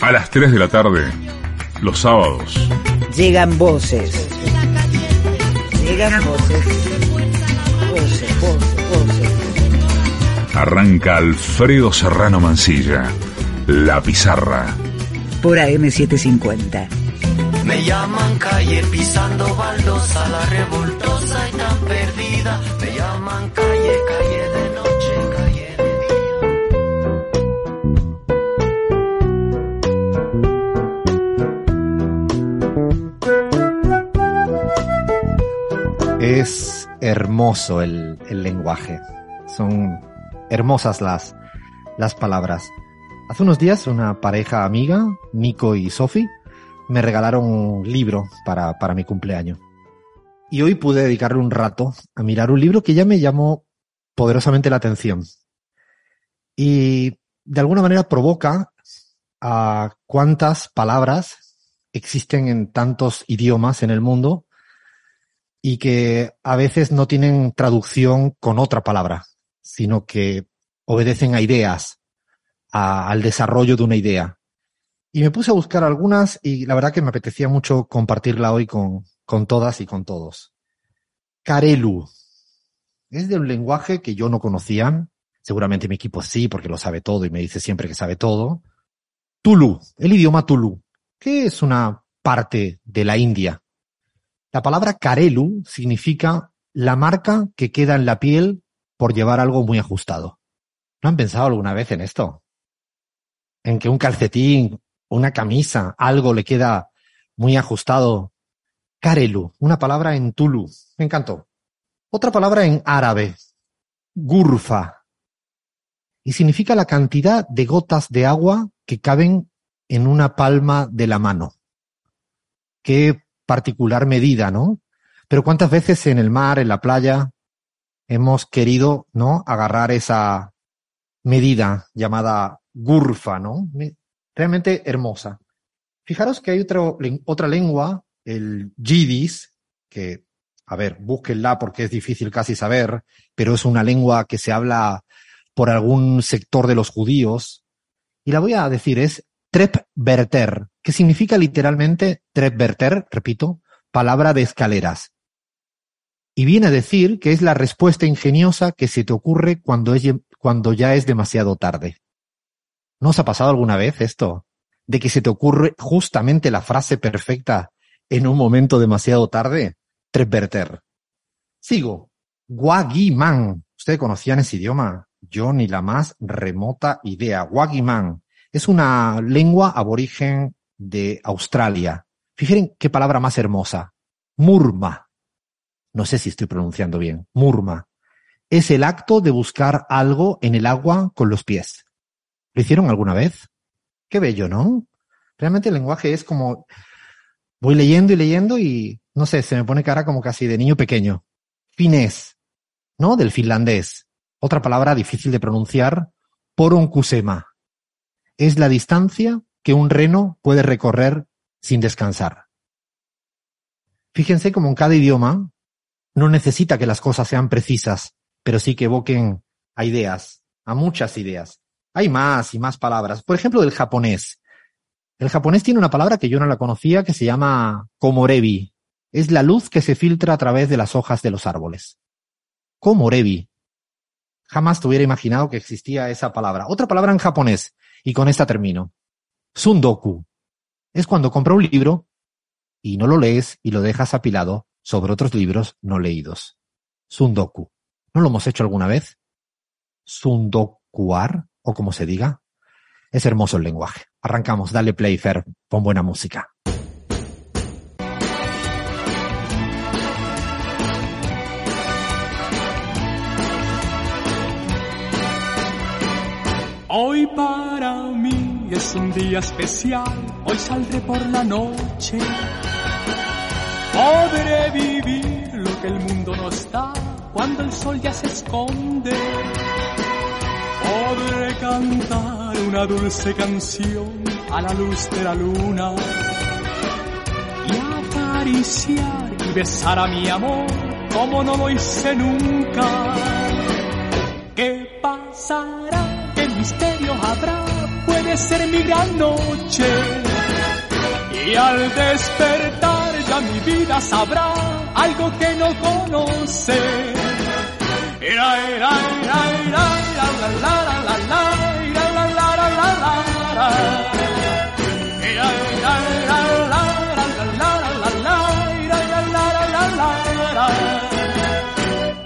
A las 3 de la tarde, los sábados. Llegan voces. Llegan voces. Voces, voces, voces. Arranca Alfredo Serrano Mancilla. La pizarra. Por AM750. Me llaman calle pisando baldosa, la revoltosa y tan perdida. Me llaman calle, calle Es hermoso el, lenguaje. Son hermosas las, las palabras. Hace unos días una pareja amiga, Nico y Sophie, me regalaron un libro para, para mi cumpleaños. Y hoy pude dedicarle un rato a mirar un libro que ya me llamó poderosamente la atención. Y de alguna manera provoca a cuántas palabras existen en tantos idiomas en el mundo y que a veces no tienen traducción con otra palabra, sino que obedecen a ideas, al desarrollo de una idea. Y me puse a buscar algunas y la verdad que me apetecía mucho compartirla hoy con, con todas y con todos. Karelu. Es de un lenguaje que yo no conocía. Seguramente mi equipo sí, porque lo sabe todo y me dice siempre que sabe todo. Tulu, el idioma Tulu, que es una parte de la India. La palabra Karelu significa la marca que queda en la piel por llevar algo muy ajustado. ¿No han pensado alguna vez en esto? En que un calcetín, una camisa, algo le queda muy ajustado. Karelu, una palabra en Tulu. Me encantó. Otra palabra en árabe. Gurfa. Y significa la cantidad de gotas de agua que caben en una palma de la mano. Qué particular medida, ¿no? Pero cuántas veces en el mar, en la playa, hemos querido, ¿no? Agarrar esa medida llamada gurfa, ¿no? Me- Realmente hermosa. Fijaros que hay otro, otra lengua, el yidis, que, a ver, búsquenla porque es difícil casi saber, pero es una lengua que se habla por algún sector de los judíos. Y la voy a decir, es trepverter, que significa literalmente trepverter, repito, palabra de escaleras. Y viene a decir que es la respuesta ingeniosa que se te ocurre cuando, es, cuando ya es demasiado tarde. ¿No os ha pasado alguna vez esto? De que se te ocurre justamente la frase perfecta en un momento demasiado tarde. Trepverter. Sigo. Guagiman. ¿Ustedes conocían ese idioma? Yo ni la más remota idea. Guagiman. Es una lengua aborigen de Australia. Fíjense qué palabra más hermosa. Murma. No sé si estoy pronunciando bien. Murma. Es el acto de buscar algo en el agua con los pies. ¿Lo hicieron alguna vez? Qué bello, ¿no? Realmente el lenguaje es como voy leyendo y leyendo y no sé, se me pone cara como casi de niño pequeño. Finés, ¿no? Del finlandés. Otra palabra difícil de pronunciar, poronkusema. Es la distancia que un reno puede recorrer sin descansar. Fíjense como en cada idioma no necesita que las cosas sean precisas, pero sí que evoquen a ideas, a muchas ideas. Hay más y más palabras. Por ejemplo, del japonés. El japonés tiene una palabra que yo no la conocía que se llama komorebi. Es la luz que se filtra a través de las hojas de los árboles. Komorebi. Jamás te hubiera imaginado que existía esa palabra. Otra palabra en japonés, y con esta termino. Sundoku. Es cuando compra un libro y no lo lees y lo dejas apilado sobre otros libros no leídos. Sundoku. ¿No lo hemos hecho alguna vez? Sundokuar, o como se diga. Es hermoso el lenguaje. Arrancamos, dale play, Fer, pon buena música. Hoy mí es un día especial, hoy saldré por la noche. Podré vivir lo que el mundo nos da cuando el sol ya se esconde. Podré cantar una dulce canción a la luz de la luna y acariciar y besar a mi amor como no lo hice nunca. ¿Qué pasará? ¿Qué misterio habrá puede ser mi gran noche. Y al despertar ya mi vida sabrá algo que no conoce.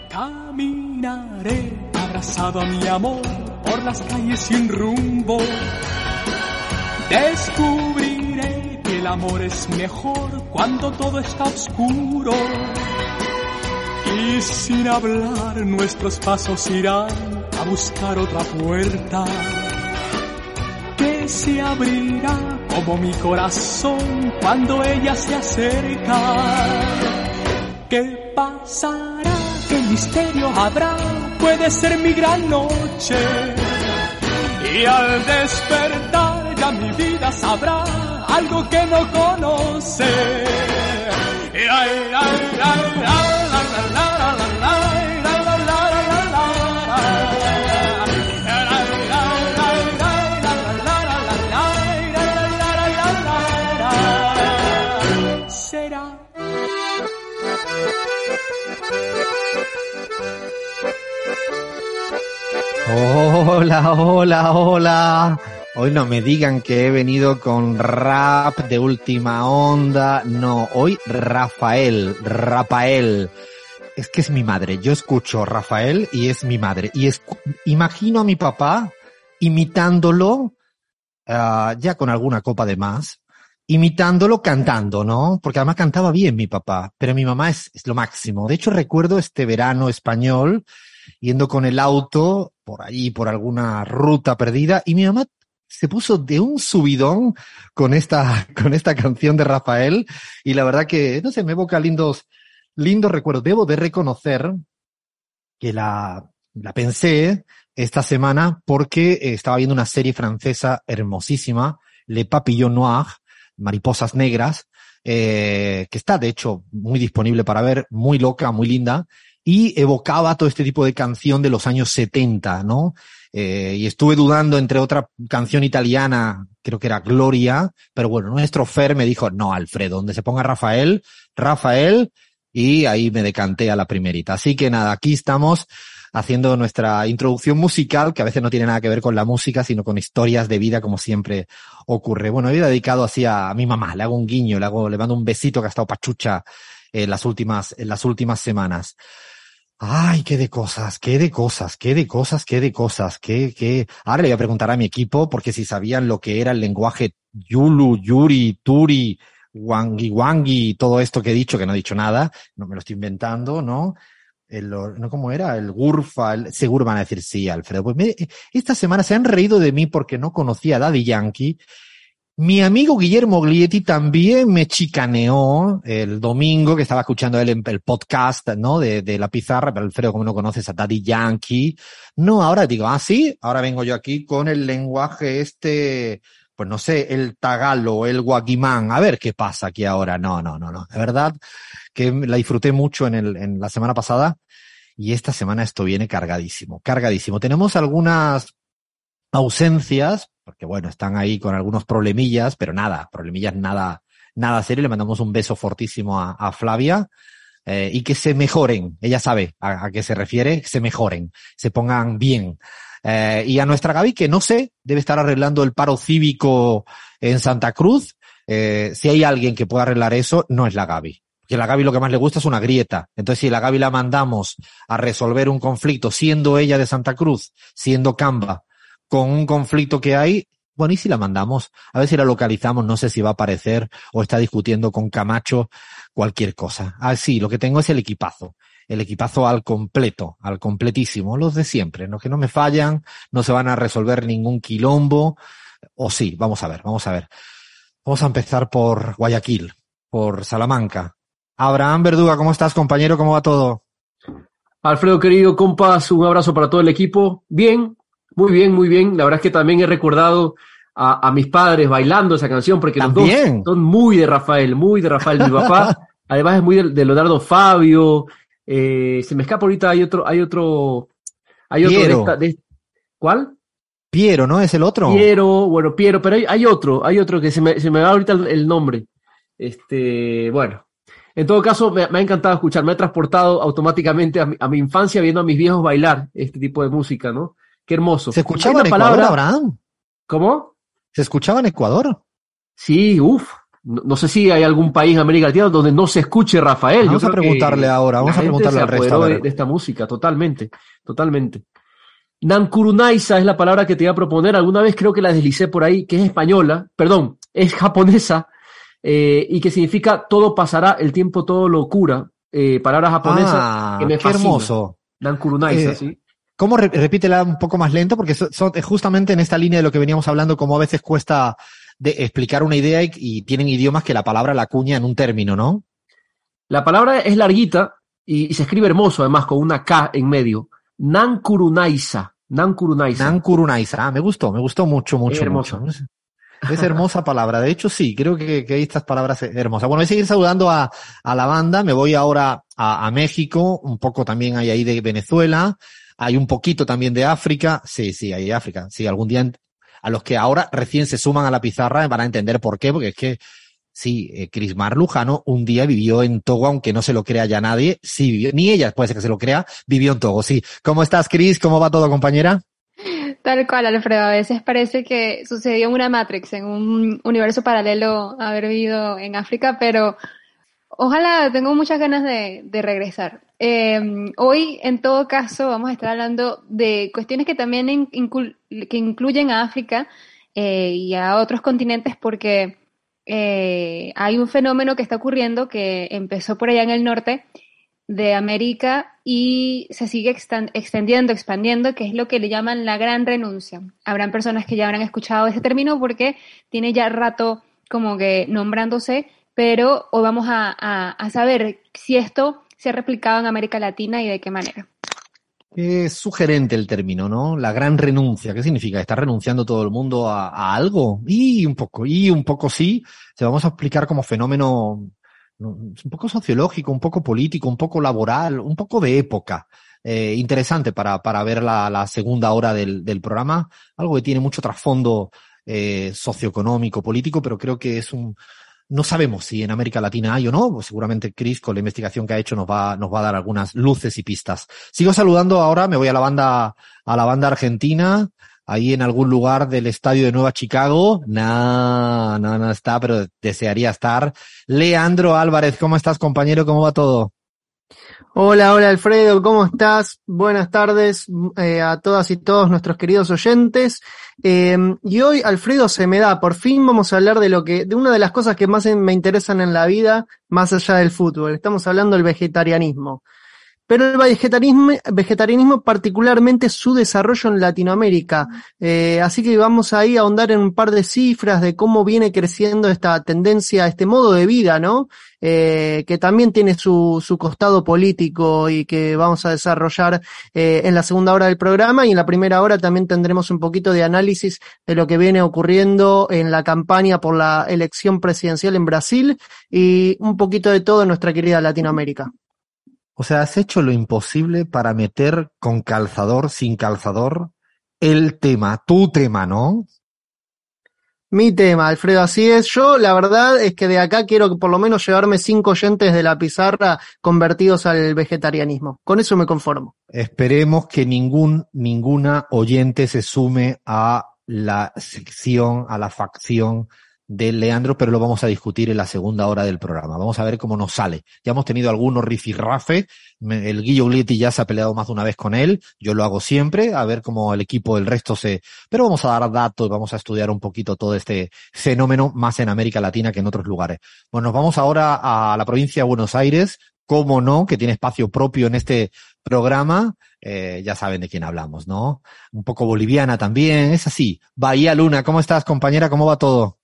Caminaré abrazado a mi amor por las calles sin rumbo. Descubriré que el amor es mejor cuando todo está oscuro. Y sin hablar nuestros pasos irán a buscar otra puerta que se abrirá como mi corazón cuando ella se acerca. ¿Qué pasará? ¿Qué misterio habrá? Puede ser mi gran noche. Y al despertar ya mi vida sabrá algo que no conoce. Ay, ay, ay, Hola, hola, hola. Hoy no me digan que he venido con rap de última onda. No, hoy Rafael, Rafael. Es que es mi madre. Yo escucho Rafael y es mi madre. Y escu- imagino a mi papá imitándolo, ah, ya con alguna copa de más, imitándolo cantando, ¿no? Porque además cantaba bien mi papá, pero mi mamá es, es lo máximo. De hecho, recuerdo este verano español yendo con el auto por ahí, por alguna ruta perdida, y mi mamá se puso de un subidón con esta, con esta canción de Rafael, y la verdad que, no sé, me evoca lindos, lindos recuerdos. Debo de reconocer que la, la pensé esta semana porque eh, estaba viendo una serie francesa hermosísima, Le Papillon Noir, Mariposas Negras, eh, que está de hecho muy disponible para ver, muy loca, muy linda, y evocaba todo este tipo de canción de los años 70, ¿no? Eh, y estuve dudando entre otra canción italiana, creo que era Gloria, pero bueno, nuestro Fer me dijo, no, Alfredo, donde se ponga Rafael, Rafael, y ahí me decanté a la primerita. Así que nada, aquí estamos haciendo nuestra introducción musical, que a veces no tiene nada que ver con la música, sino con historias de vida, como siempre ocurre. Bueno, he dedicado así a, mi mamá, le hago un guiño, le hago, le mando un besito que ha estado pachucha en las últimas, en las últimas semanas. Ay, qué de cosas, qué de cosas, qué de cosas, qué de cosas, qué, qué. Ahora le voy a preguntar a mi equipo, porque si sabían lo que era el lenguaje Yulu, Yuri, Turi, Wangi, Wangi, todo esto que he dicho, que no he dicho nada, no me lo estoy inventando, ¿no? El, no, ¿cómo era? El Gurfa, el, seguro van a decir sí, Alfredo. Pues me, esta semana se han reído de mí porque no conocía a Daddy Yankee. Mi amigo Guillermo Glietti también me chicaneó el domingo que estaba escuchando el, el podcast, ¿no? De, la pizarra, pero Alfredo, como no conoces a Daddy Yankee. No, ahora digo, ah, sí, ahora vengo yo aquí con el lenguaje este, pues no sé, el tagalo, el guaguimán. A ver qué pasa aquí ahora. No, no, no, no. De verdad que la disfruté mucho en, el, en la semana pasada y esta semana esto viene cargadísimo, cargadísimo. Tenemos algunas ausencias, porque bueno, están ahí con algunos problemillas, pero nada, problemillas nada, nada serio. Le mandamos un beso fortísimo a, a Flavia. Eh, y que se mejoren, ella sabe a, a, qué se refiere, se mejoren, se pongan bien. Eh, y a nuestra Gaby, que no sé, debe estar arreglando el paro cívico en Santa Cruz. Eh, si hay alguien que pueda arreglar eso, no es la Gaby. Que la Gaby lo que más le gusta es una grieta. Entonces, si la Gaby la mandamos a resolver un conflicto, siendo ella de Santa Cruz, siendo Camba, con un conflicto que hay, bueno, ¿y si la mandamos? A ver si la localizamos, no sé si va a aparecer o está discutiendo con Camacho cualquier cosa. Ah, sí, lo que tengo es el equipazo. El equipazo al completo, al completísimo, los de siempre, los que no me fallan, no se van a resolver ningún quilombo. O sí, vamos a ver, vamos a ver. Vamos a empezar por Guayaquil, por Salamanca. Abraham Verduga, ¿cómo estás, compañero? ¿Cómo va todo? Alfredo, querido compas, un abrazo para todo el equipo. Bien, muy bien, muy bien. La verdad es que también he recordado a, a mis padres bailando esa canción porque ¿También? los dos son muy de Rafael, muy de Rafael. Mi papá, además es muy de, de Leonardo Fabio. Eh, se me escapa ahorita, hay otro, hay otro, hay otro de esta, de- ¿cuál? Piero, ¿no? ¿Es el otro? Piero, bueno, Piero, pero hay, hay otro, hay otro que se me, se me va ahorita el, el nombre. Este, bueno. En todo caso, me, me, ha encantado escuchar, me ha transportado automáticamente a mi, a mi, infancia viendo a mis viejos bailar este tipo de música, ¿no? Qué hermoso. ¿Se escuchaba en Ecuador, palabra... Abraham? ¿Cómo? ¿Se escuchaba en Ecuador? Sí, uff. No, no, sé si hay algún país en América Latina donde no se escuche Rafael. Vamos Yo a preguntarle ahora, vamos a preguntarle al resto. De, de esta música, totalmente, totalmente. Nankurunaisa es la palabra que te iba a proponer. Alguna vez creo que la deslicé por ahí, que es española, perdón, es japonesa, eh, y que significa todo pasará, el tiempo todo lo cura. Eh, palabra japonesa ah, que me qué hermoso. Nankurunaisa, Eh, sí. ¿Cómo? Re- Repítela un poco más lento, porque so- justamente en esta línea de lo que veníamos hablando, como a veces cuesta de explicar una idea y, y tienen idiomas que la palabra la cuña en un término, ¿no? La palabra es larguita y, y se escribe hermoso, además, con una K en medio. Nankurunaisa. Nankurunaisa. Nankurunaisa. Ah, me gustó, me gustó mucho, mucho, Es hermosa. mucho. Es- hermosa palabra. De hecho, sí, creo que, que estas palabras hermosas. Bueno, voy a seguir saludando a, a la banda. Me voy ahora a, a México. Un poco también hay ahí de Venezuela. Hay un poquito también de África. Sí, sí, hay África. Sí, algún día a los que ahora recién se suman a la pizarra van a entender por qué, porque es que sí, eh, Crismar Lujano un día vivió en Togo, aunque no se lo crea ya nadie. Sí, vivió, ni ella puede ser que se lo crea, vivió en Togo, sí. ¿Cómo estás, Cris? ¿Cómo va todo, compañera? Tal cual, Alfredo. A veces parece que sucedió en una Matrix, en un universo paralelo, haber vivido en África, pero ojalá tengo muchas ganas de, regresar. Eh, hoy, en todo caso, vamos a estar hablando de cuestiones que también incluyen a África eh, y a otros continentes, porque eh, hay un fenómeno que está ocurriendo que empezó por allá en el norte de América y se sigue extendiendo, expandiendo, que es lo que le llaman la gran renuncia. Habrán personas que ya habrán escuchado ese término porque tiene ya rato como que nombrándose, pero hoy vamos a, a- a saber si esto se ha replicado en América Latina y de qué manera. Es sugerente el término, ¿no? La gran renuncia. ¿Qué significa? ¿Está renunciando todo el mundo a, a algo? Y un poco, y un poco sí. Se vamos a explicar como fenómeno un poco sociológico, un poco político, un poco laboral, un poco de época. Eh, interesante para, para ver la, la segunda hora del, del programa. Algo que tiene mucho trasfondo eh, socioeconómico, político, pero creo que es un, no sabemos si en América Latina hay o no, pues seguramente Chris con la investigación que ha hecho nos va, nos va a dar algunas luces y pistas. Sigo saludando ahora, me voy a la banda, a la banda argentina, ahí en algún lugar del estadio de Nueva Chicago. No, no, no está, pero desearía estar. Leandro Álvarez, ¿cómo estás, compañero? ¿Cómo va todo? Hola, hola Alfredo, ¿cómo estás? Buenas tardes eh, a todas y todos nuestros queridos oyentes. Eh, y hoy, Alfredo, se me da, por fin vamos a hablar de lo que, de una de las cosas que más me interesan en la vida, más allá del fútbol. Estamos hablando del vegetarianismo. Pero el vegetarianismo, particularmente su desarrollo en Latinoamérica. Eh, así que vamos ahí a ahondar en un par de cifras de cómo viene creciendo esta tendencia, este modo de vida, ¿no? Eh, que también tiene su, su costado político y que vamos a desarrollar eh, en la segunda hora del programa y en la primera hora también tendremos un poquito de análisis de lo que viene ocurriendo en la campaña por la elección presidencial en Brasil y un poquito de todo en nuestra querida Latinoamérica. O sea, has hecho lo imposible para meter con calzador, sin calzador, el tema, tu tema, ¿no? Mi tema, Alfredo, así es. Yo, la verdad es que de acá quiero que por lo menos llevarme cinco oyentes de la pizarra convertidos al vegetarianismo. Con eso me conformo. Esperemos que ningún, ninguna oyente se sume a la sección, a la facción de Leandro, pero lo vamos a discutir en la segunda hora del programa. Vamos a ver cómo nos sale. Ya hemos tenido algunos rifirrafe. Me- El Guillo Glietti ya se ha peleado más de una vez con él. Yo lo hago siempre, a ver cómo el equipo del resto se... Pero vamos a dar datos, vamos a estudiar un poquito todo este fenómeno más en América Latina que en otros lugares. Bueno, nos vamos ahora a la provincia de Buenos Aires, cómo no, que tiene espacio propio en este programa. Eh, ya saben de quién hablamos, ¿no? Un poco boliviana también, es así. Bahía Luna, ¿cómo estás, compañera? ¿Cómo va todo?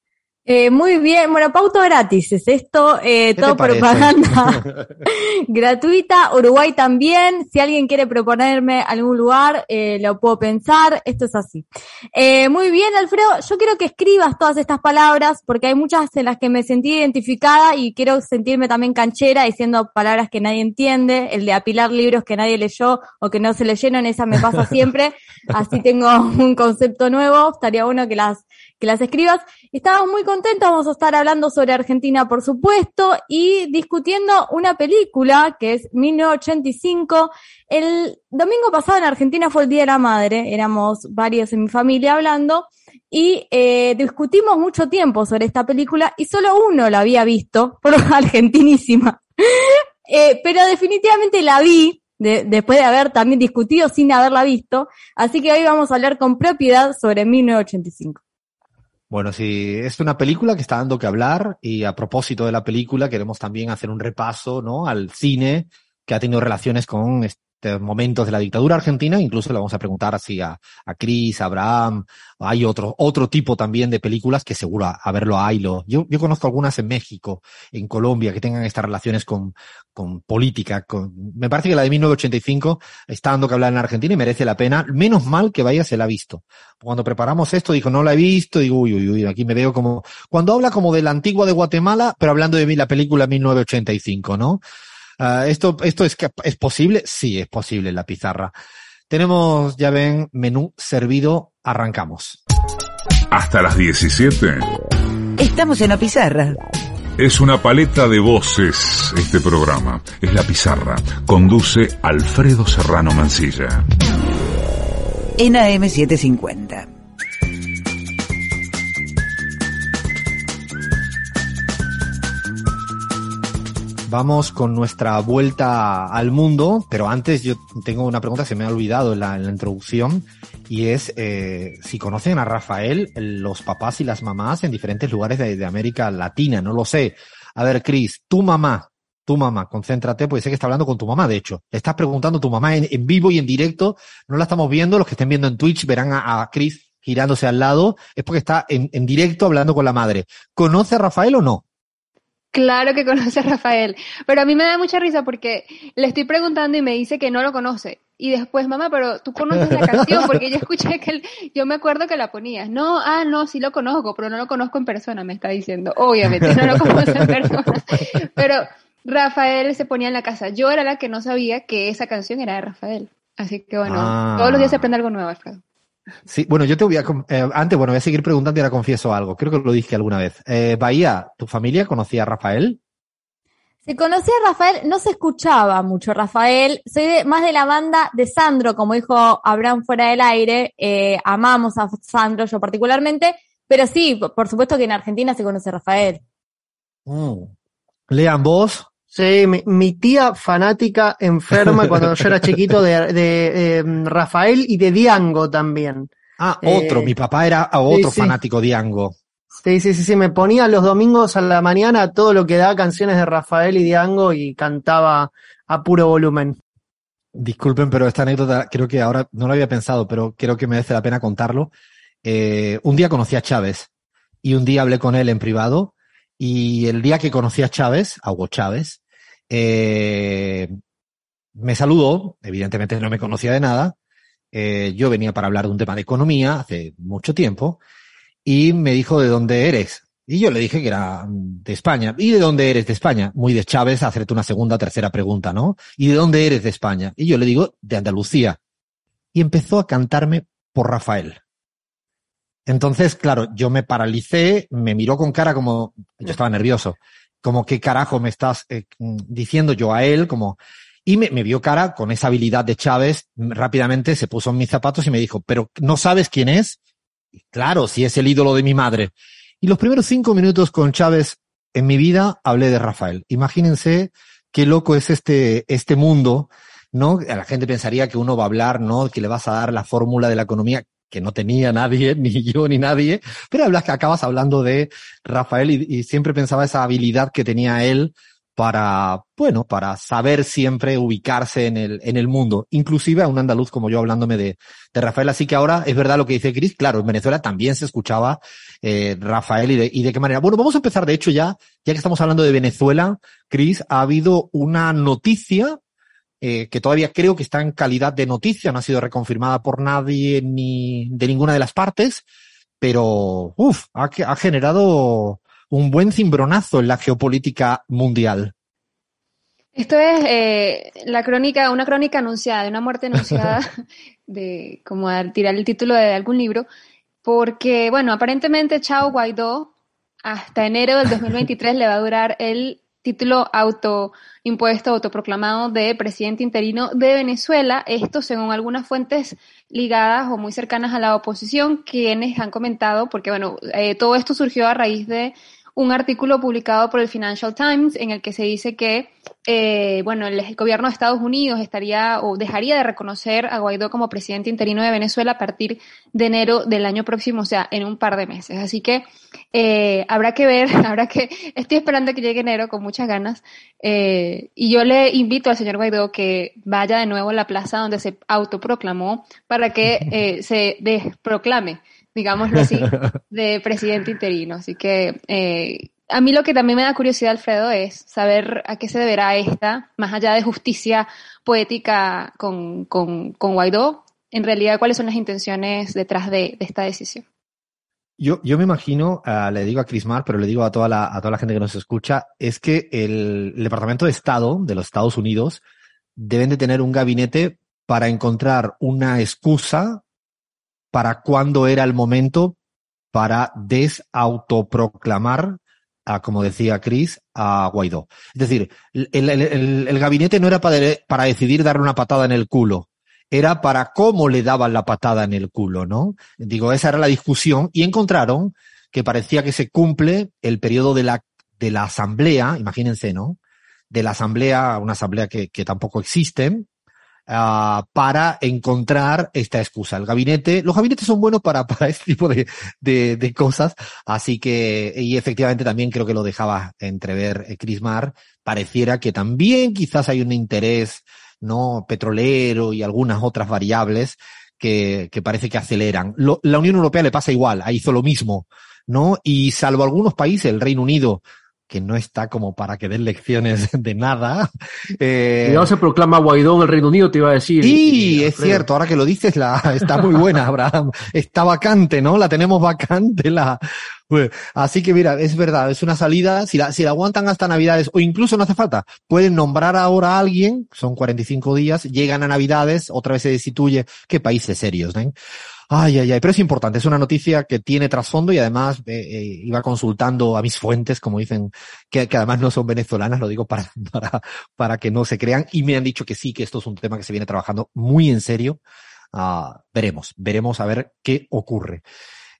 Eh, muy bien, bueno, pauto gratis es esto, eh, ¿Qué todo propaganda. Gratuita, Uruguay también, si alguien quiere proponerme algún lugar, eh, lo puedo pensar, esto es así. Eh, muy bien, Alfredo, yo quiero que escribas todas estas palabras, porque hay muchas en las que me sentí identificada y quiero sentirme también canchera diciendo palabras que nadie entiende, el de apilar libros que nadie leyó o que no se leyeron, esa me pasa siempre, así tengo un concepto nuevo, estaría bueno que las que las escribas. Estamos muy contentos, vamos a estar hablando sobre Argentina, por supuesto, y discutiendo una película que es 1985. El domingo pasado en Argentina fue el Día de la Madre, éramos varios en mi familia hablando, y eh, discutimos mucho tiempo sobre esta película y solo uno la había visto, por argentinísima. Eh, pero definitivamente la vi, de- después de haber también discutido sin haberla visto, así que hoy vamos a hablar con propiedad sobre 1985. Bueno, sí, es una película que está dando que hablar y a propósito de la película queremos también hacer un repaso, ¿no? Al cine que ha tenido relaciones con este momentos de la dictadura argentina, incluso le vamos a preguntar así a, a Chris, a Abraham, hay otro, otro tipo también de películas que seguro a, a verlo hay, lo, yo, yo conozco algunas en México, en Colombia, que tengan estas relaciones con, con política, me parece que la de 1985 está dando que hablar en Argentina y merece la pena, menos mal que vaya se la ha visto. Cuando preparamos esto, dijo, no la he visto, digo, uy, uy, uy, aquí me veo como, cuando habla como de la antigua de Guatemala, pero hablando de la película 1985, ¿no? Ah, esto, esto es, que- es posible, sí, es posible en la pizarra. Tenemos, ya ven, menú servido, arrancamos. Hasta las 17. Estamos en la pizarra. Es una paleta de voces este programa. Es la pizarra. Conduce Alfredo Serrano Mancilla. En AM750. Vamos con nuestra vuelta al mundo, pero antes yo tengo una pregunta, se me ha olvidado en la, introducción, y es eh, si conocen a Rafael, los papás y las mamás en diferentes lugares de, América Latina, no lo sé. A ver, Cris, tu mamá, tu mamá, concéntrate, porque sé que está hablando con tu mamá, de hecho. Le estás preguntando a tu mamá en, vivo y en directo, no la estamos viendo, los que estén viendo en Twitch verán a, a Cris girándose al lado, es porque está en directo hablando con la madre. ¿Conoce a Rafael o no? Claro que conoce a Rafael, pero a mí me da mucha risa porque le estoy preguntando y me dice que no lo conoce. Y después, mamá, pero tú conoces la canción porque yo escuché que él- yo me acuerdo que la ponías. No, ah, no, sí lo conozco, pero no lo conozco en persona, me está diciendo. Obviamente, no lo conozco en persona. Pero Rafael se ponía en la casa. Yo era la que no sabía que esa canción era de Rafael. Así que bueno, Ah. todos los días se aprende algo nuevo, Alfredo. Sí, bueno, yo te voy a, eh, antes, bueno, voy a seguir preguntando y ahora confieso algo. Creo que lo dije alguna vez. Eh, Bahía, ¿tu familia conocía a Rafael? Se conocía a Rafael, no se escuchaba mucho Rafael. Soy de- más de la banda de Sandro, como dijo Abraham fuera del aire. Eh, amamos a Sandro, yo particularmente. Pero sí, por por supuesto que en Argentina se conoce a Rafael. Mm. Lean vos. Sí, mi, mi tía fanática enferma cuando yo era chiquito de, de, em, Rafael y de Diango también. Ah, Eh, otro. Mi papá era otro sí, sí. fanático Diango. Sí, sí, sí, sí, me ponía los domingos a la mañana todo lo que da canciones de Rafael y Diango y cantaba a puro volumen. Disculpen, pero esta anécdota creo que ahora no lo había pensado, pero creo que merece la pena contarlo. Eh, un día conocí a Chávez y un día hablé con él en privado y el día que conocí a Chávez, a Hugo Chávez, eh, me saludó, evidentemente no me conocía de nada, eh, yo venía para hablar de un tema de economía hace mucho tiempo y me dijo de dónde eres. Y yo le dije que era de España. ¿Y de dónde eres de España? Muy de Chávez hacerte una segunda, tercera pregunta, ¿no? ¿Y de dónde eres de España? Y yo le digo, de Andalucía. Y empezó a cantarme por Rafael. Entonces, claro, yo me paralicé, me miró con cara como, yo estaba nervioso, como qué carajo me estás eh, diciendo yo a él, como, y me, me vio cara con esa habilidad de Chávez, mm, rápidamente se puso en mis zapatos y me dijo, pero ¿no sabes quién es? Y claro, si es el ídolo de mi madre. Y los primeros cinco minutos con Chávez en mi vida hablé de Rafael. Imagínense qué loco es este, este mundo, ¿no? La gente pensaría que uno va a hablar, ¿no? Que le vas a dar la fórmula de la economía que no tenía nadie, ni yo ni nadie, pero hablas que acabas hablando de Rafael y, siempre pensaba esa habilidad que tenía él para, bueno, para saber siempre ubicarse en el, en el mundo, inclusive a un andaluz como yo hablándome de, de Rafael. Así que ahora es verdad lo que dice Chris, claro, en Venezuela también se escuchaba eh, Rafael y de, y de qué manera. Bueno, vamos a empezar de hecho ya, ya que estamos hablando de Venezuela, Chris, ha habido una noticia eh, que todavía creo que está en calidad de noticia, no ha sido reconfirmada por nadie ni de ninguna de las partes, pero uf, ha, ha generado un buen cimbronazo en la geopolítica mundial. Esto es eh, la crónica, una crónica anunciada, de una muerte anunciada, de como al tirar el título de algún libro, porque, bueno, aparentemente Chao Guaidó hasta enero del 2023 le va a durar el título autoimpuesto, autoproclamado de presidente interino de Venezuela. Esto según algunas fuentes ligadas o muy cercanas a la oposición, quienes han comentado, porque bueno, eh, todo esto surgió a raíz de un artículo publicado por el Financial Times en el que se dice que, eh, bueno, el gobierno de Estados Unidos estaría o dejaría de reconocer a Guaidó como presidente interino de Venezuela a partir de enero del año próximo, o sea, en un par de meses. Así que eh, habrá que ver, habrá que, estoy esperando que llegue enero con muchas ganas. Eh, y yo le invito al señor Guaidó que vaya de nuevo a la plaza donde se autoproclamó para que eh, se desproclame digámoslo así, de presidente interino. Así que eh, a mí lo que también me da curiosidad, Alfredo, es saber a qué se deberá esta, más allá de justicia poética con, con, con Guaidó, en realidad cuáles son las intenciones detrás de, de esta decisión. Yo, yo me imagino, uh, le digo a Crismar, pero le digo a toda, la, a toda la gente que nos escucha, es que el, el Departamento de Estado de los Estados Unidos deben de tener un gabinete para encontrar una excusa para cuándo era el momento para desautoproclamar, a, como decía Chris, a Guaidó. Es decir, el, gabinete no era para, para decidir darle una patada en el culo, era para cómo le daban la patada en el culo, ¿no? Digo, esa era la discusión y encontraron que parecía que se cumple el periodo de la, de la asamblea, imagínense, ¿no? De la asamblea, una asamblea que, que tampoco existe, uh, para encontrar esta excusa. El gabinete, los gabinetes son buenos para, para este tipo de, de, de cosas, así que, y efectivamente también creo que lo dejaba entrever eh, Crismar, pareciera que también quizás hay un interés, ¿no? Petrolero y algunas otras variables que, que parece que aceleran. Lo, la Unión Europea le pasa igual, hizo lo mismo, ¿no? Y salvo algunos países, el Reino Unido, que no está como para que den lecciones de nada. Eh, Cuidado se proclama Guaidó en el Reino Unido, te iba a decir. Sí, es cierto, ahora que lo dices, la, está muy buena, Abraham. Está vacante, ¿no? La tenemos vacante, la, pues, así que mira, es verdad, es una salida, si la, si la aguantan hasta Navidades, o incluso no hace falta, pueden nombrar ahora a alguien, son 45 días, llegan a Navidades, otra vez se destituye, qué países serios, ¿eh? Ay, ay, ay, pero es importante, es una noticia que tiene trasfondo y además eh, iba consultando a mis fuentes, como dicen, que, además no son venezolanas, lo digo para, para, para que no se crean, y me han dicho que sí, que esto es un tema que se viene trabajando muy en serio. Uh, veremos, veremos a ver qué ocurre.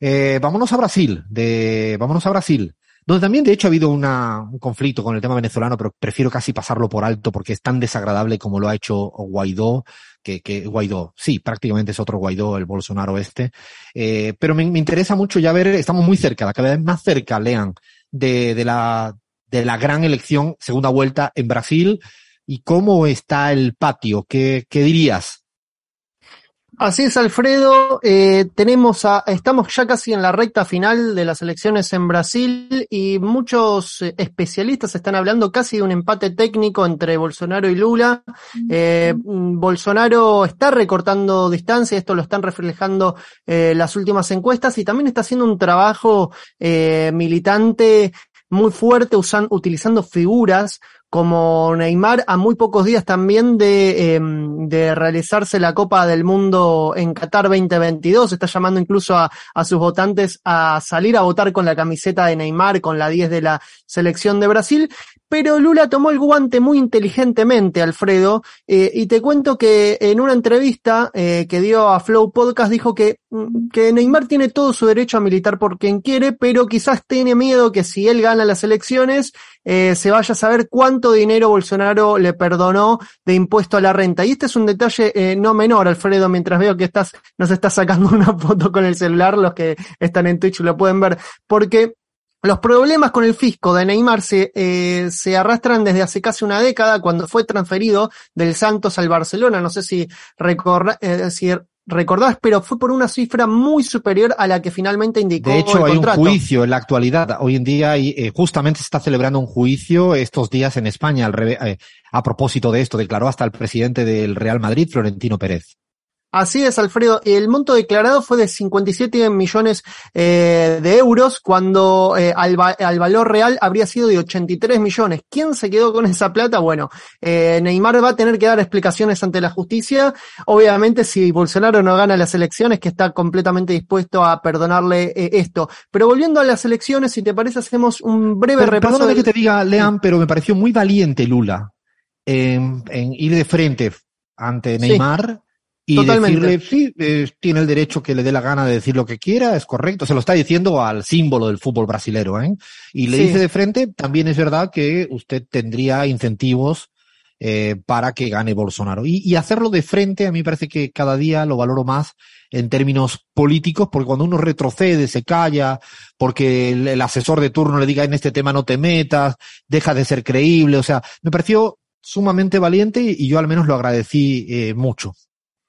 Eh, vámonos a Brasil, de, vámonos a Brasil, donde también de hecho ha habido un conflicto con el tema venezolano, pero prefiero casi pasarlo por alto porque es tan desagradable como lo ha hecho Guaidó, que, que Guaidó, sí, prácticamente es otro Guaidó, el Bolsonaro este, eh, pero me, me, interesa mucho ya ver, estamos muy cerca, cada vez más cerca, lean, de, de la, de la gran elección, segunda vuelta en Brasil, y cómo está el patio, ¿qué, qué dirías? Así es, Alfredo. Eh, tenemos a, estamos ya casi en la recta final de las elecciones en Brasil y muchos eh, especialistas están hablando casi de un empate técnico entre Bolsonaro y Lula. Eh, Bolsonaro está recortando distancia, esto lo están reflejando eh, las últimas encuestas y también está haciendo un trabajo eh, militante muy fuerte utilizando figuras como Neymar a muy pocos días también de, eh, de, realizarse la Copa del Mundo en Qatar 2022. Está llamando incluso a, a, sus votantes a salir a votar con la camiseta de Neymar, con la 10 de la selección de Brasil. Pero Lula tomó el guante muy inteligentemente, Alfredo, eh, y te cuento que en una entrevista eh, que dio a Flow Podcast dijo que, que Neymar tiene todo su derecho a militar por quien quiere, pero quizás tiene miedo que si él gana las elecciones, eh, se vaya a saber cuánto dinero Bolsonaro le perdonó de impuesto a la renta. Y este es un detalle no menor, Alfredo, mientras veo que estás, nos estás sacando una foto con el celular, los que están en Twitch lo pueden ver, porque Los problemas con el fisco de Neymar se, eh, se arrastran desde hace casi una década cuando fue transferido del Santos al Barcelona. No sé si, recorda, eh, si recordás, pero fue por una cifra muy superior a la que finalmente indicó. De hecho, el hay contrato. un juicio en la actualidad. Hoy en día, eh, justamente se está celebrando un juicio estos días en España al reve- eh, a propósito de esto. Declaró hasta el presidente del Real Madrid, Florentino Pérez. Así es, Alfredo. El monto declarado fue de 57 millones eh, de euros, cuando eh, al, va- al valor real habría sido de 83 millones. ¿Quién se quedó con esa plata? Bueno, eh, Neymar va a tener que dar explicaciones ante la justicia. Obviamente, si Bolsonaro no gana las elecciones, que está completamente dispuesto a perdonarle eh, esto. Pero volviendo a las elecciones, si te parece, hacemos un breve Pero, repaso. perdóname del- que te diga, Lean, pero me pareció muy valiente Lula en, en ir de frente ante Sí, Neymar y totalmente. decirle, sí, eh, tiene el derecho que le dé la gana de decir lo que quiera, es correcto. Se lo está diciendo al símbolo del fútbol brasilero, ¿eh? Y le Sí. dice de frente, también es verdad que usted tendría incentivos eh, para que gane Bolsonaro. Y, y hacerlo de frente, a mí me parece que cada día lo valoro más en términos políticos, porque cuando uno retrocede, se calla, porque el, el asesor de turno le diga en este tema no te metas, deja de ser creíble, o sea, me pareció sumamente valiente y yo al menos lo agradecí eh, mucho.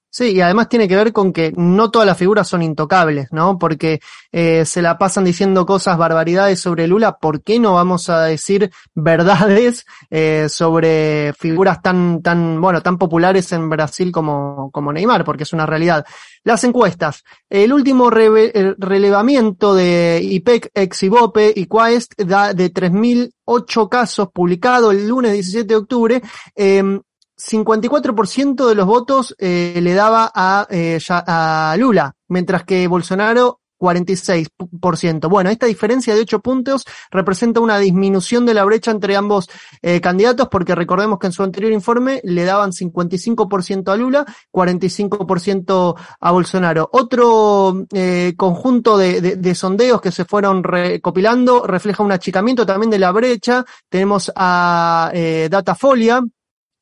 Sí, y además tiene que ver con que no todas las figuras son intocables, ¿no? Porque eh, se la pasan diciendo cosas, barbaridades sobre Lula, ¿por qué no vamos a decir verdades eh, sobre figuras tan, tan, bueno, tan populares en Brasil como, como Neymar? Porque es una realidad. Las encuestas. El último reve- el relevamiento de IPEC, Exibope y Quaest da de 3.008 casos publicado el lunes 17 de octubre. Eh, 54% de los votos eh, le daba a, eh, a Lula, mientras que Bolsonaro 46%. Bueno, esta diferencia de 8 puntos representa una disminución de la brecha entre ambos eh, candidatos, porque recordemos que en su anterior informe le daban 55% a Lula, 45% a Bolsonaro. Otro eh, conjunto de, de- de sondeos que se fueron recopilando refleja un achicamiento también de la brecha. Tenemos a eh, Datafolia,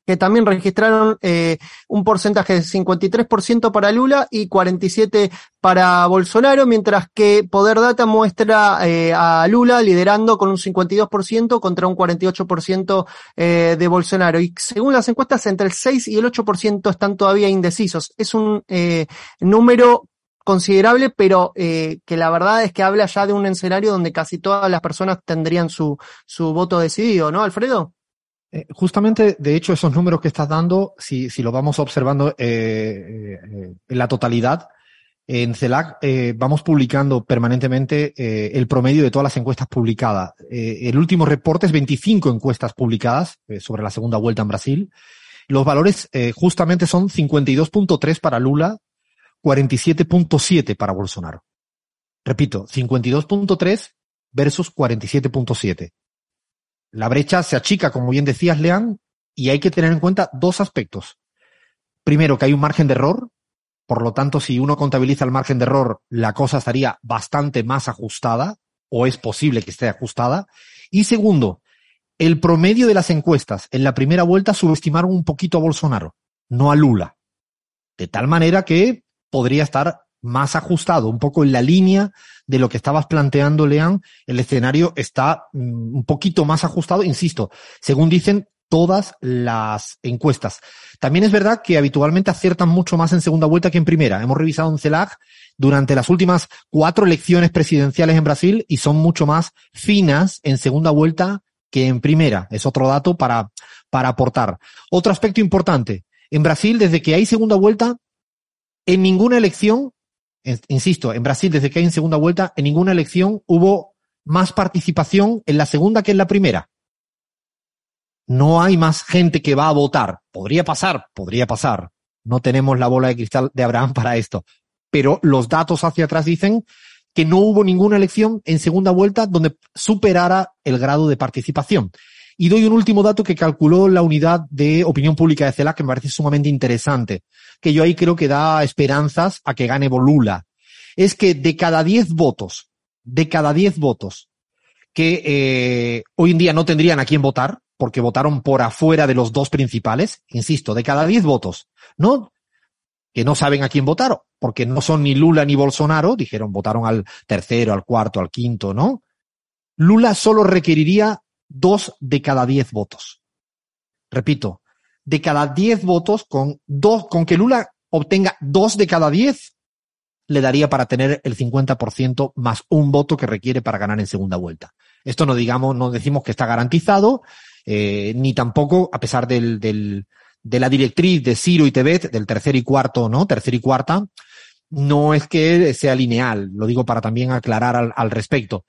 que también registraron eh, un porcentaje de 53% para Lula y 47% para Bolsonaro, mientras que Poder Data muestra eh, a Lula liderando con un 52% contra un 48% eh, de Bolsonaro. Y según las encuestas, entre el 6 y el 8% están todavía indecisos. Es un eh, número considerable, pero eh, que la verdad es que habla ya de un escenario donde casi todas las personas tendrían su, su voto decidido, ¿no, Alfredo? Eh, justamente, de hecho, esos números que estás dando, si, si lo vamos observando eh, eh, en la totalidad, en CELAC eh, vamos publicando permanentemente eh, el promedio de todas las encuestas publicadas. Eh, el último reporte es 25 encuestas publicadas eh, sobre la segunda vuelta en Brasil. Los valores justamente son 52.3 para Lula, 47.7 para Bolsonaro. Repito, 52.3 versus 47.7. La brecha se achica, como bien decías, Lean, y hay que tener en cuenta dos aspectos. Primero, que hay un margen de error, por lo tanto, si uno contabiliza el margen de error, la cosa estaría bastante más ajustada, o es posible que esté ajustada. Y segundo, el promedio de las encuestas en la primera vuelta subestimaron un poquito a Bolsonaro, no a Lula. De tal manera que podría estar más ajustado, un poco en la línea de lo que estabas planteando, Lean, el escenario está mm, un poquito más ajustado, insisto, según dicen todas las encuestas. También es verdad que habitualmente aciertan mucho más en segunda vuelta que en primera. Hemos revisado en CELAC durante las últimas cuatro elecciones presidenciales en Brasil y son mucho más finas en segunda vuelta que en primera. Es otro dato para, para aportar. Otro aspecto importante. En Brasil, desde que hay segunda vuelta, en ninguna elección insisto, en Brasil, desde que hay en segunda vuelta, en ninguna elección hubo más participación en la segunda que en la primera. No hay más gente que va a votar. Podría pasar, podría pasar. No tenemos la bola de cristal de Abraham para esto. Pero los datos hacia atrás dicen que no hubo ninguna elección en segunda vuelta donde superara el grado de participación. Y doy un último dato que calculó la unidad de opinión pública de CELAC que me parece sumamente interesante, que yo ahí creo que da esperanzas a que gane Bolula. Es que de cada 10 votos, de cada 10 votos que eh, hoy en día no tendrían a quién votar, porque votaron por afuera de los dos principales, insisto, de cada 10 votos, ¿no? Que no saben a quién votar, porque no son ni Lula ni Bolsonaro, dijeron, votaron al tercero, al cuarto, al quinto, ¿no? Lula solo requeriría dos de cada diez votos. Repito, de cada diez votos, con dos, con que Lula obtenga dos de cada diez, le daría para tener el 50% más un voto que requiere para ganar en segunda vuelta. Esto no digamos, no decimos que está garantizado, eh, ni tampoco, a pesar del, del, de la directriz de Ciro y Tebet, del tercer y cuarto, ¿no? Tercer y cuarta, no es que sea lineal, lo digo para también aclarar al, al respecto.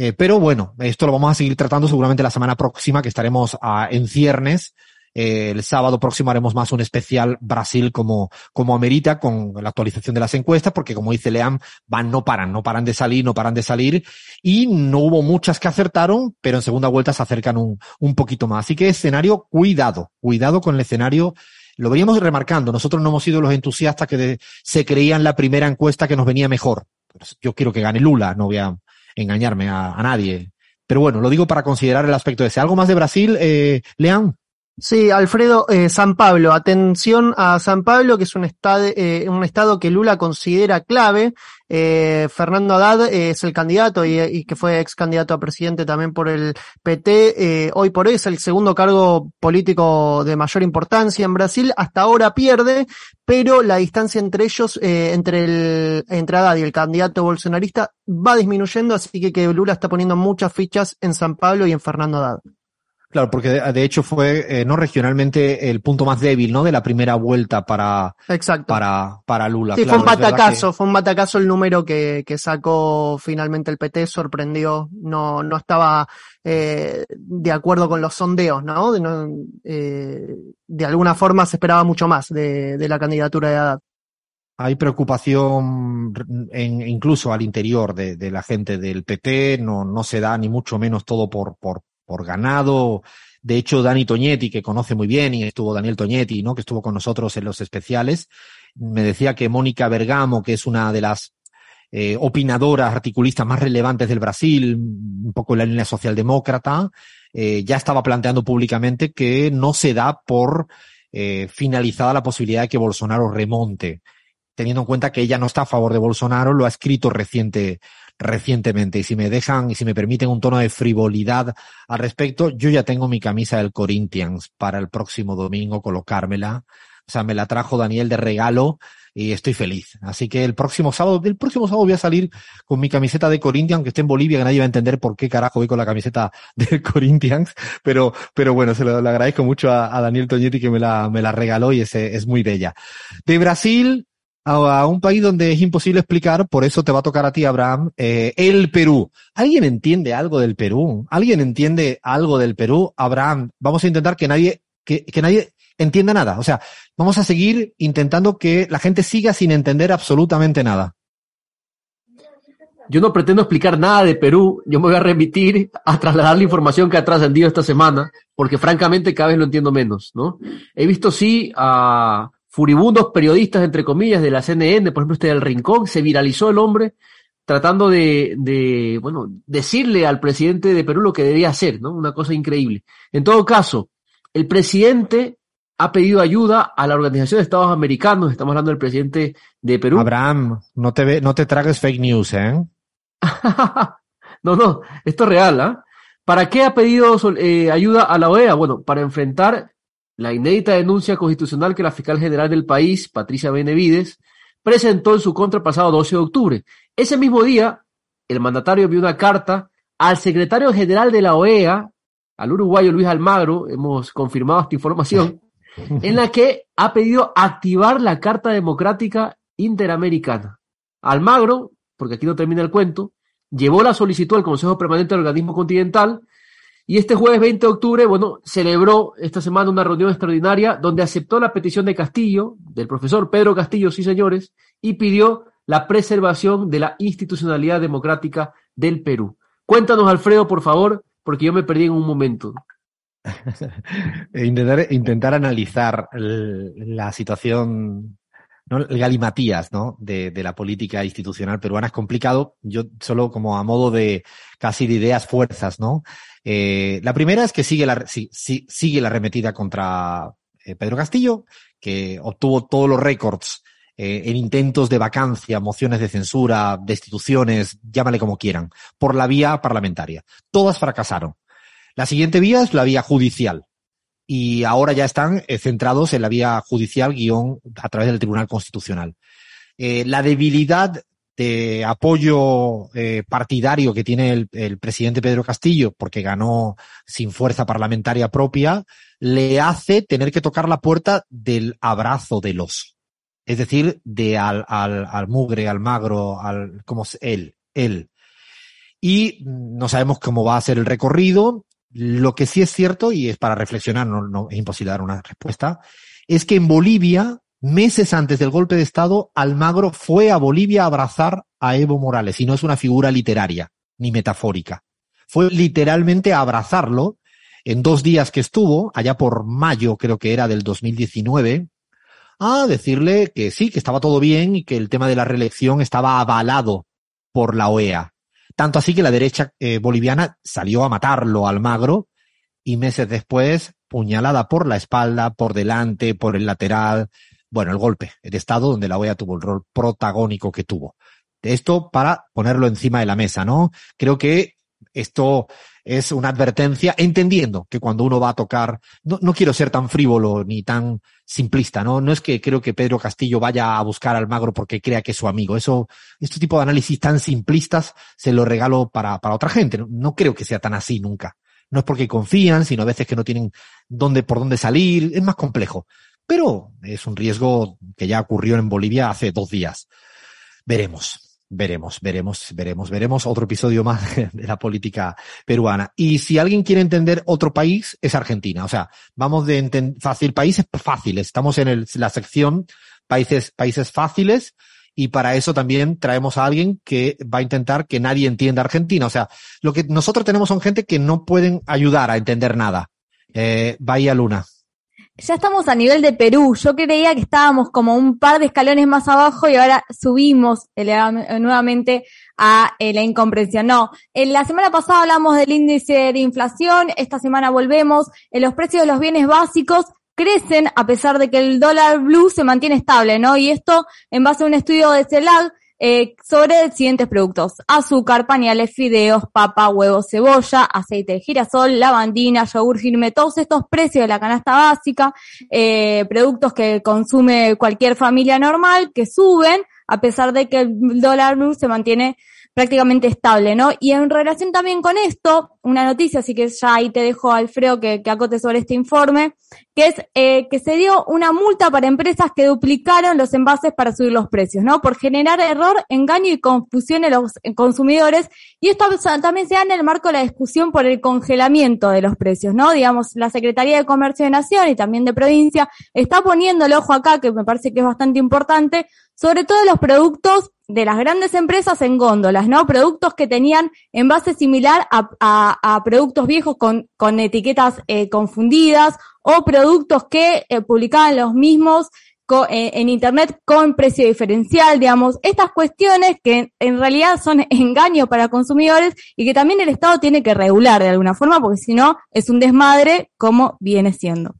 Eh, pero bueno, esto lo vamos a seguir tratando seguramente la semana próxima, que estaremos a, en ciernes. Eh, el sábado próximo haremos más un especial Brasil como, como amerita con la actualización de las encuestas, porque como dice Leam, van, no paran, no paran de salir, no paran de salir, y no hubo muchas que acertaron, pero en segunda vuelta se acercan un, un poquito más. Así que escenario, cuidado, cuidado con el escenario lo veníamos remarcando. Nosotros no hemos sido los entusiastas que se creían la primera encuesta que nos venía mejor. Pues yo quiero que gane Lula, no voy a engañarme a, a nadie. Pero bueno, lo digo para considerar el aspecto ese. ¿Algo más de Brasil, eh, Leán? Sí, Alfredo, eh, San Pablo, atención a San Pablo, que es un estado, eh, un estado que Lula considera clave. Eh, Fernando Haddad es el candidato y, y, que fue ex candidato a presidente también por el PT. Eh, hoy por hoy es el segundo cargo político de mayor importancia en Brasil. Hasta ahora pierde, pero la distancia entre ellos, eh, entre el, entre Haddad y el candidato bolsonarista va disminuyendo, así que, que Lula está poniendo muchas fichas en San Pablo y en Fernando Haddad. Claro, porque de, hecho fue eh, no regionalmente el punto más débil, ¿no? De la primera vuelta para Exacto. para para Lula. Sí, claro, fue un batacazo, que... fue un batacazo el número que, que sacó finalmente el PT, sorprendió, no no estaba eh, de acuerdo con los sondeos, ¿no? De, no, eh, de alguna forma se esperaba mucho más de, de la candidatura de Haddad. Hay preocupación en, incluso al interior de, de, la gente del PT, no, no se da ni mucho menos todo por, por, por ganado. De hecho, Dani Toñetti, que conoce muy bien, y estuvo Daniel Toñetti, ¿no? Que estuvo con nosotros en los especiales, me decía que Mónica Bergamo, que es una de las eh, opinadoras, articulistas más relevantes del Brasil, un poco en la línea socialdemócrata, eh, ya estaba planteando públicamente que no se da por eh, finalizada la posibilidad de que Bolsonaro remonte, teniendo en cuenta que ella no está a favor de Bolsonaro, lo ha escrito reciente, recientemente. Y si me dejan y si me permiten un tono de frivolidad al respecto, yo ya tengo mi camisa del Corinthians para el próximo domingo colocármela. O sea, me la trajo Daniel de regalo y estoy feliz. Así que el próximo sábado, el próximo sábado voy a salir con mi camiseta de Corinthians, aunque esté en Bolivia, que nadie va a entender por qué carajo voy con la camiseta de Corinthians. Pero, pero bueno, se lo, agradezco mucho a, Daniel Toñetti que me la, me la regaló y es, es muy bella. De Brasil, a, un país donde es imposible explicar, por eso te va a tocar a ti, Abraham, eh, el Perú. ¿Alguien entiende algo del Perú? ¿Alguien entiende algo del Perú? Abraham, vamos a intentar que nadie, que, nadie entienda nada. O sea, vamos a seguir intentando que la gente siga sin entender absolutamente nada. Yo no pretendo explicar nada de Perú, yo me voy a remitir a trasladar la información que ha trascendido esta semana, porque francamente cada vez lo entiendo menos, ¿no? He visto sí a furibundos periodistas, entre comillas, de la CNN, por ejemplo, este del Rincón, se viralizó el hombre tratando de, de, bueno, decirle al presidente de Perú lo que debía hacer, ¿no? Una cosa increíble. En todo caso, el presidente ha pedido ayuda a la Organización de Estados Americanos, estamos hablando del presidente de Perú. Abraham, no te, ve, no te tragues fake news, ¿eh? no, no, esto es real, ¿ah? ¿eh? ¿Para qué ha pedido eh, ayuda a la OEA? Bueno, para enfrentar la inédita denuncia constitucional que la fiscal general del país, Patricia Benevides, presentó en su contra el pasado 12 de octubre. Ese mismo día, el mandatario envió una carta al secretario general de la OEA, al uruguayo Luis Almagro, hemos confirmado esta información, en la que ha pedido activar la Carta Democrática Interamericana. Almagro, porque aquí no termina el cuento, llevó la solicitud al Consejo Permanente del Organismo Continental y este jueves 20 de octubre, bueno, celebró esta semana una reunión extraordinaria donde aceptó la petición de Castillo, del profesor Pedro Castillo, sí señores, y pidió la preservación de la institucionalidad democrática del Perú. Cuéntanos, Alfredo, por favor, porque yo me perdí en un momento. intentar, intentar analizar la situación ¿no? el galimatías ¿no? De, de, la política institucional peruana es complicado. Yo solo como a modo de casi de ideas fuerzas, ¿no? Eh, la primera es que sigue la, sí, sí, sigue la arremetida contra eh, Pedro Castillo, que obtuvo todos los récords eh, en intentos de vacancia, mociones de censura, destituciones, llámale como quieran, por la vía parlamentaria. Todas fracasaron. La siguiente vía es la vía judicial. Y ahora ya están centrados en la vía judicial guion a través del Tribunal Constitucional. La debilidad de apoyo eh, partidario que tiene el, el, presidente Pedro Castillo, porque ganó sin fuerza parlamentaria propia, le hace tener que tocar la puerta del abrazo del oso. Es decir, de al, al, al mugre, al magro, al, como él, él. Y no sabemos cómo va a ser el recorrido. Lo que sí es cierto, y es para reflexionar, no, no es imposible dar una respuesta, es que en Bolivia meses antes del golpe de Estado, Almagro fue a Bolivia a abrazar a Evo Morales, y no es una figura literaria ni metafórica. Fue literalmente a abrazarlo en dos días que estuvo, allá por mayo creo que era del 2019, a decirle que sí, que estaba todo bien y que el tema de la reelección estaba avalado por la OEA. Tanto así que la derecha eh, boliviana salió a matarlo Almagro y meses después puñalada por la espalda, por delante, por el lateral, bueno, el golpe de Estado donde la OEA tuvo el rol protagónico que tuvo. Esto para ponerlo encima de la mesa, ¿no? Creo que esto es una advertencia, entendiendo que cuando uno va a tocar, no, no quiero ser tan frívolo ni tan simplista, ¿no? No es que creo que Pedro Castillo vaya a buscar al magro porque crea que es su amigo. Eso, este tipo de análisis tan simplistas se lo regalo para, para otra gente. No, no creo que sea tan así nunca. No es porque confían, sino a veces que no tienen dónde, por dónde salir. Es más complejo pero es un riesgo que ya ocurrió en Bolivia hace dos días. Veremos, veremos, veremos, veremos, veremos otro episodio más de la política peruana. Y si alguien quiere entender otro país, es Argentina. O sea, vamos de fácil, países fáciles. Estamos en la sección países, países fáciles. Y para eso también traemos a alguien que va a intentar que nadie entienda Argentina. O sea, lo que nosotros tenemos son gente que no pueden ayudar a entender nada. Eh, Bahía Luna ya estamos a nivel de Perú. Yo creía que estábamos como un par de escalones más abajo y ahora subimos nuevamente a eh, la incomprensión. No, en la semana pasada hablamos del índice de inflación, esta semana volvemos, en los precios de los bienes básicos crecen a pesar de que el dólar blue se mantiene estable, ¿no? Y esto en base a un estudio de CELAG eh, sobre siguientes productos. Azúcar, pañales, fideos, papa, huevo, cebolla, aceite de girasol, lavandina, yogur firme, todos estos precios de la canasta básica, eh, productos que consume cualquier familia normal, que suben, a pesar de que el dólar se mantiene prácticamente estable, ¿no? Y en relación también con esto, una noticia, así que ya ahí te dejo, Alfredo, que, acote sobre este informe, que es eh, que se dio una multa para empresas que duplicaron los envases para subir los precios, ¿no? Por generar error, engaño y confusión en los consumidores. Y esto también se da en el marco de la discusión por el congelamiento de los precios, ¿no? Digamos, la Secretaría de Comercio de Nación y también de Provincia está poniendo el ojo acá, que me parece que es bastante importante, sobre todo los productos de las grandes empresas en góndolas, ¿no? Productos que tenían envase similar a, a, a productos viejos con, con etiquetas eh, confundidas o productos que eh, publicaban los mismos eh, en Internet con precio diferencial, digamos, estas cuestiones que en realidad son engaños para consumidores y que también el Estado tiene que regular de alguna forma, porque si no es un desmadre como viene siendo.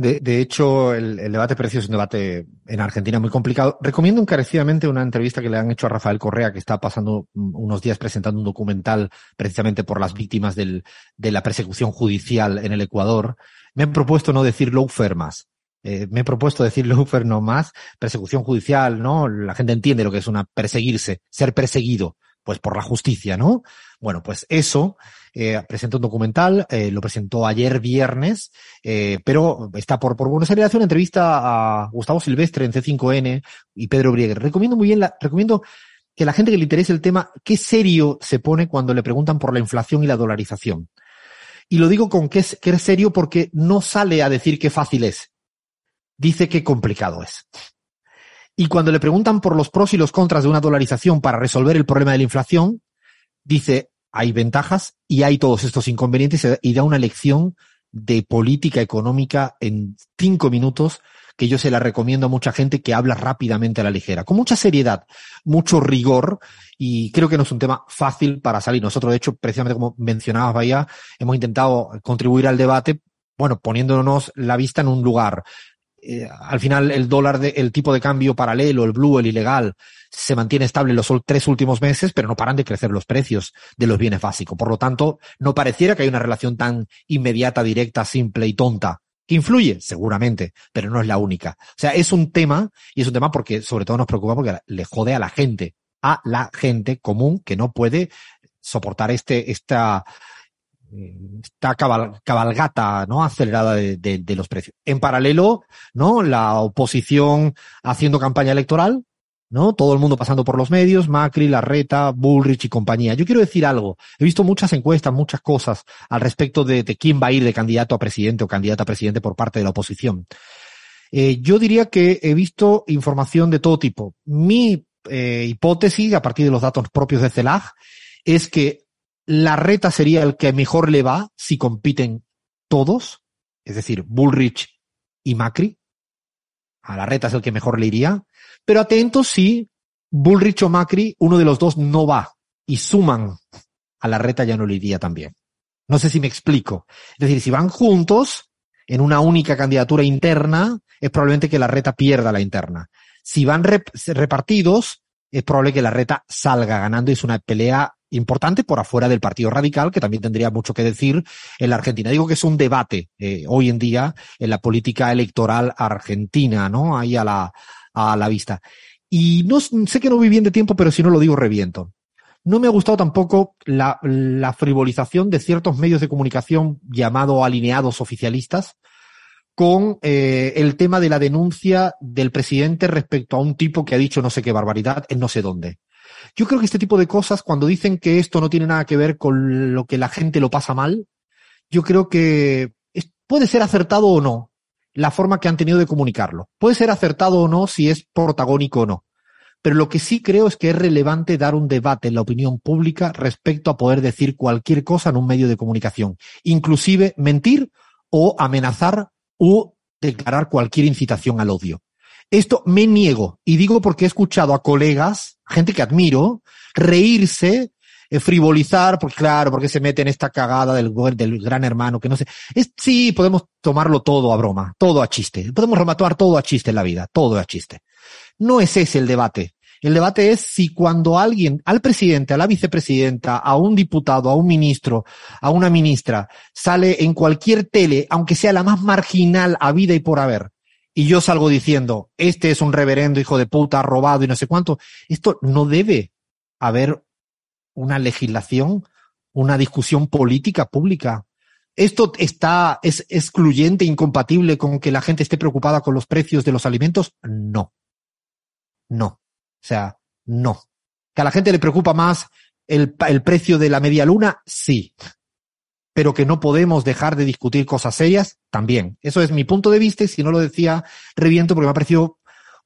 De, hecho, el, debate de precios es un debate en Argentina muy complicado. Recomiendo encarecidamente una entrevista que le han hecho a Rafael Correa, que está pasando unos días presentando un documental precisamente por las víctimas del, de la persecución judicial en el Ecuador. Me he propuesto no decir lawfare más. Eh, me he propuesto decir lawfare no más. Persecución judicial, ¿no? La gente entiende lo que es una perseguirse, ser perseguido pues por la justicia, ¿no? Bueno, pues eso, eh, presentó un documental, eh, lo presentó ayer viernes, eh, pero está por, por Buenos Aires, hace una entrevista a Gustavo Silvestre en C5N y Pedro Brieger. Recomiendo muy bien, la, recomiendo que la gente que le interese el tema, qué serio se pone cuando le preguntan por la inflación y la dolarización. Y lo digo con que es, que es serio porque no sale a decir qué fácil es. Dice qué complicado es. Y cuando le preguntan por los pros y los contras de una dolarización para resolver el problema de la inflación, dice, hay ventajas y hay todos estos inconvenientes y da una lección de política económica en cinco minutos que yo se la recomiendo a mucha gente que habla rápidamente a la ligera, con mucha seriedad, mucho rigor y creo que no es un tema fácil para salir. Nosotros, de hecho, precisamente como mencionabas, Bahía, hemos intentado contribuir al debate, bueno, poniéndonos la vista en un lugar eh, al final el dólar, de, el tipo de cambio paralelo, el blue, el ilegal, se mantiene estable los ul- tres últimos meses, pero no paran de crecer los precios de los bienes básicos. Por lo tanto, no pareciera que hay una relación tan inmediata, directa, simple y tonta. ¿Que influye? Seguramente, pero no es la única. O sea, es un tema, y es un tema porque sobre todo nos preocupa porque le jode a la gente, a la gente común que no puede soportar este, esta, esta cabal- cabalgata no acelerada de, los precios. En paralelo, ¿no? La oposición haciendo campaña electoral, ¿no? Todo el mundo pasando por los medios, Macri, Larreta, Bullrich y compañía. Yo quiero decir algo. He visto muchas encuestas, muchas cosas al respecto de, de quién va a ir de candidato a presidente o candidata a presidente por parte de la oposición. Eh, yo diría que he visto información de todo tipo. Mi eh, hipótesis, a partir de los datos propios de CELAG, es que la reta sería el que mejor le va si compiten todos, es decir, Bullrich y Macri. A la reta es el que mejor le iría. Pero atentos si Bullrich o Macri, uno de los dos no va y suman a la reta ya no le iría también. No sé si me explico. Es decir, si van juntos en una única candidatura interna, es probablemente que la reta pierda la interna. Si van rep- repartidos, es probable que la reta salga ganando y es una pelea importante por afuera del Partido Radical, que también tendría mucho que decir en la Argentina. Digo que es un debate eh, hoy en día en la política electoral argentina, ¿no? Ahí a la, a la vista. Y no sé que no vi bien de tiempo, pero si no lo digo reviento. No me ha gustado tampoco la, la frivolización de ciertos medios de comunicación llamado alineados oficialistas con eh, el tema de la denuncia del presidente respecto a un tipo que ha dicho no sé qué barbaridad en no sé dónde. Yo creo que este tipo de cosas, cuando dicen que esto no tiene nada que ver con lo que la gente lo pasa mal, yo creo que puede ser acertado o no la forma que han tenido de comunicarlo. Puede ser acertado o no si es protagónico o no. Pero lo que sí creo es que es relevante dar un debate en la opinión pública respecto a poder decir cualquier cosa en un medio de comunicación, inclusive mentir o amenazar o declarar cualquier incitación al odio. Esto me niego y digo porque he escuchado a colegas, gente que admiro, reírse, eh, frivolizar, porque claro, porque se mete en esta cagada del, del gran hermano, que no sé. Es, sí, podemos tomarlo todo a broma, todo a chiste. Podemos rematar todo a chiste en la vida, todo a chiste. No es ese el debate. El debate es si cuando alguien, al presidente, a la vicepresidenta, a un diputado, a un ministro, a una ministra, sale en cualquier tele, aunque sea la más marginal a vida y por haber, y yo salgo diciendo, este es un reverendo hijo de puta, robado y no sé cuánto, esto no debe haber una legislación, una discusión política pública. ¿Esto está, es excluyente, incompatible con que la gente esté preocupada con los precios de los alimentos? No. No. O sea, no. ¿Que a la gente le preocupa más el, el precio de la media luna? Sí. Pero que no podemos dejar de discutir cosas serias, también. Eso es mi punto de vista y si no lo decía, reviento porque me ha parecido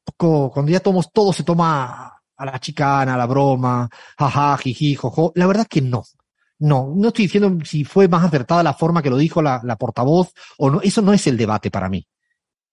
poco, cuando ya tomos, todo se toma a la chicana, a la broma, jaja, jiji, jojo. La verdad que no. No, no estoy diciendo si fue más acertada la forma que lo dijo la, la portavoz o no. Eso no es el debate para mí.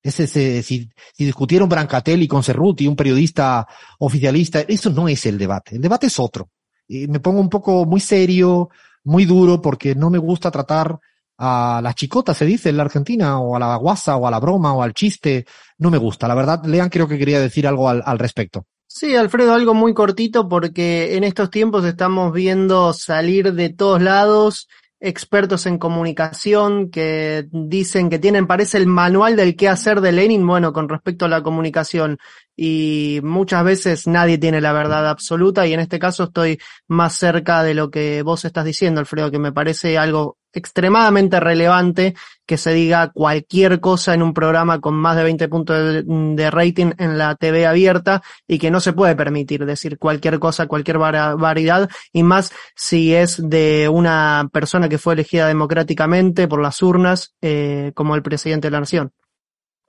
Ese, ese- si, si discutieron Brancatelli con Cerruti, un periodista oficialista, eso no es el debate. El debate es otro. Y me pongo un poco muy serio, muy duro, porque no me gusta tratar a la chicota, se dice en la Argentina, o a la guasa, o a la broma, o al chiste. No me gusta. La verdad, Lean creo que quería decir algo al, al respecto. Sí, Alfredo, algo muy cortito porque en estos tiempos estamos viendo salir de todos lados expertos en comunicación que dicen que tienen, parece el manual del qué hacer de Lenin, bueno, con respecto a la comunicación. Y muchas veces nadie tiene la verdad absoluta y en este caso estoy más cerca de lo que vos estás diciendo, Alfredo, que me parece algo extremadamente relevante que se diga cualquier cosa en un programa con más de 20 puntos de, rating en la TV abierta y que no se puede permitir decir cualquier cosa, cualquier variedad y más si es de una persona que fue elegida democráticamente por las urnas eh, como el presidente de la nación.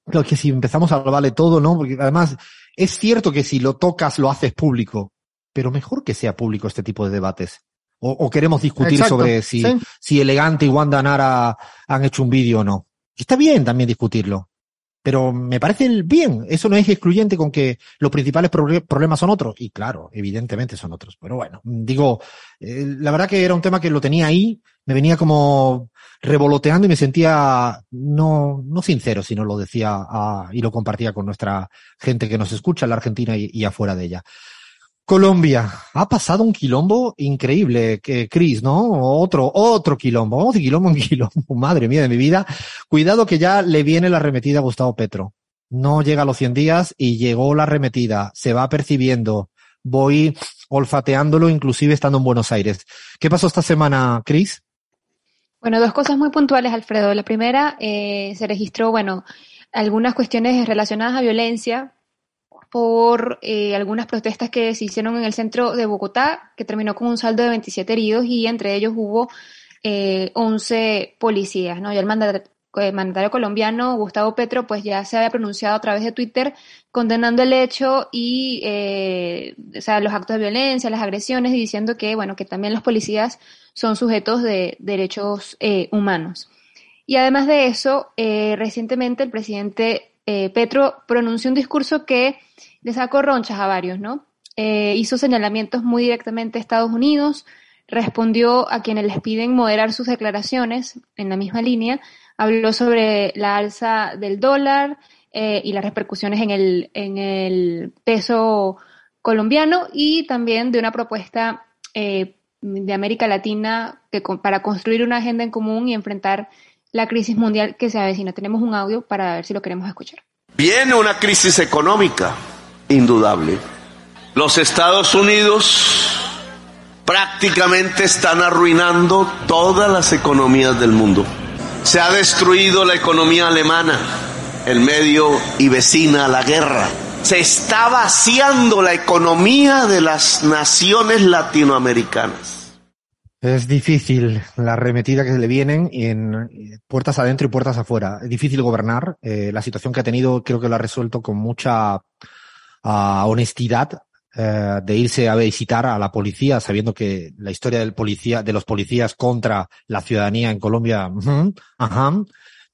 Claro, que si empezamos a vale todo, ¿no? Porque además es cierto que si lo tocas lo haces público, pero mejor que sea público este tipo de debates. O, o queremos discutir Exacto, sobre si, sí. si Elegante y Wanda Nara han hecho un vídeo o no. Está bien también discutirlo. Pero me parece bien. Eso no es excluyente con que los principales proble- problemas son otros. Y claro, evidentemente son otros. Pero bueno, digo, eh, la verdad que era un tema que lo tenía ahí. Me venía como revoloteando y me sentía no, no sincero, sino lo decía ah, y lo compartía con nuestra gente que nos escucha en la Argentina y, y afuera de ella. Colombia, ha pasado un quilombo increíble, que Cris, ¿no? Otro, otro quilombo, vamos de quilombo en quilombo, madre mía de mi vida. Cuidado que ya le viene la arremetida a Gustavo Petro. No llega a los 100 días y llegó la arremetida, se va percibiendo. Voy olfateándolo, inclusive estando en Buenos Aires. ¿Qué pasó esta semana, Cris? Bueno, dos cosas muy puntuales, Alfredo. La primera, eh, se registró, bueno, algunas cuestiones relacionadas a violencia por eh, algunas protestas que se hicieron en el centro de Bogotá, que terminó con un saldo de 27 heridos y entre ellos hubo eh, 11 policías, ¿no? Ya el mandatario, colombiano, Gustavo Petro, pues ya se había pronunciado a través de Twitter condenando el hecho y, eh, o sea, los actos de violencia, las agresiones y diciendo que, bueno, que también los policías son sujetos de derechos eh, humanos. Y además de eso, eh, recientemente el presidente eh, Petro pronunció un discurso que le sacó ronchas a varios, ¿no? Eh, hizo señalamientos muy directamente a Estados Unidos, respondió a quienes les piden moderar sus declaraciones en la misma línea, habló sobre la alza del dólar eh, y las repercusiones en el, en el peso colombiano y también de una propuesta eh, de América Latina para construir una agenda en común y enfrentar la crisis mundial que se avecina. Tenemos un audio para ver si lo queremos escuchar. Viene una crisis económica, indudable. Los Estados Unidos prácticamente están arruinando todas las economías del mundo. Se ha destruido la economía alemana, el medio y vecina a la guerra. Se está vaciando la economía de las naciones latinoamericanas. Es difícil la arremetida que le vienen en puertas adentro y puertas afuera. Es difícil gobernar. Eh, la situación que ha tenido creo que lo ha resuelto con mucha uh, honestidad eh, de irse a visitar a la policía, sabiendo que la historia del policía, de los policías contra la ciudadanía en Colombia, uh -huh,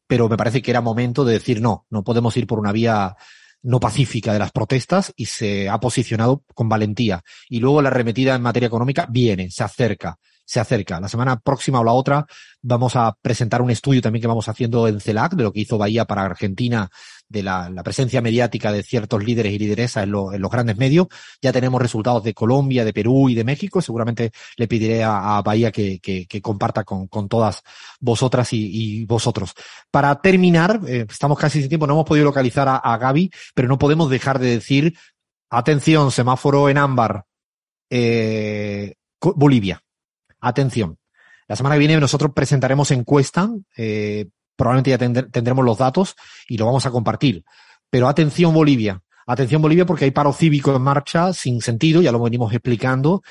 pero me parece que era momento de decir no, no podemos ir por una vía no pacífica de las protestas y se ha posicionado con valentía. Y luego la arremetida en materia económica viene, se acerca se acerca. La semana próxima o la otra vamos a presentar un estudio también que vamos haciendo en CELAC de lo que hizo Bahía para Argentina, de la, presencia mediática de ciertos líderes y lideresas en, en, los grandes medios. Ya tenemos resultados de Colombia, de Perú y de México. Seguramente le pediré a, Bahía que, comparta con, todas vosotras y, vosotros. Para terminar, eh, estamos casi sin tiempo, no hemos podido localizar a, a Gaby, pero no podemos dejar de decir, atención, semáforo en ámbar, eh, Bolivia Atención. La semana que viene nosotros presentaremos encuesta, eh, probablemente ya tendr tendremos los datos y lo vamos a compartir. Pero atención Bolivia, atención Bolivia porque hay paro cívico en marcha sin sentido, ya lo venimos explicando.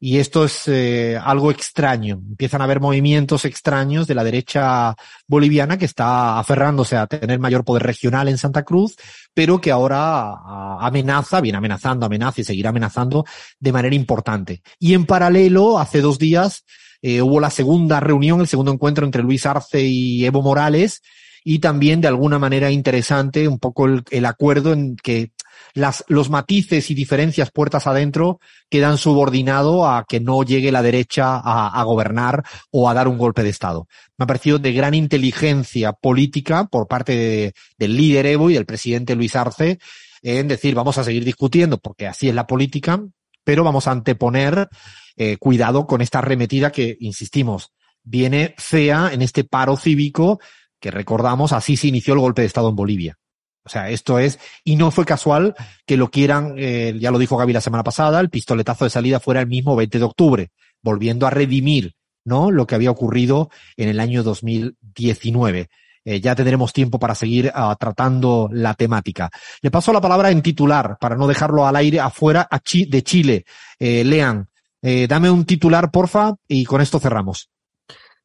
Y esto es eh, algo extraño. Empiezan a haber movimientos extraños de la derecha boliviana que está aferrándose a tener mayor poder regional en Santa Cruz, pero que ahora amenaza, viene amenazando, amenaza y seguirá amenazando de manera importante. Y en paralelo, hace dos días, eh, hubo la segunda reunión, el segundo encuentro entre Luis Arce y Evo Morales, y también de alguna manera interesante un poco el acuerdo en que las, los matices y diferencias puertas adentro quedan subordinados a que no llegue la derecha a, a, gobernar o a dar un golpe de Estado. Me ha parecido de gran inteligencia política por parte de, del líder Evo y del presidente Luis Arce en decir vamos a seguir discutiendo porque así es la política, pero vamos a anteponer eh, cuidado con esta arremetida que, insistimos, viene fea en este paro cívico que recordamos, así se inició el golpe de Estado en Bolivia. O sea, esto es, y no fue casual que lo quieran, eh, ya lo dijo Gaby la semana pasada, el pistoletazo de salida fuera el mismo 20 de octubre, volviendo a redimir, ¿no? Lo que había ocurrido en el año 2019. Eh, ya tendremos tiempo para seguir uh, tratando la temática. Le paso la palabra en titular, para no dejarlo al aire afuera a Chi de Chile. Eh, Lean, eh, dame un titular, porfa, y con esto cerramos.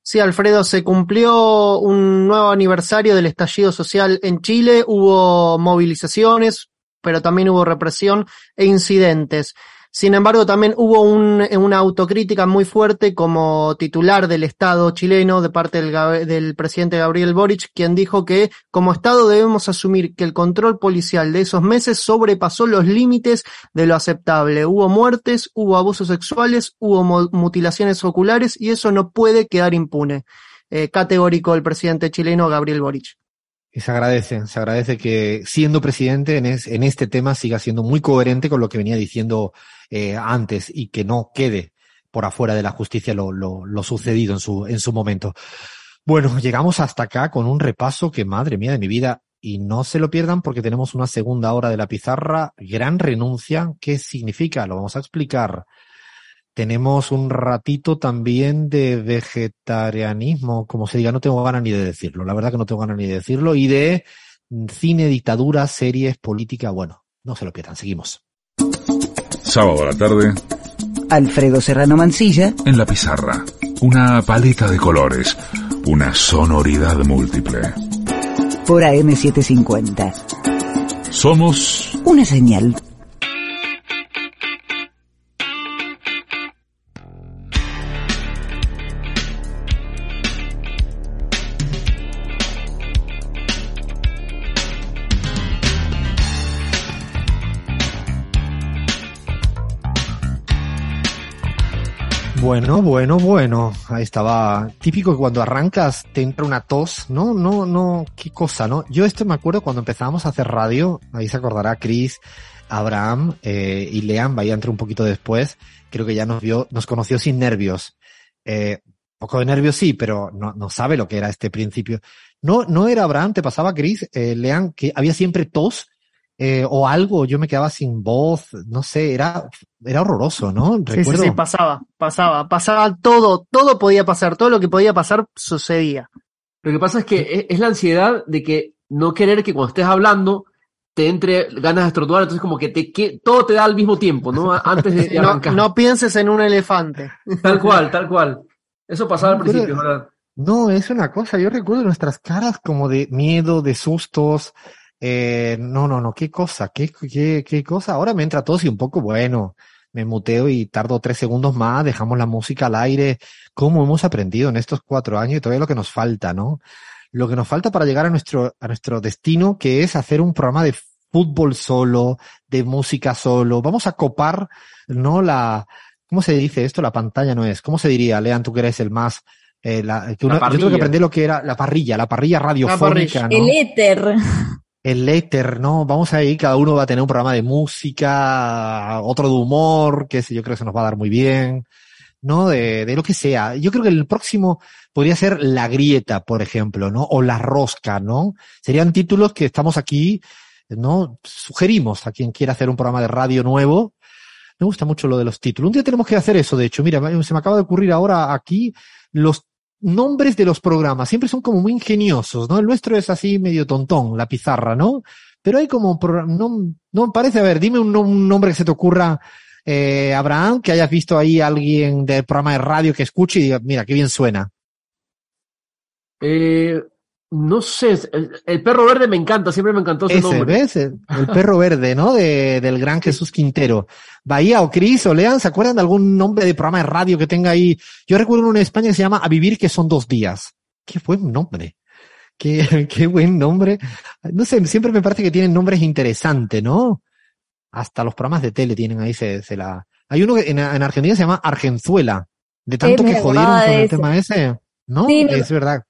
Sí, Alfredo, se cumplió un nuevo aniversario del estallido social en Chile, hubo movilizaciones, pero también hubo represión e incidentes. Sin embargo, también hubo un, una autocrítica muy fuerte como titular del Estado chileno de parte del, del, presidente Gabriel Boric, quien dijo que como Estado debemos asumir que el control policial de esos meses sobrepasó los límites de lo aceptable. Hubo muertes, hubo abusos sexuales, hubo mutilaciones oculares y eso no puede quedar impune. eh, categórico el presidente chileno Gabriel Boric. Se agradece, se agradece que siendo presidente en, es- en este tema siga siendo muy coherente con lo que venía diciendo eh, antes y que no quede por afuera de la justicia lo, lo, lo sucedido en su, en su momento. Bueno, llegamos hasta acá con un repaso que, madre mía de mi vida, y no se lo pierdan porque tenemos una segunda hora de la pizarra, gran renuncia. ¿Qué significa? Lo vamos a explicar. Tenemos un ratito también de vegetarianismo, como se diga, no tengo ganas ni de decirlo, la verdad que no tengo ganas ni de decirlo, y de cine, dictadura, series, política, bueno, no se lo pierdan, seguimos. Sábado a la tarde, Alfredo Serrano Mancilla, en la pizarra. Una paleta de colores, una sonoridad múltiple. por AM750. Somos Una señal. Bueno, bueno, bueno. Ahí estaba. Típico que cuando arrancas te entra una tos. No, no, no. Qué cosa, ¿no? Yo esto me acuerdo cuando empezábamos a hacer radio. Ahí se acordará Chris, Abraham eh, y Lean. Vaya entre un poquito después. Creo que ya nos vio, nos conoció sin nervios. Eh, poco de nervios sí, pero no, no sabe lo que era este principio. No, no era Abraham, te pasaba Chris, eh, Lean, que había siempre tos. Eh, o algo, yo me quedaba sin voz, no sé, era, era horroroso, ¿no? Sí, sí, Recuerdo. sí, pasaba, pasaba, pasaba todo, todo podía pasar, todo lo que podía pasar sucedía. Lo que pasa es que es, es la ansiedad de que no querer que cuando estés hablando te entre ganas de estornudar, entonces como que te que todo te da al mismo tiempo, ¿no? Antes de, de No, arrancar. no pienses en un elefante. Tal cual, tal cual. Eso pasaba al Pero- principio, ¿verdad? No, es una cosa, yo recuerdo nuestras caras como de miedo, de sustos. Eh, no, no, no, qué cosa, qué, qué, qué cosa. Ahora me entra tos y un poco, bueno, me muteo y tardo tres segundos más, dejamos la música al aire. ¿Cómo hemos aprendido en estos cuatro años y todavía lo que nos falta, ¿no? Lo que nos falta para llegar a nuestro, a nuestro destino, que es hacer un programa de fútbol solo, de música solo. Vamos a copar, ¿no? La, ¿cómo se dice esto? La pantalla no es. ¿Cómo se diría, Lean, tú que eres el más, eh, la, que La uno- yo tengo que aprender lo que era la parrilla, la parrilla radiofónica, ¿no? El éter. El éter, ¿no? Vamos ahí, cada uno va a tener un programa de música, otro de humor, que yo creo que se nos va a dar muy bien, ¿no? De, de lo que sea. Yo creo que el próximo podría ser La Grieta, por ejemplo, ¿no? O La Rosca, ¿no? Serían títulos que estamos aquí, ¿no? Sugerimos a quien quiera hacer un programa de radio nuevo. Me gusta mucho lo de los títulos. Un día tenemos que hacer eso, de hecho. Mira, se me acaba de ocurrir ahora aquí los nombres de los programas. Siempre son como muy ingeniosos, ¿no? El nuestro es así medio tontón, la pizarra, ¿no? Pero hay como, no, no parece, a ver, dime un nombre que se te ocurra, eh, Abraham, que hayas visto ahí a alguien del programa de radio que escuche y diga, mira, qué bien suena. Eh, no sé, el, el perro verde me encanta, siempre me encantó ese, Ese, nombre. ¿ves? El, el perro verde, ¿no? De, del gran Jesús Quintero. Bahía o Cris o Lean, ¿se acuerdan de algún nombre de programa de radio que tenga ahí? Yo recuerdo uno en España que se llama A Vivir que son dos días. Qué buen nombre. Qué, qué buen nombre. No sé, siempre me parece que tienen nombres interesantes, ¿no? Hasta los programas de tele tienen ahí, se, se la... Hay uno que en, en Argentina se llama Argenzuela. De tanto que jodieron con el tema ese. ¿No? Sí, es verdad.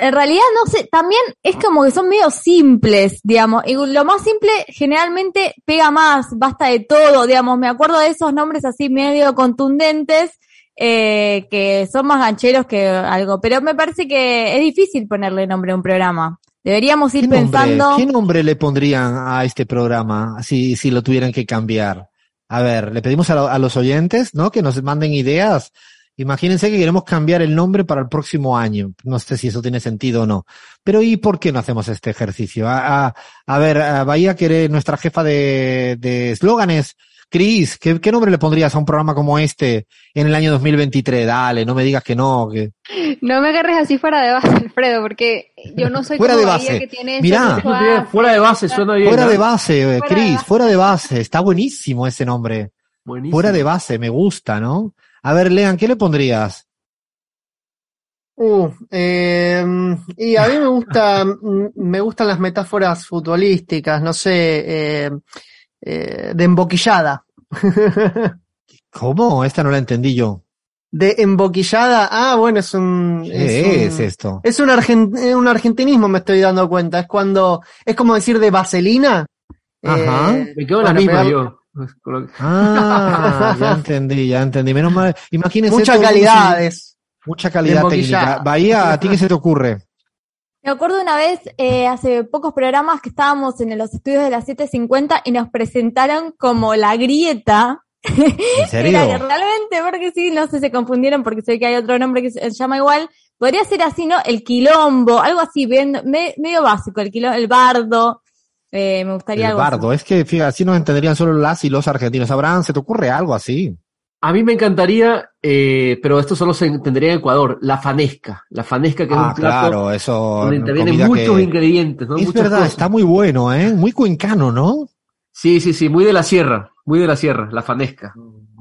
En realidad, no sé, también es como que son medio simples, digamos. Y lo más simple generalmente pega más, basta de todo, digamos. Me acuerdo de esos nombres así medio contundentes, eh, que son más gancheros que algo. Pero me parece que es difícil ponerle nombre a un programa. Deberíamos ir ¿Qué nombre, pensando. ¿Qué nombre le pondrían a este programa si, si lo tuvieran que cambiar? A ver, le pedimos a, lo- a los oyentes, ¿no? Que nos manden ideas. Imagínense que queremos cambiar el nombre para el próximo año. No sé si eso tiene sentido o no. Pero ¿y por qué no hacemos este ejercicio? A, a- a ver, a Bahía, que eres nuestra jefa de de eslóganes. Cris, ¿qué, ¿qué nombre le pondrías a un programa como este en el año 2023? Dale, no me digas que no. Que... No me agarres así fuera de base, Alfredo, porque yo no soy Fuera como de Bahía base. que tiene ese Mirá. de- fuera de base suena bien. Fuera ¿no? de base, eh, Fuera de Cris, base. fuera de base. Está buenísimo ese nombre. Buenísimo. Fuera de base, me gusta, ¿no? A ver, Lean, ¿qué le pondrías? Uh, eh, y a mí me gusta, me gustan las metáforas futbolísticas, no sé, eh, eh, de emboquillada. ¿Cómo? Esta no la entendí yo. De emboquillada, ah, bueno, es un... ¿Qué es, un- esto? Es un, argen- eh, un argentinismo, me estoy dando cuenta. Es cuando, es como decir de vaselina. Ajá. Eh, Me quedo en la misma yo. Que- Ah, ya entendí, ya entendí. Menos mal. Imagínense. Muchas calidades. Mucha calidad técnica. Bahía, ¿a ti qué se te ocurre? Me acuerdo una vez, eh, hace pocos programas, que estábamos en los estudios de las 750 y nos presentaron como la grieta. ¿En serio? Era que realmente, porque sí, no sé, se confundieron porque sé que hay otro nombre que se llama igual. Podría ser así, ¿no? El quilombo, algo así, bien, me- medio básico, el quilombo, el bardo. Eh, me gustaría El algo así. bardo. Es que, fíjate, así nos entenderían solo las y los argentinos. Abraham, ¿se te ocurre algo así? A mí me encantaría, eh, pero esto solo se entendería en Ecuador, la fanesca. La fanesca que es Ah, un plato claro, eso. donde intervienen muchos que- ingredientes, ¿no? Es Muchas verdad, cosas. está muy bueno, ¿eh? Muy cuencano, ¿no? Sí, sí, sí, muy de la sierra, muy de la sierra, la fanesca.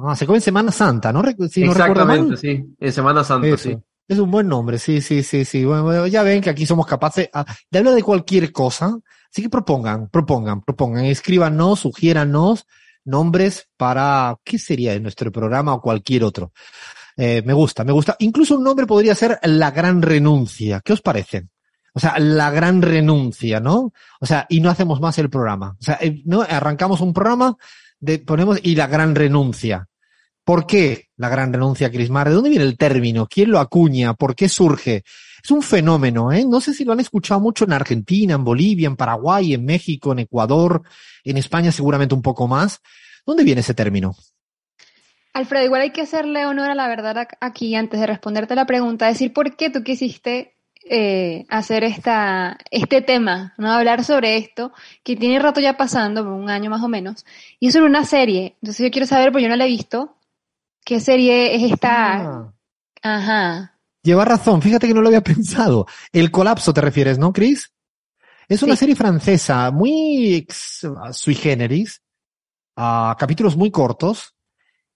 Ah, se come en Semana Santa, ¿no? Exactamente, sí, en Semana Santa, Eso. sí. Es un buen nombre, sí, sí, sí, sí. Bueno, bueno, ya ven que aquí somos capaces ah, de hablar de cualquier cosa. Así que propongan, propongan, propongan, escríbanos, sugiéranos nombres para, ¿qué sería de nuestro programa o cualquier otro? Eh, me gusta, me gusta. Incluso un nombre podría ser La Gran Renuncia. ¿Qué os parece? O sea, La Gran Renuncia, ¿no? O sea, y no hacemos más el programa. O sea, eh, no arrancamos un programa, de, ponemos y La Gran Renuncia. ¿Por qué la gran renuncia Crismar? ¿De dónde viene el término? ¿Quién lo acuña? ¿Por qué surge? Es un fenómeno, ¿eh? No sé si lo han escuchado mucho en Argentina, en Bolivia, en Paraguay, en México, en Ecuador, en España seguramente un poco más. ¿Dónde viene ese término? Alfredo, igual hay que hacerle honor a la verdad aquí antes de responderte la pregunta, decir por qué tú quisiste eh, hacer esta, este tema, ¿no? Hablar sobre esto, que tiene rato ya pasando, un año más o menos, y es sobre una serie. Entonces yo quiero saber, porque yo no la he visto, ¿qué serie es esta? Ah, Ajá. Lleva razón, fíjate que no lo había pensado. El colapso te refieres, ¿no, Chris? Es una Sí. serie francesa muy ex- sui generis, a capítulos muy cortos,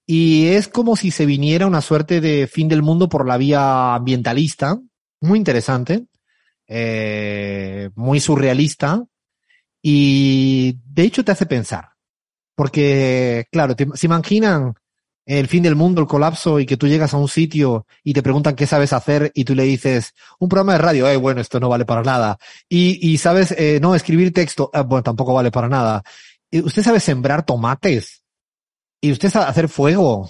y es como si se viniera una suerte de fin del mundo por la vía ambientalista, muy interesante, eh, muy surrealista, y de hecho te hace pensar, porque claro, te- se imaginan el fin del mundo, el colapso, y que tú llegas a un sitio y te preguntan qué sabes hacer y tú le dices, un programa de radio, eh, bueno, esto no vale para nada. Y, y sabes, eh, no, escribir texto, ah, bueno, tampoco vale para nada. Y usted sabe sembrar tomates y usted sabe hacer fuego,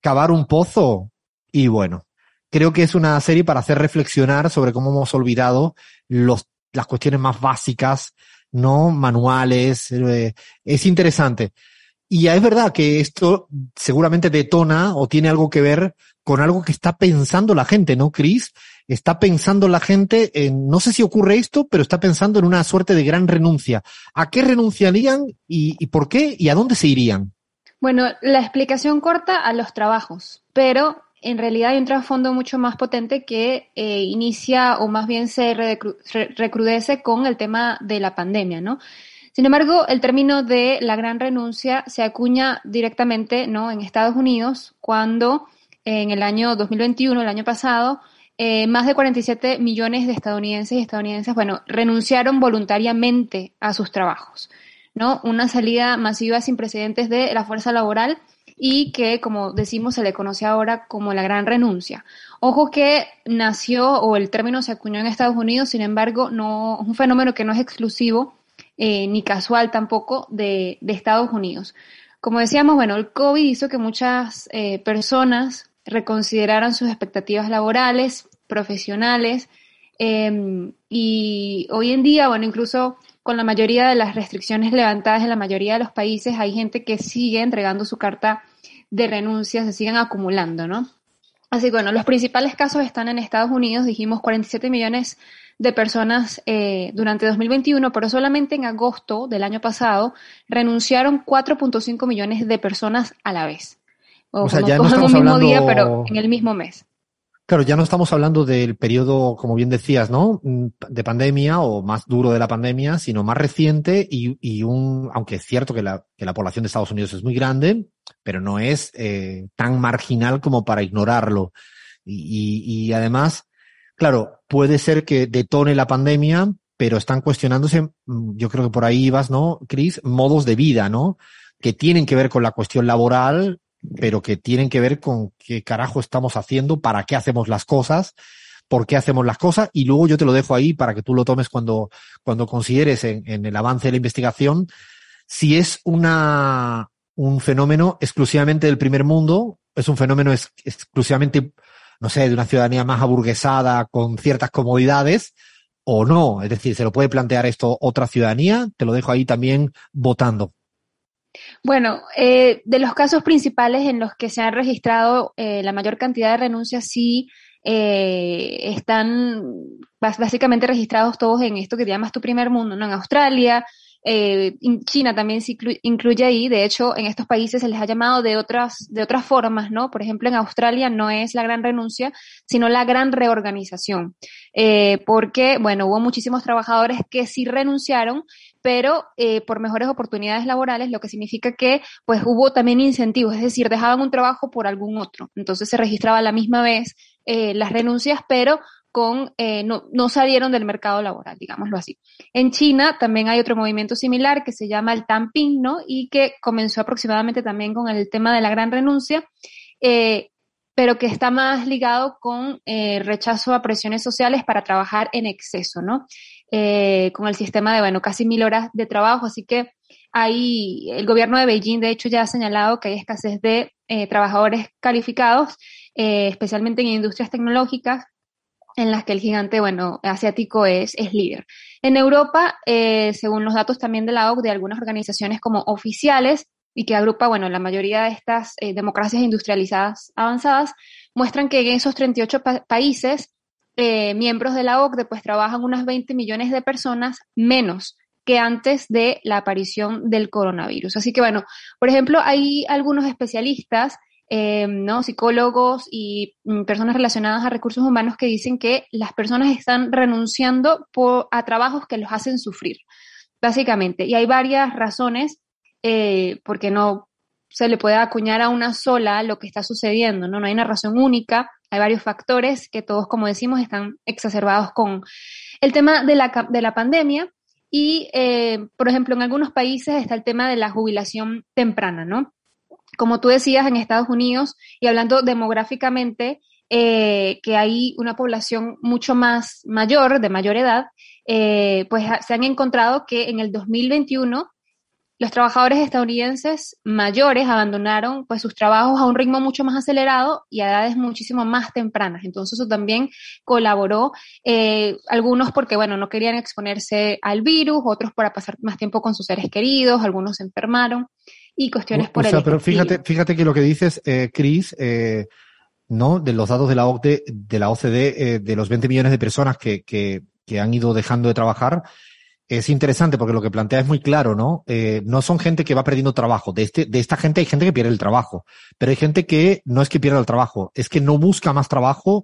cavar un pozo y bueno, creo que es una serie para hacer reflexionar sobre cómo hemos olvidado los, las cuestiones más básicas, no manuales, eh, es interesante. Y ya es verdad que esto seguramente detona o tiene algo que ver con algo que está pensando la gente, ¿no, Chris? Está pensando la gente en, no sé si ocurre esto, pero está pensando en una suerte de gran renuncia. ¿A qué renunciarían y, por qué y a dónde se irían? Bueno, la explicación corta a los trabajos, pero en realidad hay un trasfondo mucho más potente que eh, inicia o más bien se recru- re- recrudece con el tema de la pandemia, ¿no? Sin embargo, el término de la gran renuncia se acuña directamente, ¿no? En Estados Unidos, cuando en el año 2021, el año pasado, eh, más de 47 millones de estadounidenses y estadounidenses, bueno, renunciaron voluntariamente a sus trabajos. ¿no? Una salida masiva sin precedentes de la fuerza laboral y que, como decimos, se le conoce ahora como la gran renuncia. Ojo que nació o el término se acuñó en Estados Unidos, sin embargo, no es un fenómeno que no es exclusivo eh, ni casual tampoco de, Estados Unidos. Como decíamos, bueno, el COVID hizo que muchas eh, personas reconsideraran sus expectativas laborales, profesionales, eh, y hoy en día, bueno, incluso con la mayoría de las restricciones levantadas en la mayoría de los países, hay gente que sigue entregando su carta de renuncia, se siguen acumulando, ¿no? Así que bueno, los principales casos están en Estados Unidos, dijimos 47 millones de personas eh, durante 2021, pero solamente en agosto del año pasado renunciaron 4.5 millones de personas a la vez. O, o sea, ya no como en estamos un mismo hablando... día, pero en el mismo mes. Claro, ya no estamos hablando del periodo, como bien decías, ¿no? De pandemia o más duro de la pandemia, sino más reciente y, y un, aunque es cierto que la, que la población de Estados Unidos es muy grande, pero no es eh, tan marginal como para ignorarlo. Y, y, y además, claro, puede ser que detone la pandemia, pero están cuestionándose, yo creo que por ahí ibas, ¿no, Chris? Modos de vida, ¿no? Que tienen que ver con la cuestión laboral, pero que tienen que ver con qué carajo estamos haciendo, para qué hacemos las cosas, por qué hacemos las cosas, y luego yo te lo dejo ahí para que tú lo tomes cuando, cuando consideres en, en el avance de la investigación si es una, un fenómeno exclusivamente del primer mundo, es un fenómeno ex- exclusivamente, no sé, de una ciudadanía más aburguesada con ciertas comodidades, o no. Es decir, se lo puede plantear esto otra ciudadanía, te lo dejo ahí también votando. Bueno, eh, de los casos principales en los que se han registrado eh, la mayor cantidad de renuncias, sí eh, están básicamente registrados todos en esto que te llamas tu primer mundo, ¿no? En Australia, eh, China también se inclu- incluye ahí. De hecho, en estos países se les ha llamado de otras, de otras formas, ¿no? Por ejemplo, en Australia no es la gran renuncia, sino la gran reorganización. Eh, porque, bueno, hubo muchísimos trabajadores que sí renunciaron, pero eh, por mejores oportunidades laborales, lo que significa que pues hubo también incentivos, es decir, dejaban un trabajo por algún otro. Entonces se registraba a la misma vez las renuncias, pero eh, no, salieron del mercado laboral, digámoslo así. En China también hay otro movimiento similar que se llama el Tamping, ¿no? Y que comenzó aproximadamente también con el tema de la gran renuncia. Eh, pero que está más ligado con eh, rechazo a presiones sociales para trabajar en exceso, ¿no? Eh, con el sistema de, bueno, casi mil horas de trabajo, así que hay, el gobierno de Beijing, de hecho, ya ha señalado que hay escasez de trabajadores calificados, especialmente en industrias tecnológicas, en las que el gigante, bueno, asiático es, es líder. En Europa, eh, según los datos también de la OCDE, de algunas organizaciones como oficiales, y que agrupa, bueno, la mayoría de estas eh, democracias industrializadas avanzadas, muestran que en esos 38 pa países, eh, miembros de la OCDE, pues trabajan unas 20 millones de personas menos que antes de la aparición del coronavirus. Así que, bueno, por ejemplo, hay algunos especialistas, eh, ¿no? psicólogos y mm, personas relacionadas a recursos humanos que dicen que las personas están renunciando a trabajos que los hacen sufrir, básicamente. Y hay varias razones eh, porque no se le puede acuñar a una sola lo que está sucediendo, ¿no? No hay una razón única, hay varios factores que todos, como decimos, están exacerbados con el tema de la, de la pandemia y, eh, por ejemplo, en algunos países está el tema de la jubilación temprana, ¿no? Como tú decías, en Estados Unidos, y hablando demográficamente, eh, que hay una población mucho más mayor, de mayor edad, eh, pues se han encontrado que en el 2021 los trabajadores estadounidenses mayores abandonaron pues sus trabajos a un ritmo mucho más acelerado y a edades muchísimo más tempranas. Entonces eso también colaboró, eh, algunos porque bueno, no querían exponerse al virus, otros para pasar más tiempo con sus seres queridos, algunos se enfermaron y cuestiones por o sea, pero fíjate, fíjate que lo que dices, eh, Chris, eh, ¿no? De los datos de la OCDE, de la OCDE, eh, de los 20 millones de personas que, que, que han ido dejando de trabajar, es interesante porque lo que plantea es muy claro, ¿no? Eh, no son gente que va perdiendo trabajo. De, este, de esta gente hay gente que pierde el trabajo. Pero hay gente que no es que pierda el trabajo, es que no busca más trabajo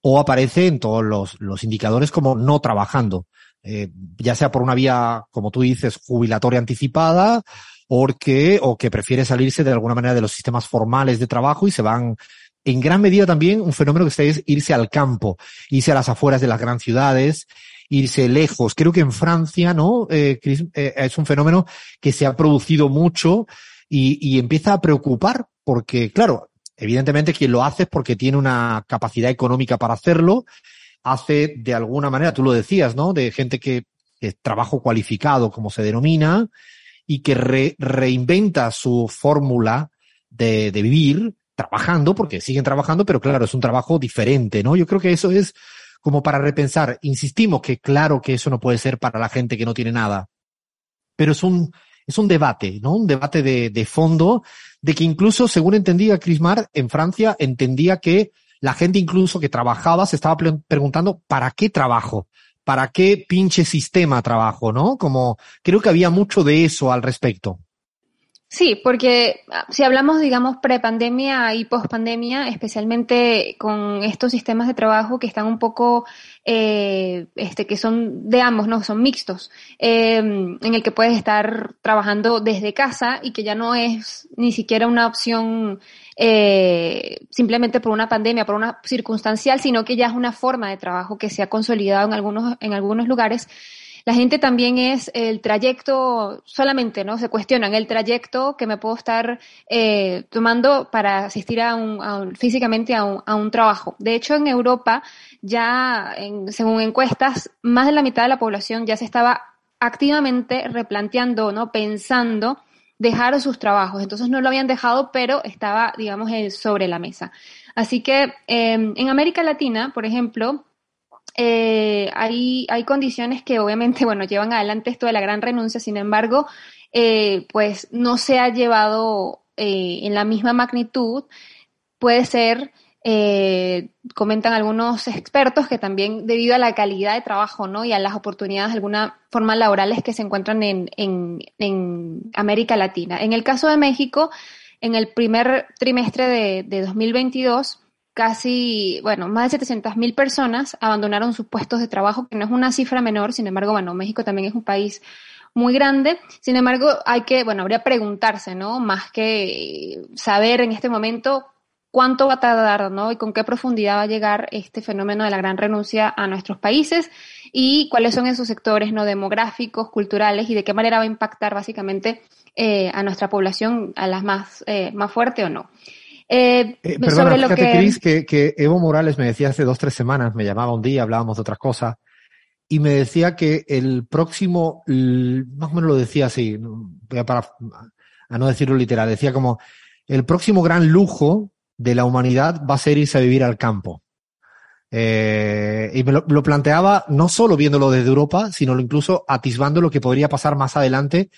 o aparece en todos los, los indicadores como no trabajando. Eh, ya sea por una vía, como tú dices, jubilatoria anticipada, porque, o que prefiere salirse de alguna manera de los sistemas formales de trabajo y se van en gran medida también un fenómeno que está es irse al campo, irse a las afueras de las grandes ciudades, irse lejos. Creo que en Francia, ¿no? Eh, Chris, eh, es un fenómeno que se ha producido mucho y, y, empieza a preocupar porque, claro, evidentemente quien lo hace es porque tiene una capacidad económica para hacerlo, hace de alguna manera, tú lo decías, ¿no? De gente que, que trabajo cualificado, como se denomina, y que re, reinventa su fórmula de, de vivir trabajando, porque siguen trabajando, pero claro, es un trabajo diferente, ¿no? Yo creo que eso es como para repensar. Insistimos que claro que eso no puede ser para la gente que no tiene nada, pero es un, es un debate, ¿no? Un debate de, de fondo, de que incluso, según entendía Crismar, en Francia entendía que la gente incluso que trabajaba se estaba preguntando, ¿para qué trabajo? ¿Para qué pinche sistema trabajo? ¿No? Como, creo que había mucho de eso al respecto. Sí, porque si hablamos, digamos, prepandemia y pospandemia, especialmente con estos sistemas de trabajo que están un poco, eh, este, que son de ambos, ¿no? Son mixtos, eh, en el que puedes estar trabajando desde casa y que ya no es ni siquiera una opción eh, simplemente por una pandemia, por una circunstancial, sino que ya es una forma de trabajo que se ha consolidado en algunos, en algunos lugares La gente también es el trayecto, solamente, ¿no? Se cuestionan el trayecto que me puedo estar eh, tomando para asistir a un, a un- físicamente a un, a un trabajo. De hecho, en Europa, ya, en- según encuestas, más de la mitad de la población ya se estaba activamente replanteando, ¿no? Pensando dejar sus trabajos. Entonces no lo habían dejado, pero estaba, digamos, eh, sobre la mesa. Así que eh, en América Latina, por ejemplo, eh, hay, hay condiciones que obviamente, bueno, llevan adelante esto de la gran renuncia, sin embargo, eh, pues no se ha llevado eh, en la misma magnitud. Puede ser, eh, comentan algunos expertos, que también debido a la calidad de trabajo, ¿no? Y a las oportunidades de alguna forma laborales que se encuentran en, en, en América Latina. En el caso de México, en el primer trimestre de, de 2022, casi, bueno, más de 700 mil personas abandonaron sus puestos de trabajo, que no es una cifra menor, sin embargo, bueno, México también es un país muy grande. Sin embargo, hay que, bueno, habría preguntarse, ¿no? Más que saber en este momento cuánto va a tardar, ¿no? Y con qué profundidad va a llegar este fenómeno de la gran renuncia a nuestros países y cuáles son esos sectores, ¿no? Demográficos, culturales y de qué manera va a impactar básicamente eh, a nuestra población, a las más, eh, más fuerte o no. Eh, Eh, sobre perdona, lo fíjate, que... Cris, que, que Evo Morales me decía hace dos, tres semanas, me llamaba un día, hablábamos de otra cosa, y me decía que el próximo, más o menos lo decía así, para, a no decirlo literal, decía como, el próximo gran lujo de la humanidad va a ser irse a vivir al campo. Eh, y me lo, lo planteaba no solo viéndolo desde Europa, sino incluso atisbando lo que podría pasar más adelante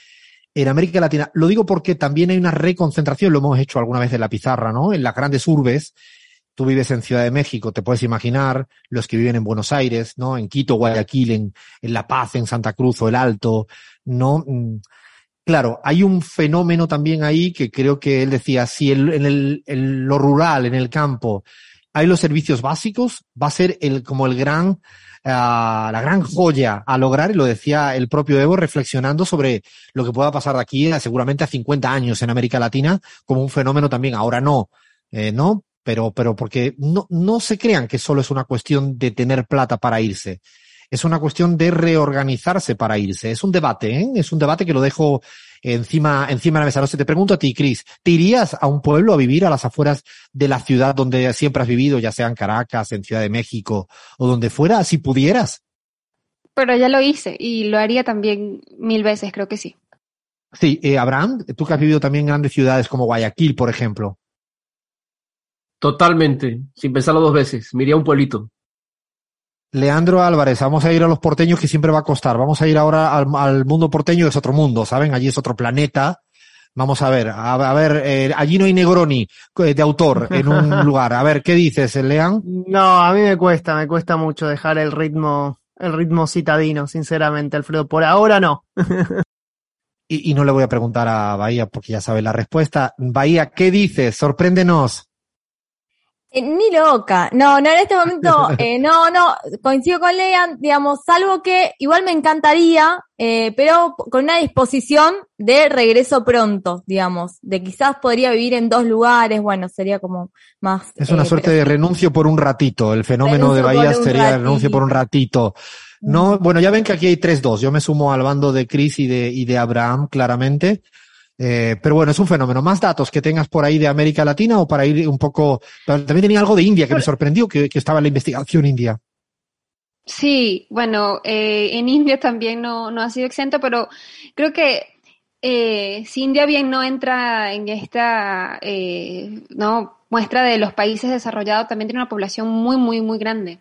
en América Latina. Lo digo porque también hay una reconcentración, lo hemos hecho alguna vez en la pizarra, ¿no? En las grandes urbes. Tú vives en Ciudad de México, te puedes imaginar los que viven en Buenos Aires, ¿no? En Quito, Guayaquil, en, La Paz, en Santa Cruz o El Alto, ¿no? Mm, Claro, hay un fenómeno también ahí que creo que él decía, si en el, lo rural, en el campo, hay los servicios básicos, va a ser como el gran, la gran joya a lograr, y lo decía el propio Evo reflexionando sobre lo que pueda pasar de aquí a, seguramente a 50 años en América Latina, como un fenómeno también, ahora no, eh, ¿no? Pero, pero porque no, no se crean que solo es una cuestión de tener plata para irse. Es una cuestión de reorganizarse para irse. Es un debate, ¿eh? Es un debate que lo dejo encima, encima de la mesa. No sé, te pregunto a ti, Cris, ¿te irías a un pueblo a vivir a las afueras de la ciudad donde siempre has vivido, ya sea en Caracas, en Ciudad de México o donde fuera, si pudieras? Pero ya lo hice y lo haría también mil veces, creo que sí. Sí, eh, Abraham, tú que has vivido también en grandes ciudades como Guayaquil, por ejemplo. Totalmente, sin pensarlo dos veces. Me iría a un pueblito. Leandro Álvarez, vamos a ir a los porteños que siempre va a costar. Vamos a ir ahora al, al mundo porteño, es otro mundo, ¿saben? Allí es otro planeta. Vamos a ver, a, a ver, eh, allí no hay Negroni eh, de autor en un lugar. A ver, ¿qué dices, Lean? No, a mí me cuesta, me cuesta mucho dejar el ritmo, el ritmo citadino, sinceramente, Alfredo. Por ahora no. Y, y no le voy a preguntar a Bahía porque ya sabe la respuesta. Bahía, ¿qué dices? Sorpréndenos. Eh, ni loca. No, no, en este momento, eh, no, no, coincido con Lean, digamos, salvo que igual me encantaría, eh, pero con una disposición de regreso pronto, digamos, de quizás podría vivir en dos lugares, bueno, sería como más. Es una eh, suerte pero de renuncio por un ratito. El fenómeno de Renuncio Bahía por un sería renuncio por un ratito. No, bueno, ya ven que aquí hay 3-2. Yo me sumo al bando de Chris y de, y de Abraham, claramente. Eh, pero bueno, es un fenómeno. ¿Más datos que tengas por ahí de América Latina o para ir un poco? También tenía algo de India que me sorprendió que, que estaba en la investigación india. Sí, bueno, eh, en India también no, no ha sido exento, pero creo que eh, si India bien no entra en esta eh, no muestra de los países desarrollados, también tiene una población muy, muy, muy grande.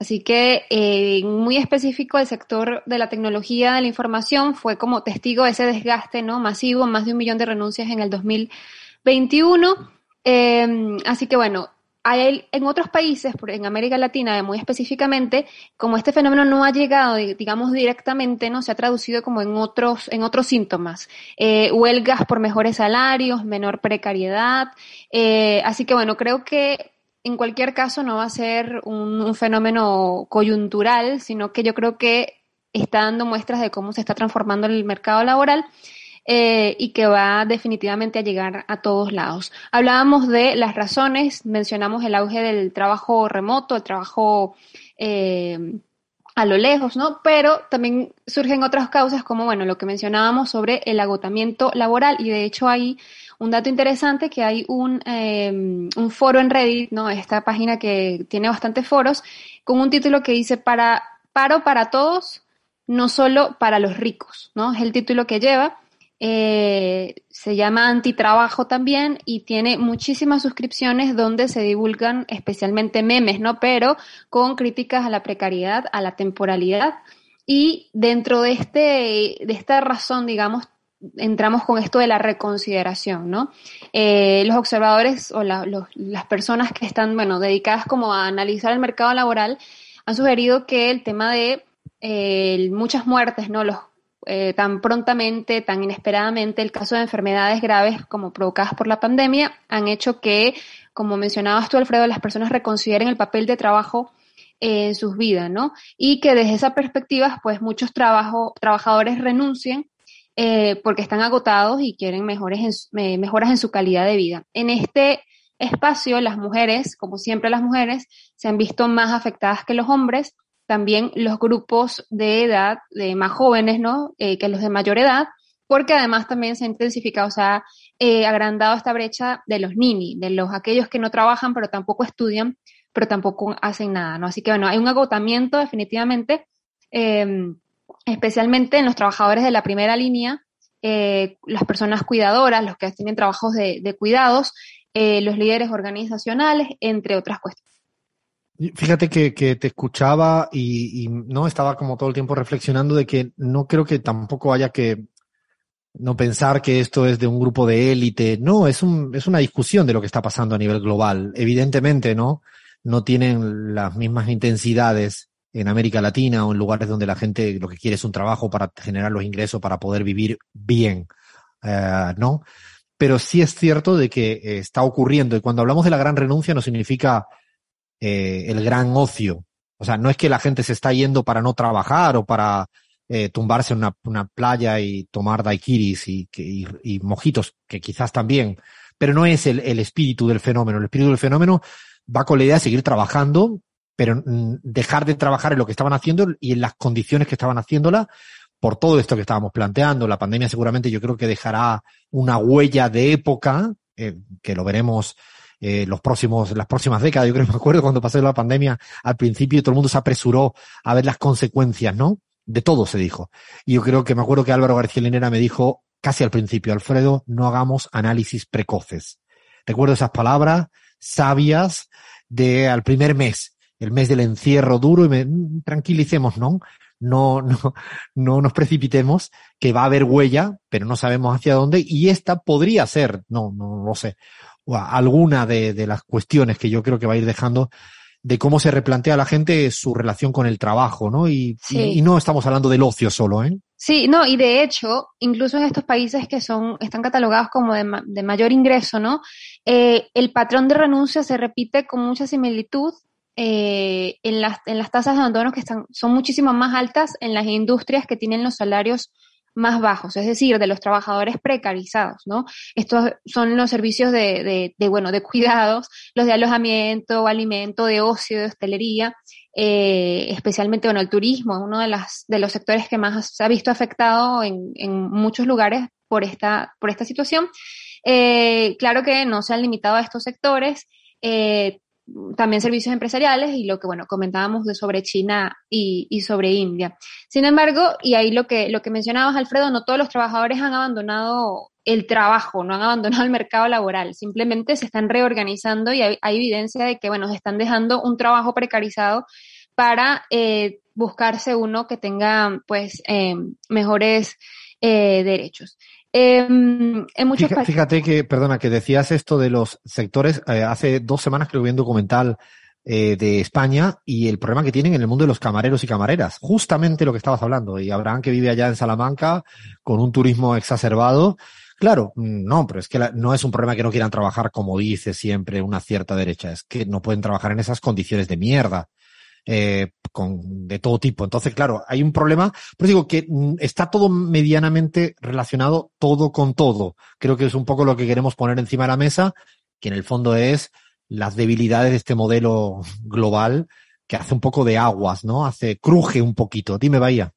Así que eh, muy específico el sector de la tecnología de la información fue como testigo de ese desgaste no masivo, más de un millón de renuncias en el 2021. Eh, así que bueno, hay en otros países, en América Latina muy específicamente, como este fenómeno no ha llegado, di- digamos, directamente, no se ha traducido como en otros, en otros síntomas. Eh, huelgas por mejores salarios, menor precariedad. Eh, así que bueno, creo que en cualquier caso no va a ser un, fenómeno coyuntural, sino que yo creo que está dando muestras de cómo se está transformando el mercado laboral eh, y que va definitivamente a llegar a todos lados. Hablábamos de las razones, mencionamos el auge del trabajo remoto, el trabajo eh, a lo lejos, ¿no? Pero también surgen otras causas como, bueno, lo que mencionábamos sobre el agotamiento laboral y de hecho hay un dato interesante que hay un, eh, un foro en Reddit, ¿no? Esta página que tiene bastantes foros, con un título que dice para paro para todos, no solo para los ricos, ¿no? Es el título que lleva. Eh, se llama Antitrabajo también y tiene muchísimas suscripciones donde se divulgan especialmente memes, ¿no? Pero con críticas a la precariedad, a la temporalidad. Y dentro de, este, de esta razón, digamos, entramos con esto de la reconsideración, ¿no? Eh, los observadores o las personas que están, bueno, dedicadas como a analizar el mercado laboral han sugerido que el tema de eh, muchas muertes, ¿no? Los, eh, tan prontamente, tan inesperadamente, el caso de enfermedades graves como provocadas por la pandemia, han hecho que, como mencionabas tú, Alfredo, las personas reconsideren el papel de trabajo en sus vidas, ¿no? Y que desde esa perspectiva, pues muchos trabajo, trabajadores renuncien eh, porque están agotados y quieren mejores en, eh, mejoras en su calidad de vida. En este espacio, las mujeres, como siempre las mujeres, se han visto más afectadas que los hombres, también los grupos de edad de más jóvenes, ¿no? Eh, que los de mayor edad, porque además también se ha intensificado, o sea, eh, agrandado esta brecha de los nini, de los aquellos que no trabajan pero tampoco estudian, pero tampoco hacen nada, ¿no? Así que bueno, hay un agotamiento definitivamente. Eh, especialmente en los trabajadores de la primera línea, eh, las personas cuidadoras, los que tienen trabajos de, de cuidados, eh, los líderes organizacionales, entre otras cuestiones. Fíjate que, que te escuchaba y, y, no estaba como todo el tiempo reflexionando de que no creo que tampoco haya que no pensar que esto es de un grupo de élite. No, es un, es una discusión de lo que está pasando a nivel global. Evidentemente, ¿no? No tienen las mismas intensidades en América Latina o en lugares donde la gente lo que quiere es un trabajo para generar los ingresos para poder vivir bien, uh, ¿no? Pero sí es cierto de que eh, está ocurriendo y cuando hablamos de la gran renuncia no significa eh, el gran ocio. O sea, no es que la gente se está yendo para no trabajar o para eh, tumbarse en una, playa y tomar daiquiris y, y, mojitos, que quizás también, pero no es el espíritu del fenómeno. El espíritu del fenómeno va con la idea de seguir trabajando pero mm, dejar de trabajar en lo que estaban haciendo y en las condiciones que estaban haciéndola por todo esto que estábamos planteando. La pandemia seguramente yo creo que dejará una huella de época, eh, que lo veremos eh, los próximos, las próximas décadas. Yo creo que me acuerdo cuando pasó la pandemia al principio todo el mundo se apresuró a ver las consecuencias, ¿no? De todo se dijo. Y yo creo que me acuerdo que Álvaro García Linera me dijo casi al principio, Alfredo, no hagamos análisis precoces. Recuerdo esas palabras sabias de al primer mes el mes del encierro duro y me, tranquilicemos, ¿no? No, no, no nos precipitemos, que va a haber huella, pero no sabemos hacia dónde, y esta podría ser, no, no lo sé, alguna de, de las cuestiones que yo creo que va a ir dejando de cómo se replantea la gente su relación con el trabajo, ¿no? Y, sí. y, y, no estamos hablando del ocio solo, ¿eh? Sí, no, y de hecho, incluso en estos países que son, están catalogados como de, de mayor ingreso, ¿no? Eh, el patrón de renuncia se repite con mucha similitud eh, en, las, en las tasas de abandono que están, son muchísimo más altas en las industrias que tienen los salarios más bajos, es decir, de los trabajadores precarizados, ¿no? Estos son los servicios de, de, de bueno, de cuidados, los de alojamiento, alimento, de ocio, de hostelería, eh, especialmente, bueno, el turismo, uno de, las, de los sectores que más se ha visto afectado en, en muchos lugares por esta, por esta situación. Eh, claro que no se han limitado a estos sectores, también servicios empresariales y lo que, bueno, comentábamos de sobre China y, y, sobre India. Sin embargo, y ahí lo que, lo que mencionabas, Alfredo, no todos los trabajadores han abandonado el trabajo, no han abandonado el mercado laboral, simplemente se están reorganizando y hay, evidencia de que, bueno, se están dejando un trabajo precarizado para eh, buscarse uno que tenga, pues, eh, mejores eh, derechos. Eh, en muchos fíjate, fíjate, que, perdona, que decías esto de los sectores. Eh, hace dos semanas creo que vi un documental eh, de España y el problema que tienen en el mundo de los camareros y camareras. Justamente lo que estabas hablando. Y Abraham que vive allá en Salamanca con un turismo exacerbado. Claro, no, pero es que la, no es un problema que no quieran trabajar como dice siempre una cierta derecha. Es que no pueden trabajar en esas condiciones de mierda eh, con, de todo tipo. Entonces, claro, hay un problema, pero digo que mm, está todo medianamente relacionado todo con todo. Creo que es un poco lo que queremos poner encima de la mesa, que en el fondo es las debilidades de este modelo global que hace un poco de aguas, ¿no? Hace, cruje un poquito. Dime, Bahía.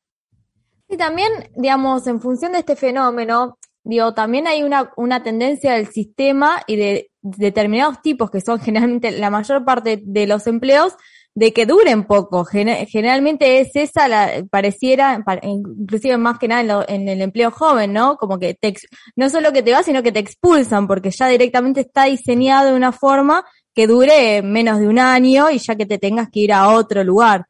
Y también, digamos, en función de este fenómeno, digo, también hay una, una tendencia del sistema y de determinados tipos, que son generalmente la mayor parte de los empleos, de que duren poco. generalmente es esa la, pareciera, inclusive más que nada en, el empleo joven, ¿no? Como que te, no solo que te vas, sino que te expulsan, porque ya directamente está diseñado de una forma que dure menos de un año y ya que te tengas que ir a otro lugar.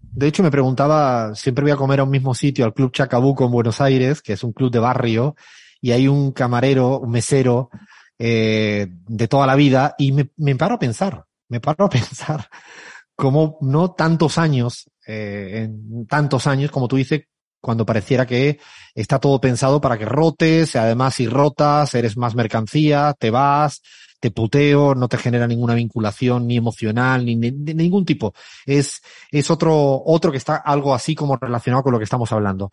De hecho, me preguntaba, siempre voy a comer a un mismo sitio, al Club Chacabuco en Buenos Aires, que es un club de barrio, y hay un camarero, un mesero, eh, de toda la vida, y me, me paro a pensar, me paro a pensar cómo no tantos años, eh, en tantos años, como tú dices, cuando pareciera que está todo pensado para que rotes, además si rotas, eres más mercancía, te vas, te puteo, no te genera ninguna vinculación ni emocional, ni de ningún tipo. Es, es otro, otro que está algo así como relacionado con lo que estamos hablando.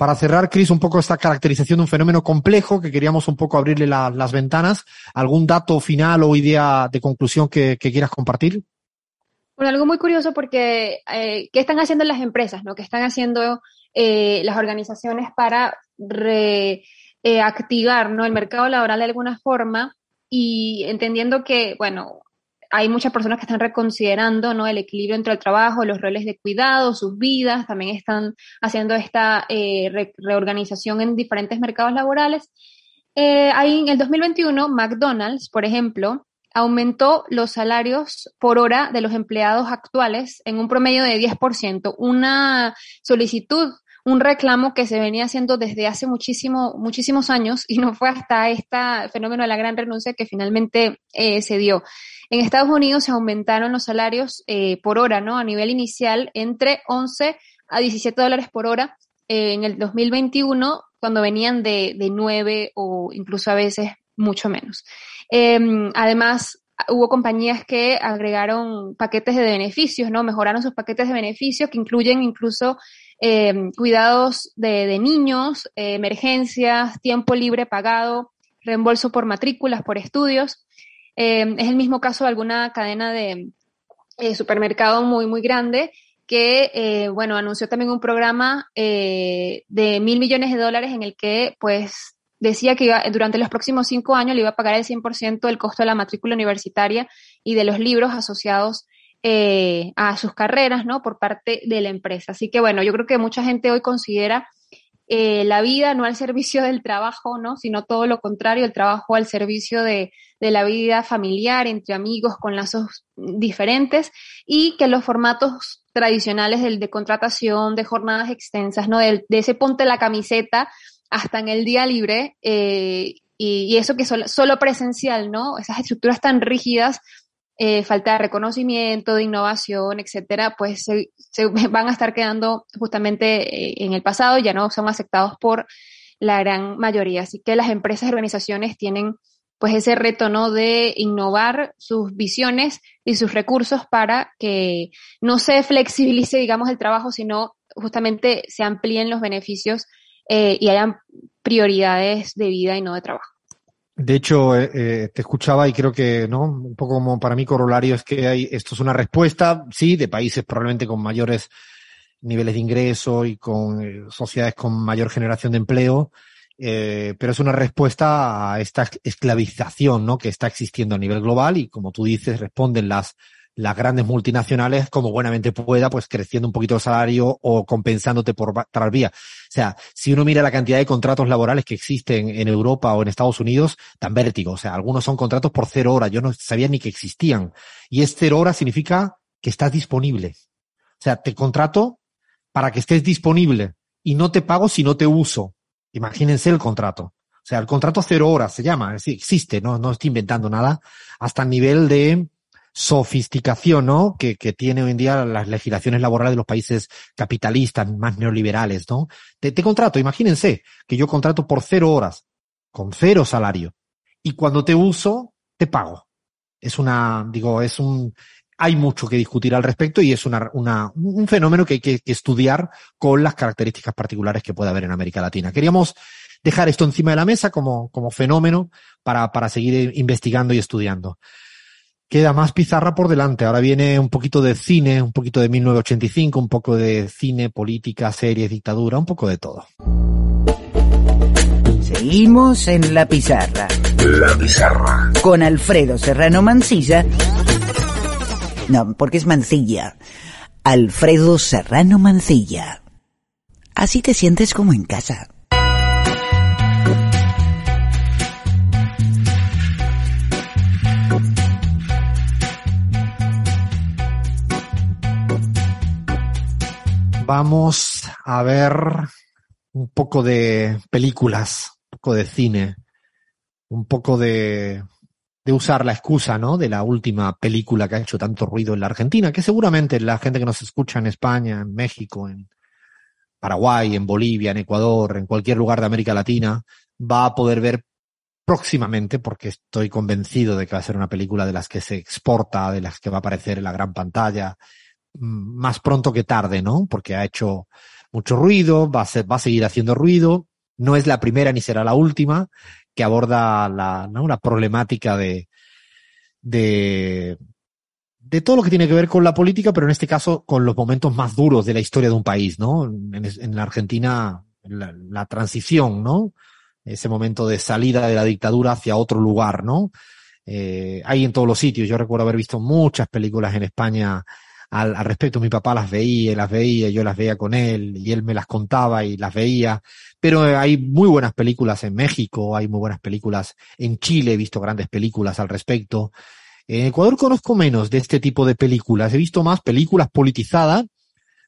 Para cerrar, Cris, un poco esta caracterización de un fenómeno complejo que queríamos un poco abrirle las ventanas. ¿Algún dato final o idea de conclusión que, quieras compartir? Bueno, algo muy curioso porque eh, ¿qué están haciendo las empresas? ¿no? ¿Qué están haciendo eh, las organizaciones para reactivar eh, ¿no? el mercado laboral de alguna forma? y entendiendo que, bueno, hay muchas personas que están reconsiderando ¿no? el equilibrio entre el trabajo, los roles de cuidado, sus vidas, también están haciendo esta eh, reorganización en diferentes mercados laborales. Eh, ahí en el 2021, McDonald's, por ejemplo, aumentó los salarios por hora de los empleados actuales en un promedio de 10%, una solicitud un reclamo que se venía haciendo desde hace muchísimo, muchísimos años y no fue hasta este fenómeno de la gran renuncia que finalmente eh, se dio. En Estados Unidos se aumentaron los salarios eh, por hora, ¿no? A nivel inicial, entre 11 a 17 dólares por hora eh, en el 2021, cuando venían de, de 9 o incluso a veces mucho menos. Em, además, hubo compañías que agregaron paquetes de beneficios, ¿no? Mejoraron sus paquetes de beneficios que incluyen incluso eh, cuidados de, niños, eh, emergencias, tiempo libre pagado, reembolso por matrículas, por estudios. Eh, es el mismo caso de alguna cadena de supermercado muy, muy grande que, bueno, anunció también un programa de mil millones de dólares en el que, pues, decía que iba, durante los próximos cinco años le iba a pagar el 100% del costo de la matrícula universitaria y de los libros asociados eh, a sus carreras, ¿no? Por parte de la empresa. Así que bueno, yo creo que mucha gente hoy considera eh, la vida no al servicio del trabajo, ¿no? Sino todo lo contrario, el trabajo al servicio de, de la vida familiar, entre amigos, con lazos diferentes y que los formatos tradicionales del, de contratación, de jornadas extensas, ¿no? De, de ese ponte la camiseta hasta en el día libre, eh, y, eso que es solo presencial, ¿no? Esas estructuras tan rígidas eh, falta de reconocimiento, de innovación, etcétera, pues se, van a estar quedando justamente eh, en el pasado, ya no son aceptados por la gran mayoría. Así que las empresas y organizaciones tienen pues ese reto, ¿no? De innovar sus visiones y sus recursos para que no se flexibilice, digamos, el trabajo, sino justamente se amplíen los beneficios eh, y hayan prioridades de vida y no de trabajo. De hecho, eh, eh, te escuchaba y creo que, ¿no? Un poco como para mí corolario es que hay, esto es una respuesta, sí, de países probablemente con mayores niveles de ingreso y con sociedades con mayor generación de empleo, pero es una respuesta a esta esclavización, ¿no? Que está existiendo a nivel global y como tú dices, responden las las grandes multinacionales, como buenamente pueda, pues creciendo un poquito el salario o compensándote por tal vía. O sea, si uno mira la cantidad de contratos laborales que existen en Europa o en Estados Unidos, tan vértigo. O sea, algunos son contratos por cero horas. Yo no sabía ni que existían. Y es cero horas significa que estás disponible. O sea, te contrato para que estés disponible y no te pago si no te uso. Imagínense el contrato. O sea, el contrato cero horas se llama, es existe, no, no estoy inventando nada, hasta el nivel de sofisticación, ¿no? Que, que tiene hoy en día las legislaciones laborales de los países capitalistas, más neoliberales, ¿no? Te, te contrato, imagínense que yo contrato por cero horas, con cero salario, y cuando te uso, te pago. Es una, digo, es un, hay mucho que discutir al respecto y es una, una, un fenómeno que hay que, estudiar con las características particulares que puede haber en América Latina. Queríamos dejar esto encima de la mesa como, como fenómeno para, para seguir investigando y estudiando. Queda más pizarra por delante. Ahora viene un poquito de cine, un poquito de 1985, un poco de cine, política, series, dictadura, un poco de todo. Seguimos en la pizarra. La pizarra. Con Alfredo Serrano Mancilla. No, porque es Mancilla. Alfredo Serrano Mancilla. Así te sientes como en casa. Vamos a ver un poco de películas, un poco de cine, un poco de, usar la excusa, ¿no? De la última película que ha hecho tanto ruido en la Argentina, que seguramente la gente que nos escucha en España, en México, en Paraguay, en Bolivia, en Ecuador, en cualquier lugar de América Latina, va a poder ver próximamente, porque estoy convencido de que va a ser una película de las que se exporta, de las que va a aparecer en la gran pantalla, más pronto que tarde, ¿no? Porque ha hecho mucho ruido, va a, ser, va a seguir haciendo ruido, no es la primera ni será la última, que aborda la, problemática de, de, de todo lo que tiene que ver con la política, pero en este caso con los momentos más duros de la historia de un país, ¿no? En, la Argentina, la, la, transición, ¿no? Ese momento de salida de la dictadura hacia otro lugar, ¿no? Eh, hay en todos los sitios. Yo recuerdo haber visto muchas películas en España al, al, respecto. Mi papá las veía, las veía, yo las veía con él y él me las contaba y las veía. Pero hay muy buenas películas en México, hay muy buenas películas en Chile, he visto grandes películas al respecto. En Ecuador conozco menos de este tipo de películas. He visto más películas politizadas,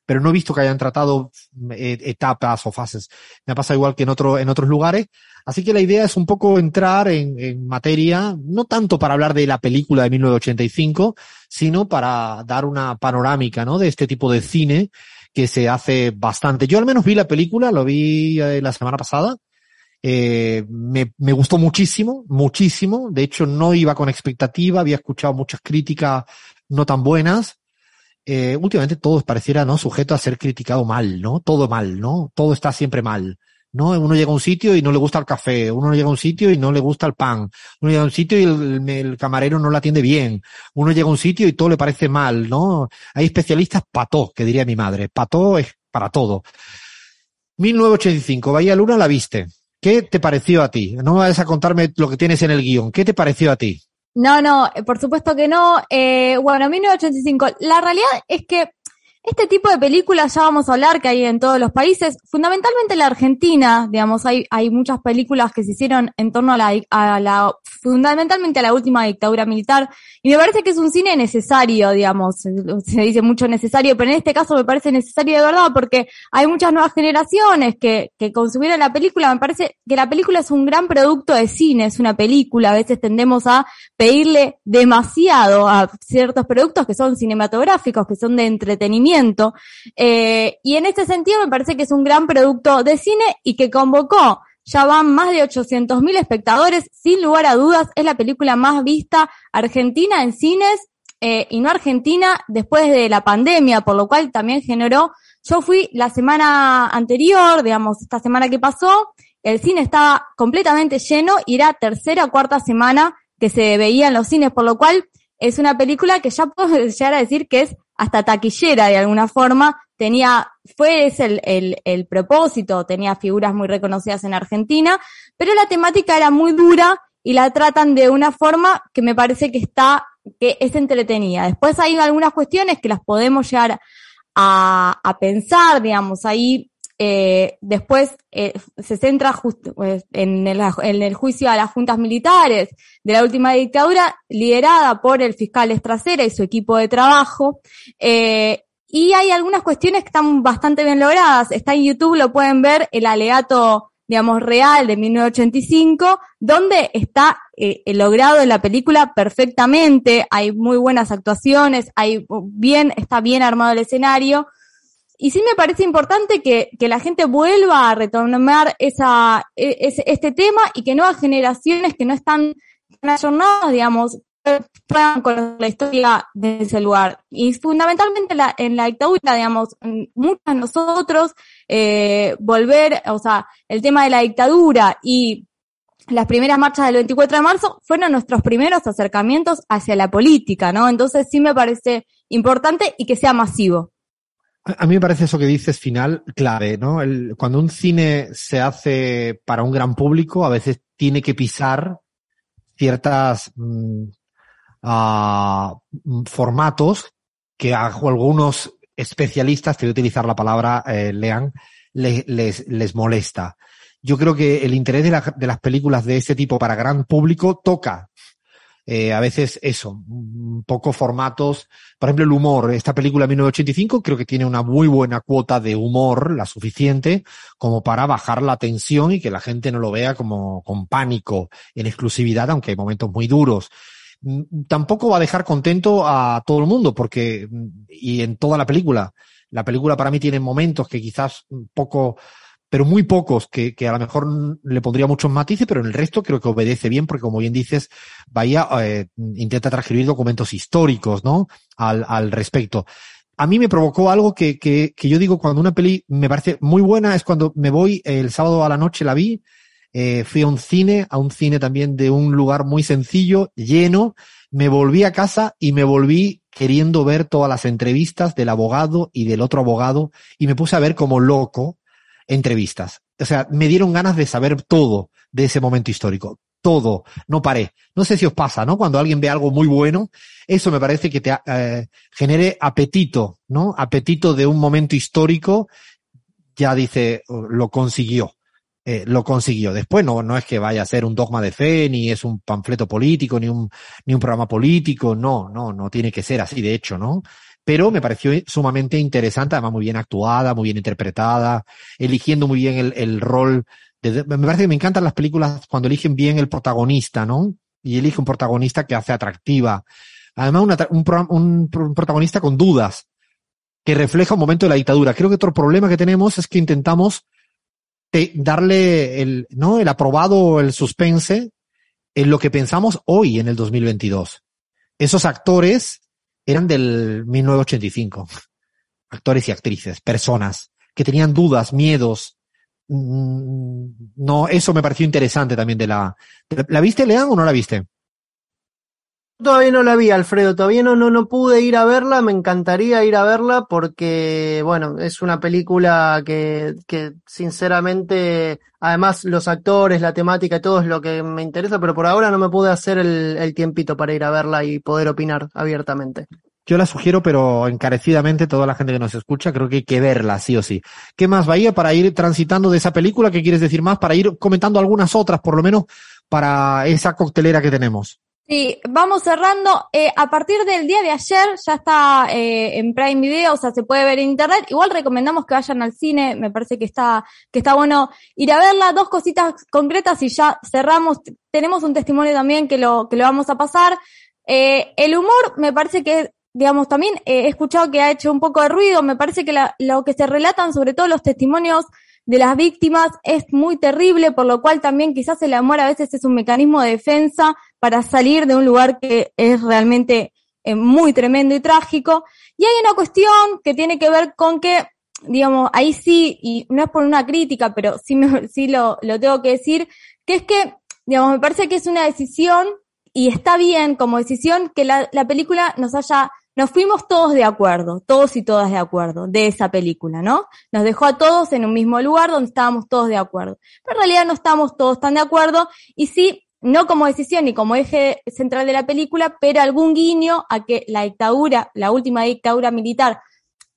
pero no he visto que hayan tratado etapas o fases. Me ha pasado igual que en, otro, en otros lugares. Así que la idea es un poco entrar en, materia, no tanto para hablar de la película de 1985, sino para dar una panorámica, ¿no? De este tipo de cine que se hace bastante. Yo al menos vi la película, lo vi eh, la semana pasada. Eh, me, me gustó muchísimo, muchísimo. De hecho, no iba con expectativa, había escuchado muchas críticas no tan buenas. Eh, últimamente todo pareciera, ¿no? Sujeto a ser criticado mal, ¿no? Todo mal, ¿no? Todo está siempre mal. ¿No? Uno llega a un sitio y no le gusta el café, uno llega a un sitio y no le gusta el pan, uno llega a un sitio y el, camarero no lo atiende bien, uno llega a un sitio y todo le parece mal, ¿no? Hay especialistas pató, que diría mi madre, pató es para todo. 1985, Bahía Luna la viste. ¿Qué te pareció a ti? No me vayas a contarme lo que tienes en el guion. ¿Qué te pareció a ti? No, no, por supuesto que no. Eh, bueno, 1985. La realidad es que este tipo de películas ya vamos a hablar que hay en todos los países, fundamentalmente en la Argentina, digamos, hay, hay muchas películas que se hicieron en torno a la, a la, fundamentalmente a la última dictadura militar, y me parece que es un cine necesario, digamos, se dice mucho necesario, pero en este caso me parece necesario de verdad porque hay muchas nuevas generaciones que, que consumieron la película, me parece que la película es un gran producto de cine, es una película, a veces tendemos a pedirle demasiado a ciertos productos que son cinematográficos, que son de entretenimiento, eh, y en este sentido me parece que es un gran producto de cine y que convocó, ya van más de 800 mil espectadores, sin lugar a dudas, es la película más vista argentina en cines eh, y no argentina después de la pandemia, por lo cual también generó, yo fui la semana anterior, digamos, esta semana que pasó, el cine estaba completamente lleno y era tercera o cuarta semana que se veía en los cines, por lo cual es una película que ya puedo llegar a decir que es hasta taquillera de alguna forma, tenía, fue ese el, el, el, propósito, tenía figuras muy reconocidas en Argentina, pero la temática era muy dura y la tratan de una forma que me parece que está, que es entretenida. Después hay algunas cuestiones que las podemos llegar a, a pensar, digamos, ahí eh, después eh, se centra justo, pues, en, el, en, el, juicio a las juntas militares de la última dictadura, liderada por el fiscal Estracera y su equipo de trabajo. Eh, y hay algunas cuestiones que están bastante bien logradas. Está en YouTube, lo pueden ver, el alegato, digamos, real de 1985, donde está eh, logrado en la película perfectamente. Hay muy buenas actuaciones, hay bien, está bien armado el escenario y sí me parece importante que, que la gente vuelva a retomar esa, e, ese, este tema y que nuevas generaciones que no están ayornadas, digamos, puedan conocer la historia de ese lugar. Y fundamentalmente la, en la dictadura, digamos, muchos de nosotros, eh, volver, o sea, el tema de la dictadura y las primeras marchas del 24 de marzo fueron nuestros primeros acercamientos hacia la política, ¿no? Entonces sí me parece importante y que sea masivo. A mí me parece eso que dices final clave, ¿no? El- cuando un cine se hace para un gran público, a veces tiene que pisar ciertas mm, formatos que a algunos especialistas, te voy a utilizar la palabra, eh, lean, le- les, les molesta. Yo creo que el interés de, de las películas de este tipo para gran público toca eh, a veces eso, un poco formatos, por ejemplo, el humor. Esta película 1985 creo que tiene una muy buena cuota de humor, la suficiente como para bajar la tensión y que la gente no lo vea como con pánico, en exclusividad, aunque hay momentos muy duros. Mm, Tampoco va a dejar contento a todo el mundo, porque, mm, y en toda la película, la película para mí tiene momentos que quizás un poco pero muy pocos que, que a lo mejor le pondría muchos matices, pero en el resto creo que obedece bien, porque como bien dices, vaya, eh, intenta transcribir documentos históricos, ¿no? Al, al respecto. A mí me provocó algo que, que, que yo digo cuando una peli me parece muy buena, es cuando me voy el sábado a la noche, la vi, eh, fui a un cine, a un cine también de un lugar muy sencillo, lleno, me volví a casa y me volví queriendo ver todas las entrevistas del abogado y del otro abogado y me puse a ver como loco entrevistas. O sea, me dieron ganas de saber todo de ese momento histórico. Todo. No paré. No sé si os pasa, ¿no? Cuando alguien ve algo muy bueno, eso me parece que te eh, genere apetito, ¿no? Apetito de un momento histórico. Ya dice, oh, lo consiguió. Eh, lo consiguió. Después no, no es que vaya a ser un dogma de fe, ni es un panfleto político, ni un, ni un programa político. No, no, no tiene que ser así, de hecho, ¿no? Pero me pareció sumamente interesante, además muy bien actuada, muy bien interpretada, eligiendo muy bien el, el rol. De, me parece que me encantan las películas cuando eligen bien el protagonista, ¿no? Y elige un protagonista que hace atractiva. Además, una, un, un, protagonista con dudas, que refleja un momento de la dictadura. Creo que otro problema que tenemos es que intentamos te, darle el, ¿no? el aprobado, el suspense en lo que pensamos hoy en el 2022. Esos actores eran del 1985. Actores y actrices, personas que tenían dudas, miedos. No, eso me pareció interesante también de la. ¿La viste, Leán, o no la viste? Todavía no la vi, Alfredo, todavía no, no, no pude ir a verla, me encantaría ir a verla porque, bueno, es una película que, que sinceramente, además los actores, la temática y todo es lo que me interesa, pero por ahora no me pude hacer el, el tiempito para ir a verla y poder opinar abiertamente. Yo la sugiero, pero encarecidamente, toda la gente que nos escucha, creo que hay que verla, sí o sí. ¿Qué más, Bahía, para ir transitando de esa película? ¿Qué quieres decir más? Para ir comentando algunas otras, por lo menos, para esa coctelera que tenemos. Sí, vamos cerrando. Eh, a partir del día de ayer ya está eh, en Prime Video, o sea, se puede ver en internet. Igual recomendamos que vayan al cine, me parece que está, que está bueno ir a verla. Dos cositas concretas y ya cerramos. Tenemos un testimonio también que lo, que lo vamos a pasar. Eh, el humor me parece que, digamos, también he escuchado que ha hecho un poco de ruido. Me parece que la, lo que se relatan, sobre todo los testimonios de las víctimas es muy terrible, por lo cual también quizás el amor a veces es un mecanismo de defensa para salir de un lugar que es realmente eh, muy tremendo y trágico. Y hay una cuestión que tiene que ver con que, digamos, ahí sí, y no es por una crítica, pero sí, me, sí lo, lo tengo que decir, que es que, digamos, me parece que es una decisión y está bien como decisión que la, la película nos haya nos fuimos todos de acuerdo, todos y todas de acuerdo de esa película, ¿no? Nos dejó a todos en un mismo lugar donde estábamos todos de acuerdo. Pero en realidad no estamos todos tan de acuerdo y sí, no como decisión ni como eje central de la película, pero algún guiño a que la dictadura, la última dictadura militar,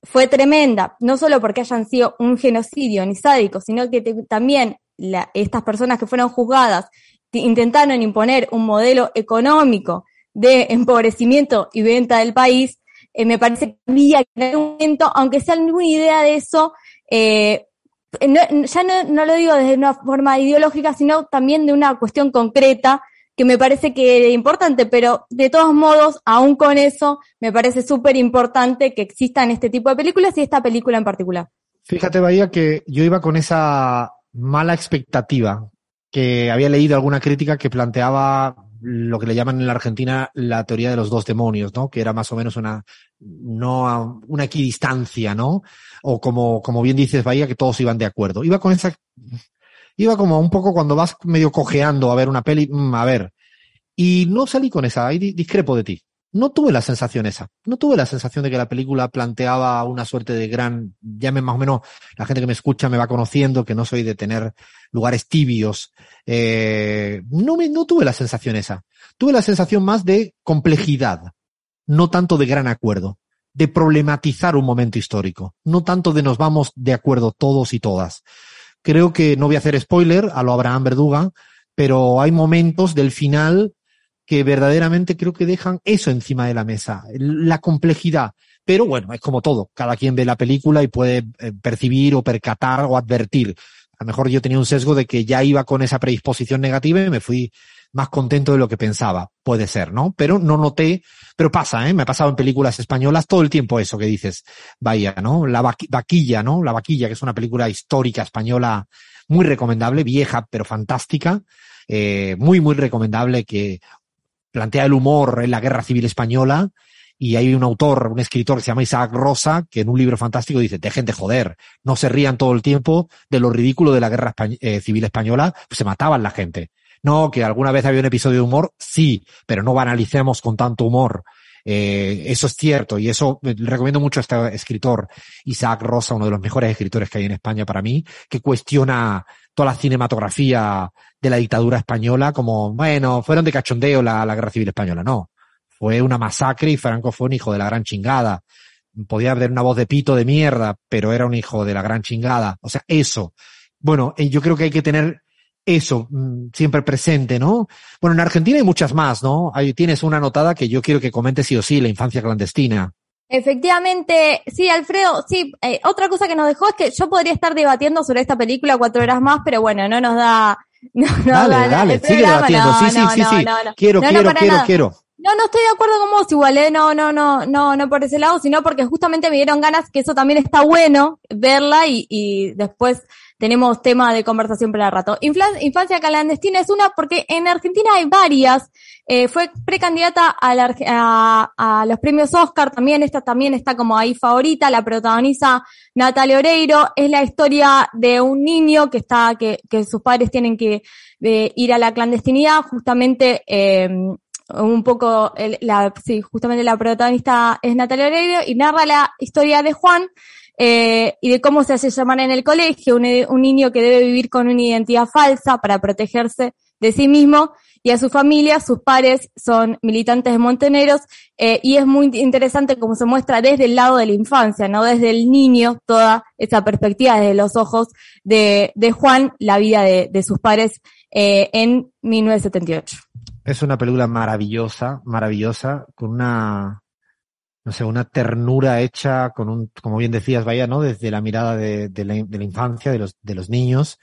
fue tremenda, no solo porque hayan sido un genocidio ni sádico, sino que también la, estas personas que fueron juzgadas intentaron imponer un modelo económico de empobrecimiento y venta del país, eh, me parece que había que en algún momento, aunque sea alguna idea de eso, eh, ya no, no, lo digo desde una forma ideológica, sino también de una cuestión concreta que me parece que es importante, pero de todos modos, aún con eso, me parece súper importante que existan este tipo de películas y esta película en particular. Fíjate, Bahía, que yo iba con esa mala expectativa, que había leído alguna crítica que planteaba lo que le llaman en la Argentina la teoría de los dos demonios, ¿no? Que era más o menos una, no, una equidistancia, ¿no? O como, como bien dices, Bahía, que todos iban de acuerdo. Iba con esa, Iba como un poco cuando vas medio cojeando a ver una peli, mm, a ver. Y no salí con esa, ahí di- discrepo de ti. No tuve la sensación esa. No tuve la sensación de que la película planteaba una suerte de gran, llame más o menos, la gente que me escucha me va conociendo, que no soy de tener lugares tibios. Eh, no me, no tuve la sensación esa. Tuve la sensación más de complejidad, no tanto de gran acuerdo, de problematizar un momento histórico, no tanto de nos vamos de acuerdo todos y todas. Creo que no voy a hacer spoiler a lo Abraham Verduga, pero hay momentos del final que verdaderamente creo que dejan eso encima de la mesa, la complejidad. Pero bueno, es como todo, cada quien ve la película y puede eh, percibir o percatar o advertir. A lo mejor yo tenía un sesgo de que ya iba con esa predisposición negativa y me fui más contento de lo que pensaba. Puede ser, ¿no? Pero no noté, pero pasa, ¿eh? Me ha pasado en películas españolas todo el tiempo eso que dices, vaya, ¿no? La vaqui- vaquilla, ¿no? La vaquilla, que es una película histórica española muy recomendable, vieja, pero fantástica, eh, muy, muy recomendable que plantea el humor en la guerra civil española y hay un autor, un escritor que se llama Isaac Rosa, que en un libro fantástico dice, dejen de joder, no se rían todo el tiempo de lo ridículo de la guerra eh, civil española, pues se mataban la gente. No, que alguna vez había un episodio de humor, sí, pero no banalicemos con tanto humor. Eh, eso es cierto y eso eh, recomiendo mucho a este escritor, Isaac Rosa, uno de los mejores escritores que hay en España para mí, que cuestiona toda la cinematografía de la dictadura española como, bueno, fueron de cachondeo la, la guerra civil española. No, fue una masacre y Franco fue un hijo de la gran chingada. Podía haber una voz de pito de mierda, pero era un hijo de la gran chingada. O sea, eso. Bueno, eh, yo creo que hay que tener eso mm, siempre presente, ¿no? Bueno, en Argentina hay muchas más, ¿no? Ahí tienes una anotada que yo quiero que comentes sí o sí, la infancia clandestina. Efectivamente, sí, Alfredo, sí, eh, otra cosa que nos dejó es que yo podría estar debatiendo sobre esta película cuatro horas más, pero bueno, no nos da, no, nos dale, da la- dale, sigue debatiendo. no, sí, sí, no, sí, no, sí. no, no. Quiero, No, no, quiero, quiero, quiero. No, no estoy de acuerdo con vos igual, ¿eh? No, no, no, no, no por ese lado, sino porque justamente me dieron ganas que eso también está bueno, verla y, y después tenemos tema de conversación para rato. Infancia clandestina es una porque en Argentina hay varias. Eh, fue precandidata a, la a, los premios Oscar también. Esta también está como ahí favorita. La protagoniza Natalia Oreiro. Es la historia de un niño que está, que, que sus padres tienen que ir a la clandestinidad. Justamente, eh, un poco, la, sí, justamente la protagonista es Natalia Oreiro y narra la historia de Juan, eh, y de cómo se hace llamar en el colegio, un, un niño que debe vivir con una identidad falsa para protegerse de sí mismo y a su familia, sus padres son militantes de Monteneros, eh, y es muy interesante cómo se muestra desde el lado de la infancia, no desde el niño, toda esa perspectiva desde los ojos de, de Juan, la vida de, de sus padres eh, en 1978. Es una película maravillosa, maravillosa, con una, no sé, una ternura hecha con un, como bien decías, vaya, ¿no? Desde la mirada de, la, infancia, de los, de los niños,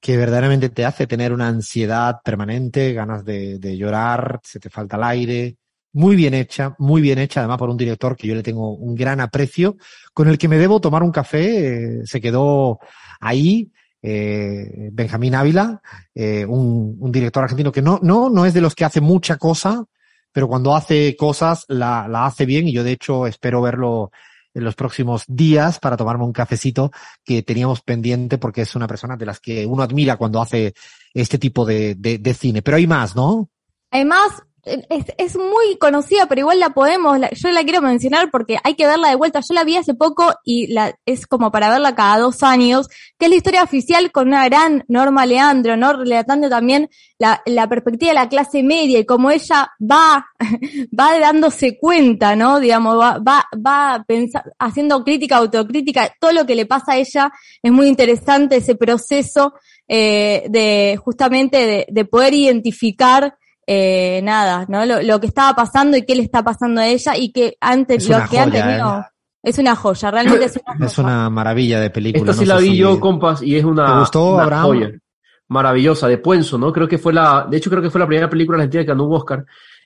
que verdaderamente te hace tener una ansiedad permanente, ganas de, de llorar, se te falta el aire. Muy bien hecha, muy bien hecha, además por un director que yo le tengo un gran aprecio, con el que me debo tomar un café, eh, se quedó ahí, eh, Benjamín Ávila, eh, un, un director argentino que no, no, no es de los que hace mucha cosa, pero cuando hace cosas la, la hace bien y yo de hecho espero verlo en los próximos días para tomarme un cafecito que teníamos pendiente porque es una persona de las que uno admira cuando hace este tipo de, de, de cine. Pero hay más, ¿no? Además, es, es muy conocida, pero igual la podemos, la- yo la quiero mencionar porque hay que verla de vuelta. Yo la vi hace poco y la, es como para verla cada dos años, que es la historia oficial con una gran Norma Leandro, ¿no? Relatando también la, la perspectiva de la clase media y cómo ella va, va dándose cuenta, ¿no? Digamos, va, va, va haciendo crítica, autocrítica, todo lo que le pasa a ella es muy interesante ese proceso eh, de justamente de, de poder identificar eh, nada, ¿no? Lo, lo que estaba pasando y qué le está pasando a ella y que antes, Es lo una que han joya, tenido, ¿eh? es una joya, realmente es una Es una maravilla de película. Esta sí no la vi yo, compas, y es una, ¿Te gustó, una Abraham? joya. Maravillosa, de Puenzo, ¿no? Creo que fue la, de hecho creo que fue la primera película argentina que ganó un Oscar.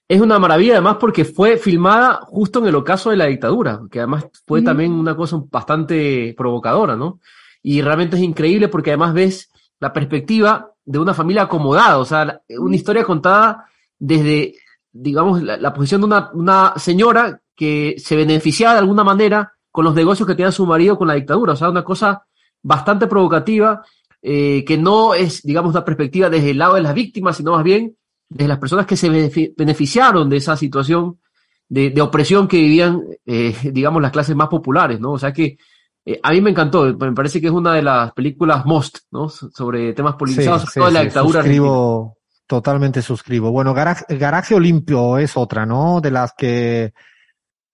Es una maravilla además porque fue filmada justo en el ocaso de la dictadura, que además fue Mm. también una cosa bastante provocadora, ¿no? Y realmente es increíble porque además ves la perspectiva de una familia acomodada, o sea, una historia contada desde, digamos, la, la posición de una, una señora que se beneficiaba de alguna manera con los negocios que tenía su marido con la dictadura, o sea, una cosa bastante provocativa. eh, que no es, digamos, una perspectiva desde el lado de las víctimas, sino más bien desde las personas que se benefi- beneficiaron de esa situación de, de opresión que vivían, eh, digamos, las clases más populares, ¿no? O sea que eh, a mí me encantó, me parece que es una de las películas most, ¿no? So- Sobre temas politizados, Sí, sobre sí, todo de la dictadura suscribo, totalmente suscribo. Bueno, Garaje, Garaje Olimpio es otra, ¿no? De las que,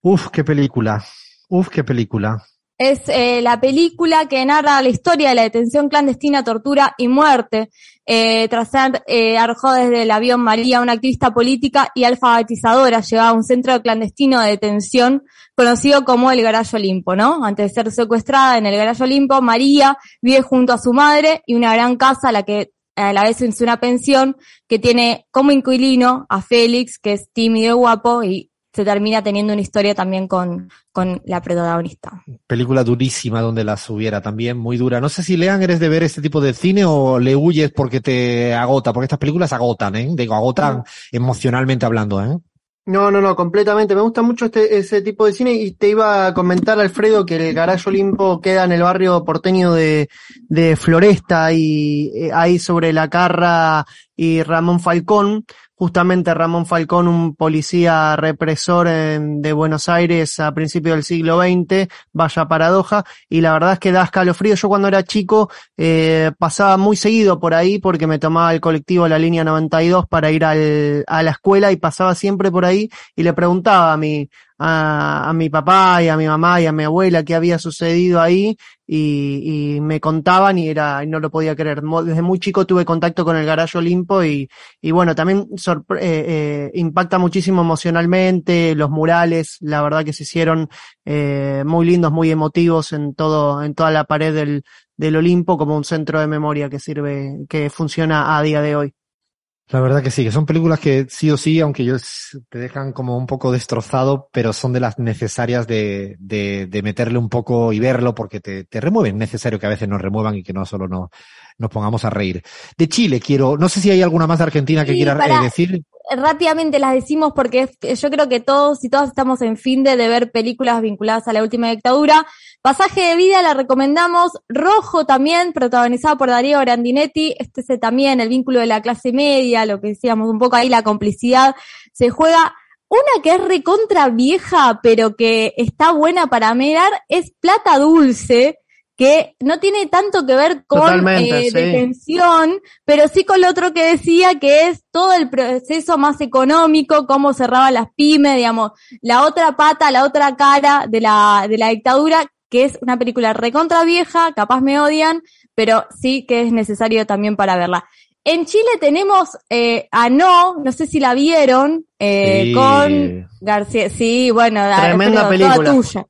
uf, qué película, uf, qué película. Es eh, la película que narra la historia de la detención clandestina, tortura y muerte, eh, tras ser eh, arrojado desde el avión María, una activista política y alfabetizadora, llegada a un centro clandestino de detención conocido como el Garayo Olimpo, ¿no? Antes de ser secuestrada en el Garayo Olimpo, María vive junto a su madre y una gran casa a la que a la vez es una pensión que tiene como inquilino a Félix, que es tímido y guapo, y se termina teniendo una historia también con, con la protagonista. Película durísima donde las hubiera también, muy dura. No sé si Lean eres de ver este tipo de cine o le huyes porque te agota, porque estas películas agotan, ¿eh? Digo, agotan emocionalmente hablando, ¿eh? No, no, no, completamente. Me gusta mucho este, ese tipo de cine y te iba a comentar, Alfredo, que el Garayo Olimpo queda en el barrio porteño de, Floresta y eh, ahí sobre la Carra y Ramón Falcón. Justamente Ramón Falcón, un policía represor en- de Buenos Aires a principios del siglo XX, vaya paradoja, y la verdad es que da escalofrío. Yo cuando era chico eh, pasaba muy seguido por ahí porque me tomaba el colectivo la línea 92 para ir al, a la escuela y pasaba siempre por ahí y le preguntaba a mi, a, a mi papá y a mi mamá y a mi abuela qué había sucedido ahí y, y me contaban y era, y no lo podía creer. Desde muy chico tuve contacto con el Garayo Olimpo y, y bueno, también eh, eh, impacta muchísimo emocionalmente, los murales, la verdad que se hicieron eh, muy lindos, muy emotivos en todo, en toda la pared del, del Olimpo como un centro de memoria que sirve, que funciona a día de hoy. La verdad que sí, que son películas que sí o sí, aunque ellos te dejan como un poco destrozado, pero son de las necesarias de, de, de meterle un poco y verlo porque te, te remueven. Necesario que a veces nos remuevan y que no solo nos, nos pongamos a reír. De Chile quiero, no sé si hay alguna más de Argentina que Sí, quiera para- eh, decir. rápidamente las decimos porque es- yo creo que todos y todas estamos en fin de, de ver películas vinculadas a la última dictadura. Pasaje de vida la recomendamos. Rojo también, protagonizada por Darío Grandinetti. Este es también el vínculo de la clase media, lo que decíamos un poco ahí, la complicidad. Se juega una que es recontra vieja, pero que está buena para mirar, es Plata Dulce, que no tiene tanto que ver con eh, sí. detención, pero sí con lo otro que decía, que es todo el proceso más económico, cómo cerraba las pymes, digamos, la otra pata, la otra cara de la, de la dictadura, que es una película recontra vieja, capaz me odian, pero sí que es necesario también para verla. En Chile tenemos eh, a No, no sé si la vieron, eh, Sí. con García, sí, bueno, Tremenda pero toda película. tuya.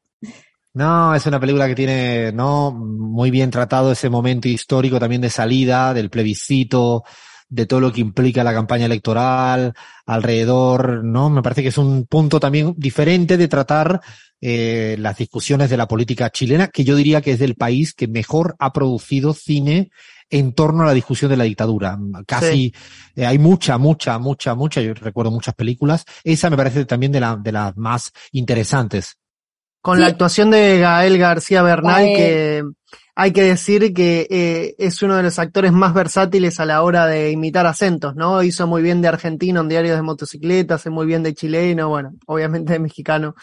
No, es una película que tiene, no, muy bien tratado ese momento histórico también de salida, del plebiscito, de todo lo que implica la campaña electoral, alrededor, ¿no? Me parece que es un punto también diferente de tratar eh, las discusiones de la política chilena, que yo diría que es del país que mejor ha producido cine en torno a la discusión de la dictadura. Casi eh, hay mucha, mucha, mucha, mucha. Yo recuerdo muchas películas. Esa me parece también de, la, de las más interesantes. Con Sí. la actuación de Gael García Bernal, Gael. que hay que decir que eh, es uno de los actores más versátiles a la hora de imitar acentos, ¿no? Hizo muy bien de argentino en diarios de motocicleta, hace muy bien de chileno, bueno, obviamente de mexicano.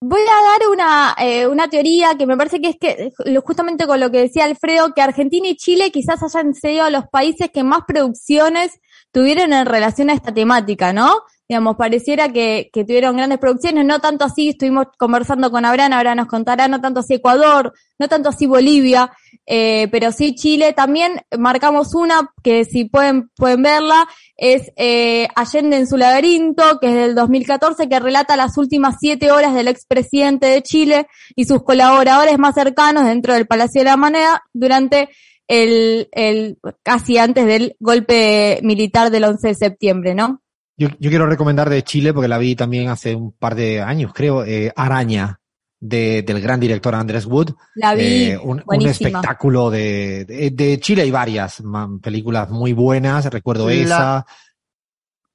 Voy a dar una, eh, una teoría que me parece que es que, justamente con lo que decía Alfredo, que Argentina y Chile quizás hayan sido los países que más producciones tuvieron en relación a esta temática, ¿no? Digamos, pareciera que, que tuvieron grandes producciones, no tanto así, estuvimos conversando con Abraham, ahora nos contará, no tanto así Ecuador, no tanto así Bolivia, eh, pero sí Chile. También marcamos una que si pueden, pueden verla, es eh, Allende en su laberinto, que es del 2014, que relata las últimas siete horas del expresidente de Chile y sus colaboradores más cercanos dentro del Palacio de la Moneda durante el, el casi antes del golpe militar del 11 de septiembre, ¿no? Yo, yo quiero recomendar de Chile, porque la vi también hace un par de años, creo, eh, Araña, de, del gran director Andrés Wood. La vi, Eh, un, espectáculo de, de, de Chile hay varias películas muy buenas, recuerdo La- esa.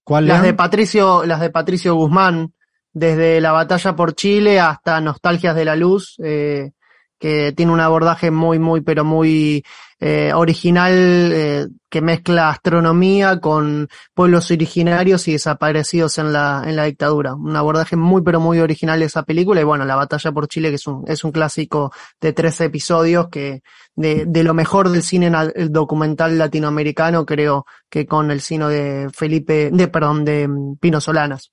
¿Cuál Las de? Patricio, las de Patricio Guzmán, desde la batalla por Chile hasta Nostalgias de la Luz, eh, que tiene un abordaje muy, muy, pero muy eh, original eh, que mezcla astronomía con pueblos originarios y desaparecidos en la, en la dictadura. Un abordaje muy, pero muy original de esa película y bueno, La batalla por Chile, que es un, es un clásico de 13 episodios que de, de lo mejor del cine el documental latinoamericano, creo que con el sino de Felipe, de, perdón, de mm, Pino Solanas.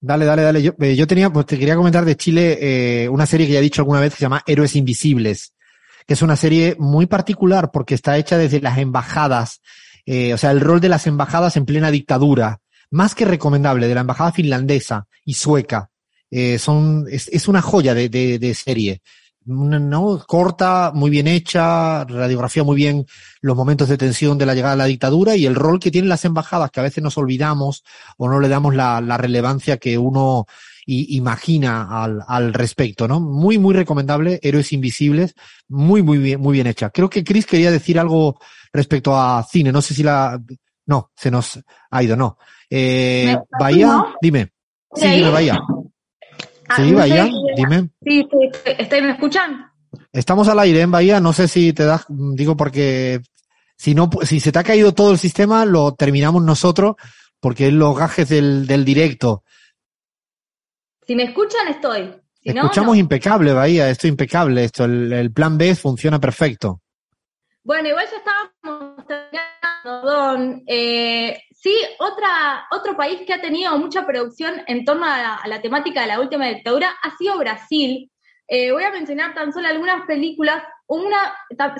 Dale, dale, dale. Yo, eh, yo tenía, pues te quería comentar de Chile eh, una serie que ya he dicho alguna vez que se llama Héroes Invisibles, que es una serie muy particular porque está hecha desde las embajadas, eh, o sea, el rol de las embajadas en plena dictadura, más que recomendable, de la embajada finlandesa y sueca. Eh, son, es, es una joya de, de, de serie. ¿No? Corta, muy bien hecha, radiografía muy bien los momentos de tensión de la llegada de la dictadura y el rol que tienen las embajadas, que a veces nos olvidamos o no le damos la, la relevancia que uno imagina al, al respecto, ¿no? Muy, muy recomendable, Héroes Invisibles, muy, muy bien, muy bien hecha. Creo que Chris quería decir algo respecto a cine, no sé si la, no, se nos ha ido, no. Eh, ¿Me- Bahía, dime. Sí, dime, Bahía. Ah, Sí, no Bahía, si- dime. Sí, sí, estoy- estoy- ¿me escuchan? Estamos al aire en Bahía, no sé si te das, digo porque si no, si se te ha caído todo el sistema, lo terminamos nosotros, porque es los gajes del, del directo. Si me escuchan, estoy. Si no, Escuchamos no. impecable, Bahía, esto impecable, esto, el, el plan B funciona perfecto. Bueno, igual ya estábamos terminando, Don. Eh, sí, otro país que ha tenido mucha producción en torno a la, temática de la última dictadura ha sido Brasil. Eh, voy a mencionar tan solo algunas películas, una,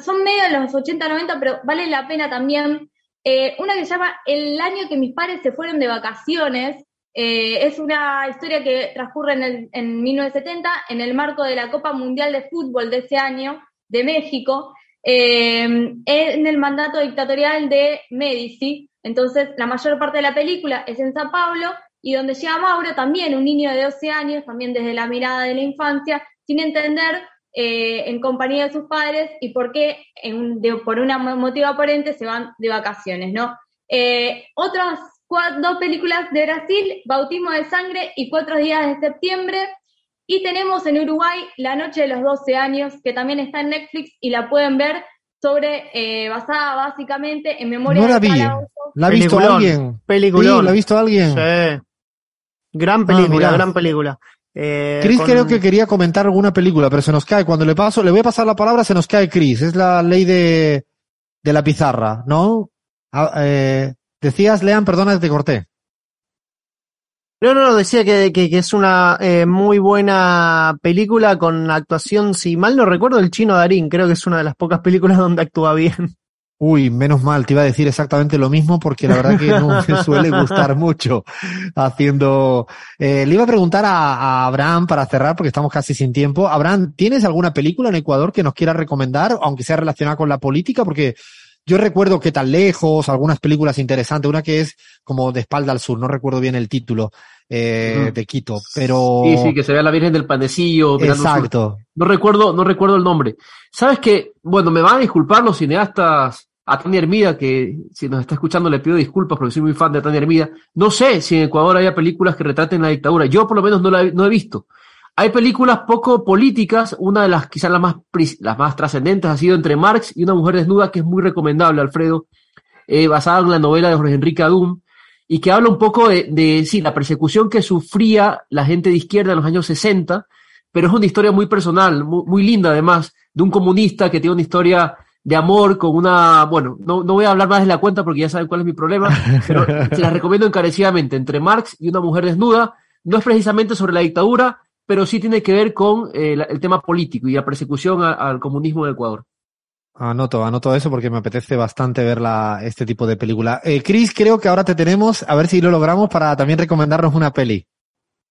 son medio de los 80-90, pero vale la pena también. Eh, una que se llama El año que mis padres se fueron de vacaciones. Eh, es una historia que transcurre en, el, en 1970 en el marco de la Copa Mundial de Fútbol de ese año de México, en el mandato dictatorial de Medici. Entonces, la mayor parte de la película es en Sao Paulo y donde llega Mauro, también un niño de 12 años, también desde la mirada de la infancia, sin entender eh, en compañía de sus padres y por qué, en- por un motivo aparente, se van de vacaciones, ¿no? Eh, otras dos películas de Brasil, Bautismo de Sangre y Cuatro Días de Septiembre. Y tenemos en Uruguay La Noche de los 12 años, que también está en Netflix y la pueden ver sobre, eh, basada básicamente en memoria No la de vi. ¿La ha visto Peliculón, alguien? Peliculón. Sí, ¿la ha visto alguien? Sí. Gran película, mirá. gran película. Eh, Chris con- creo que quería comentar alguna película, pero se nos cae. Cuando le paso, le voy a pasar la palabra, se nos cae Chris. Es la ley de, de la pizarra, ¿no? Ah, eh, decías, Lean, perdona que te corté. No, no, no, decía que, que, que es una eh, muy buena película con actuación, si mal no recuerdo, el chino Darín. Creo que es una de las pocas películas donde actúa bien. Uy, menos mal, te iba a decir exactamente lo mismo porque la verdad que no me suele gustar mucho haciendo... Eh, le iba a preguntar a, a Abraham para cerrar porque estamos casi sin tiempo. Abraham, ¿tienes alguna película en Ecuador que nos quieras recomendar, aunque sea relacionada con la política? Porque yo recuerdo que tan lejos, algunas películas interesantes, una que es como de espalda al sur, no recuerdo bien el título eh, de Quito, pero... Sí, sí, que se vea la Virgen del Panecillo. sur. Exacto. No recuerdo, no recuerdo el nombre. Sabes que, bueno, me van a disculpar los cineastas, a Tania Hermida, que si nos está escuchando le pido disculpas porque soy muy fan de Tania Hermida. No sé si en Ecuador haya películas que retraten la dictadura. Yo por lo menos no la he- no he visto. Hay películas poco políticas, una de las quizás las más, las más trascendentes ha sido Entre Marx y una mujer desnuda, que es muy recomendable, Alfredo, eh, basada en la novela de Jorge Enrique Adum, y que habla un poco de, de, sí, la persecución que sufría la gente de izquierda en los años 60, pero es una historia muy personal, muy, muy linda además, de un comunista que tiene una historia de amor con una, bueno, no, no voy a hablar más de la cuenta porque ya saben cuál es mi problema, pero se las recomiendo encarecidamente, entre Marx y una mujer desnuda, no es precisamente sobre la dictadura, pero sí tiene que ver con eh, la- el tema político y la persecución a- al comunismo en Ecuador. Anoto, anoto eso porque me apetece bastante ver la, este tipo de película. Eh, Chris, creo que ahora te tenemos, a ver si lo logramos para también recomendarnos una peli.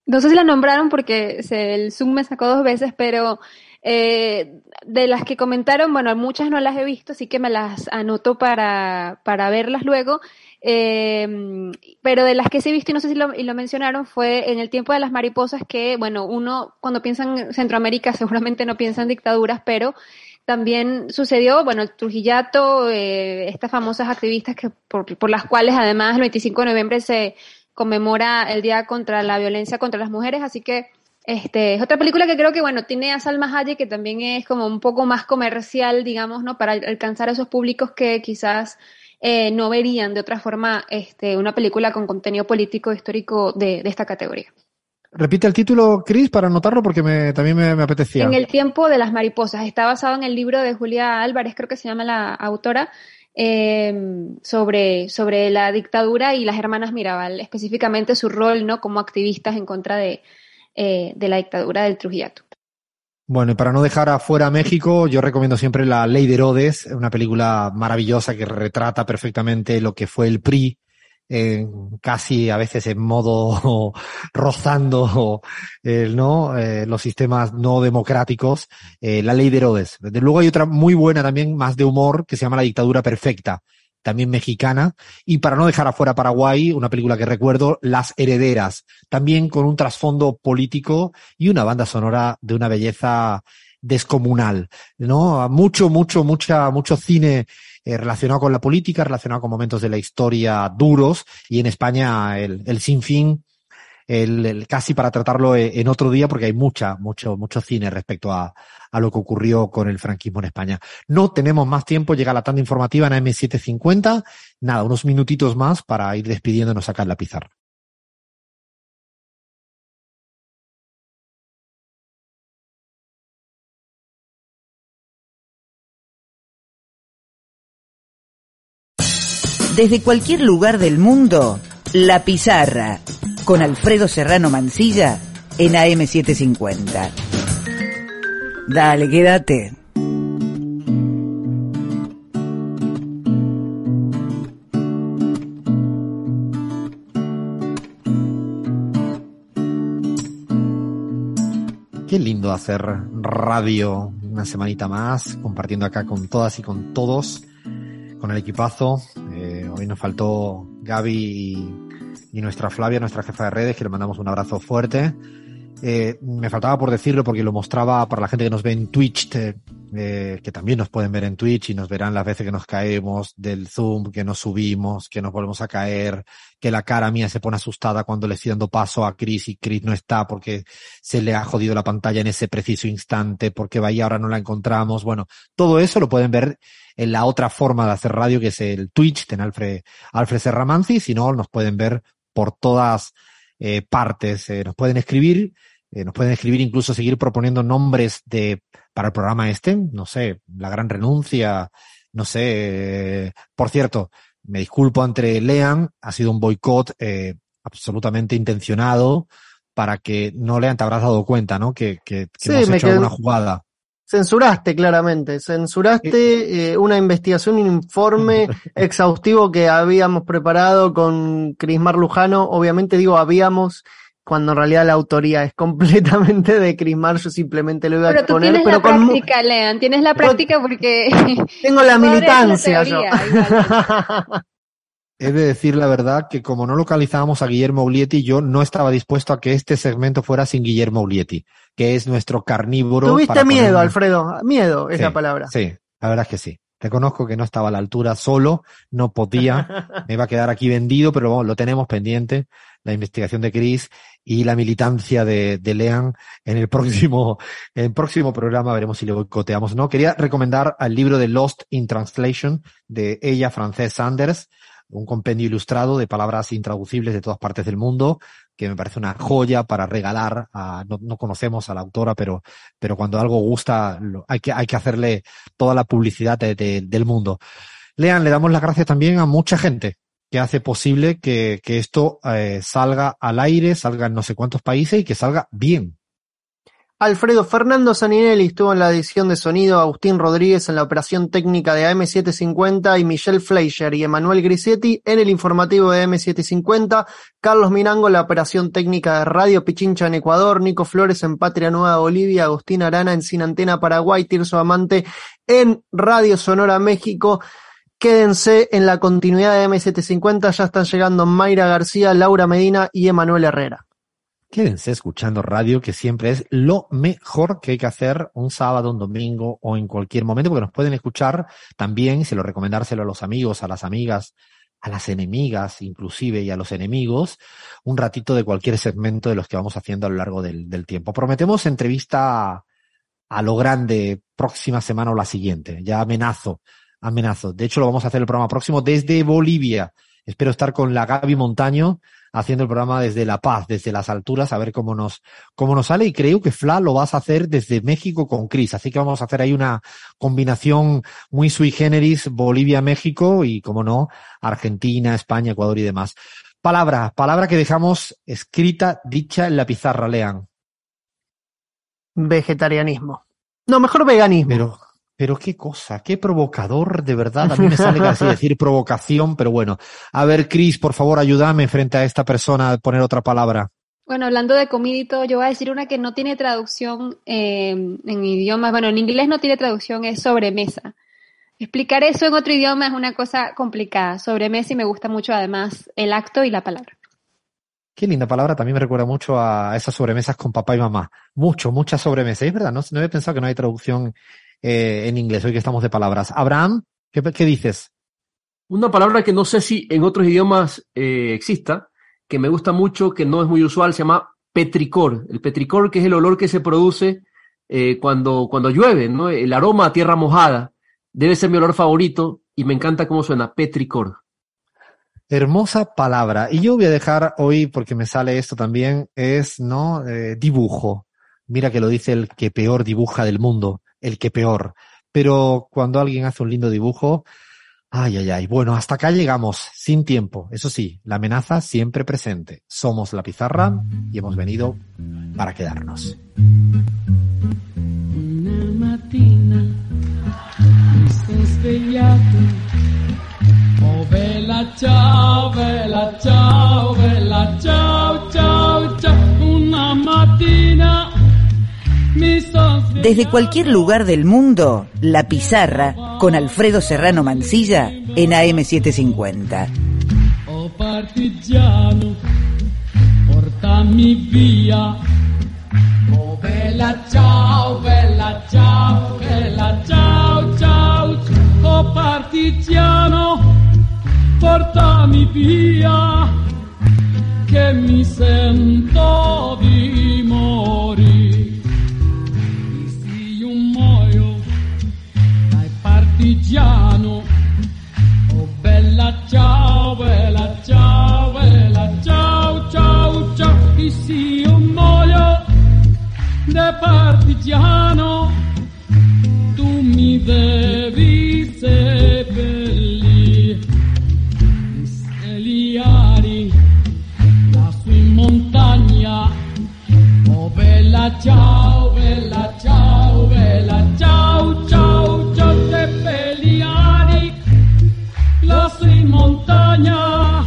No sé si la nombraron porque se- el Zoom me sacó dos veces, pero eh, de las que comentaron, bueno, muchas no las he visto, así que me las anoto para, para verlas luego. Eh, pero de las que sí he visto y no sé si lo, mencionaron fue en el tiempo de las mariposas que, bueno, uno cuando piensa en Centroamérica seguramente no piensa en dictaduras, pero también sucedió, bueno, el Trujillato, eh, estas famosas activistas que por, por las cuales además el 25 de noviembre se conmemora el Día contra la Violencia contra las Mujeres, así que este, es otra película que creo que, bueno, tiene a Salma Hayek, que también es como un poco más comercial, digamos, ¿no? Para alcanzar a esos públicos que quizás eh, no verían de otra forma este, una película con contenido político histórico de, de esta categoría. Repite el título, Chris, para anotarlo porque me, también me, me apetecía. En el tiempo de las mariposas. Está basado en el libro de Julia Álvarez, creo que se llama la autora, eh, sobre, sobre la dictadura y las hermanas Mirabal, específicamente su rol ¿no? como activistas en contra de, eh, de la dictadura del Trujillato. Bueno, y para no dejar afuera México, yo recomiendo siempre La Ley de Herodes, una película maravillosa que retrata perfectamente lo que fue el PRI, eh, casi a veces en modo rozando eh, ¿no? Eh, los sistemas no democráticos, eh, La Ley de Herodes. Desde luego hay otra muy buena también, más de humor, que se llama La Dictadura Perfecta, también mexicana, y para no dejar afuera Paraguay, una película que recuerdo, Las Herederas, también con un trasfondo político y una banda sonora de una belleza descomunal, ¿no? Mucho, mucho, mucha, mucho cine eh, relacionado con la política, relacionado con momentos de la historia duros, y en España el, el sinfín, el, casi para tratarlo eh, en otro día, porque hay mucha, mucho, mucho cine respecto a, a lo que ocurrió con el franquismo en España. No tenemos más tiempo, llega la tanda informativa en M750. Nada, unos minutitos más para ir despidiéndonos acá en la pizarra. Desde cualquier lugar del mundo, La Pizarra, con Alfredo Serrano Mancilla en AM750. Dale, quédate. Qué lindo hacer radio una semanita más, compartiendo acá con todas y con todos, con el equipazo. Eh, hoy nos faltó Gaby y nuestra Flavia, nuestra jefa de redes, que le mandamos un abrazo fuerte. Eh, me faltaba por decirlo porque lo mostraba para la gente que nos ve en Twitch, te- eh, que también nos pueden ver en Twitch y nos verán las veces que nos caemos del Zoom, que nos subimos, que nos volvemos a caer, que la cara mía se pone asustada cuando le estoy dando paso a Chris y Chris no está porque se le ha jodido la pantalla en ese preciso instante, porque vaya ahora no la encontramos. Bueno, todo eso lo pueden ver en la otra forma de hacer radio, que es el Twitch, ten Alfred, Alfred Serramanzi, si no, nos pueden ver por todas eh, partes. Eh, nos pueden escribir, eh, nos pueden escribir incluso seguir proponiendo nombres de para el programa este, no sé, la gran renuncia, no sé. eh, por cierto, me disculpo entre Lean, ha sido un boicot eh, absolutamente intencionado para que no Lean te habrás dado cuenta, ¿no? Que, que, que Sí, hecho alguna jugada. Censuraste claramente, censuraste eh, una investigación, un informe exhaustivo que habíamos preparado con Crismar Lujano. Obviamente digo habíamos, cuando en realidad la autoría es completamente de Crismar, yo simplemente lo iba a Pero tú exponer, tienes pero la con práctica, Lean, tienes la práctica porque... tengo la militancia yo. He de decir la verdad que como no localizábamos a Guillermo Ulietti, yo no estaba dispuesto a que este segmento fuera sin Guillermo Ulietti, que es nuestro carnívoro. Tuviste para miedo, Alfredo, miedo es Sí, la palabra. Sí, la verdad es que sí. Reconozco que no estaba a la altura solo, no podía, me iba a quedar aquí vendido, pero bueno, lo tenemos pendiente, la investigación de Chris y la militancia de, de Lean en el próximo, en el próximo programa veremos si le boicoteamos o no. Quería recomendar al libro de Lost in Translation de ella, Frances Sanders, un compendio ilustrado de palabras intraducibles de todas partes del mundo, que me parece una joya para regalar a, no, no conocemos a la autora, pero, pero cuando algo gusta, hay que, hay que hacerle toda la publicidad de- de- del mundo. Lean, le damos las gracias también a mucha gente que hace posible que, que esto eh, salga al aire, salga en no sé cuántos países y que salga bien. Alfredo Fernando Saninelli estuvo en la edición de sonido, Agustín Rodríguez en la operación técnica de AM750 y Michelle Fleischer y Emanuel Grisetti en el informativo de AM750, Carlos Mirango en la operación técnica de Radio Pichincha en Ecuador, Nico Flores en Patria Nueva Bolivia, Agustín Arana en Sin Antena Paraguay, Tirso Amante en Radio Sonora México. Quédense en la continuidad de M750, ya están llegando Mayra García, Laura Medina y Emanuel Herrera. Quédense escuchando radio, que siempre es lo mejor que hay que hacer un sábado, un domingo o en cualquier momento, porque nos pueden escuchar también, se lo recomendárselo a los amigos, a las amigas, a las enemigas, inclusive, y a los enemigos, un ratito de cualquier segmento de los que vamos haciendo a lo largo del, del tiempo. Prometemos entrevista a, a lo grande próxima semana o la siguiente. Ya amenazo, amenazo. De hecho, lo vamos a hacer el programa próximo desde Bolivia. Espero estar con la Gaby Montaño haciendo el programa desde La Paz, desde las alturas, a ver cómo nos, cómo nos sale. Y creo que Fla lo vas a hacer desde México con Chris. Así que vamos a hacer ahí una combinación muy sui generis, Bolivia-México y, como no, Argentina, España, Ecuador y demás. Palabra, palabra que dejamos escrita, dicha en la pizarra, lean. Vegetarianismo. No, mejor veganismo. Pero, pero qué cosa, qué provocador, de verdad. A mí me sale casi decir provocación, pero bueno. A ver, Cris, por favor, ayúdame frente a esta persona a poner otra palabra. Bueno, hablando de comida y todo, yo voy a decir una que no tiene traducción eh, en idiomas. Bueno, en inglés no tiene traducción, es sobremesa. Explicar eso en otro idioma es una cosa complicada. Sobremesa y me gusta mucho además el acto y la palabra. Qué linda palabra, también me recuerda mucho a esas sobremesas con papá y mamá. Mucho, muchas sobremesas. Es verdad, no, no había pensado que no hay traducción eh, en inglés, hoy que estamos de palabras. Abraham, ¿qué, qué dices? Una palabra que no sé si en otros idiomas eh, exista, que me gusta mucho, que no es muy usual, se llama petricor. El petricor, que es el olor que se produce eh, cuando, cuando llueve, ¿no? El aroma a tierra mojada. Debe ser mi olor favorito y me encanta cómo suena, petricor. Hermosa palabra. Y yo voy a dejar hoy, porque me sale esto también, es, ¿no? Eh, dibujo. Mira que lo dice el que peor dibuja del mundo, el que peor. Pero cuando alguien hace un lindo dibujo, ay, ay, ay. Bueno, hasta acá llegamos, sin tiempo. Eso sí, la amenaza siempre presente. Somos la pizarra y hemos venido para quedarnos. Desde cualquier lugar del mundo, La Pizarra con Alfredo Serrano Mancilla en AM750. Oh partigiano, portami via. Oh bella ciao, bella ciao, bella ciao, ciao. Oh partigiano, portami via. Che mi sento di morire. Partigiano, Oh bella ciao, bella ciao, bella ciao, ciao, ciao. E se io muoio da partigiano, tu mi devi seppellire. E se li ari lassù in montagna, oh bella ciao, bella ciao, bella ciao, ciao, montagna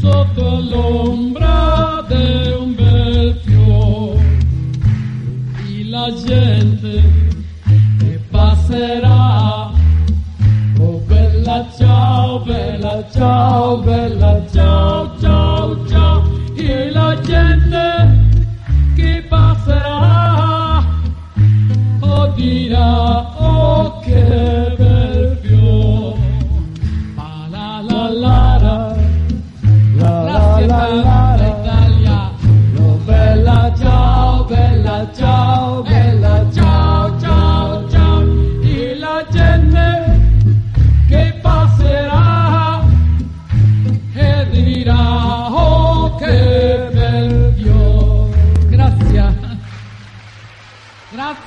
sotto l'ombra di un bel fiore e la gente che passerà. Oh bella ciao bella ciao bella ciao ciao ciao. E la gente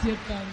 接单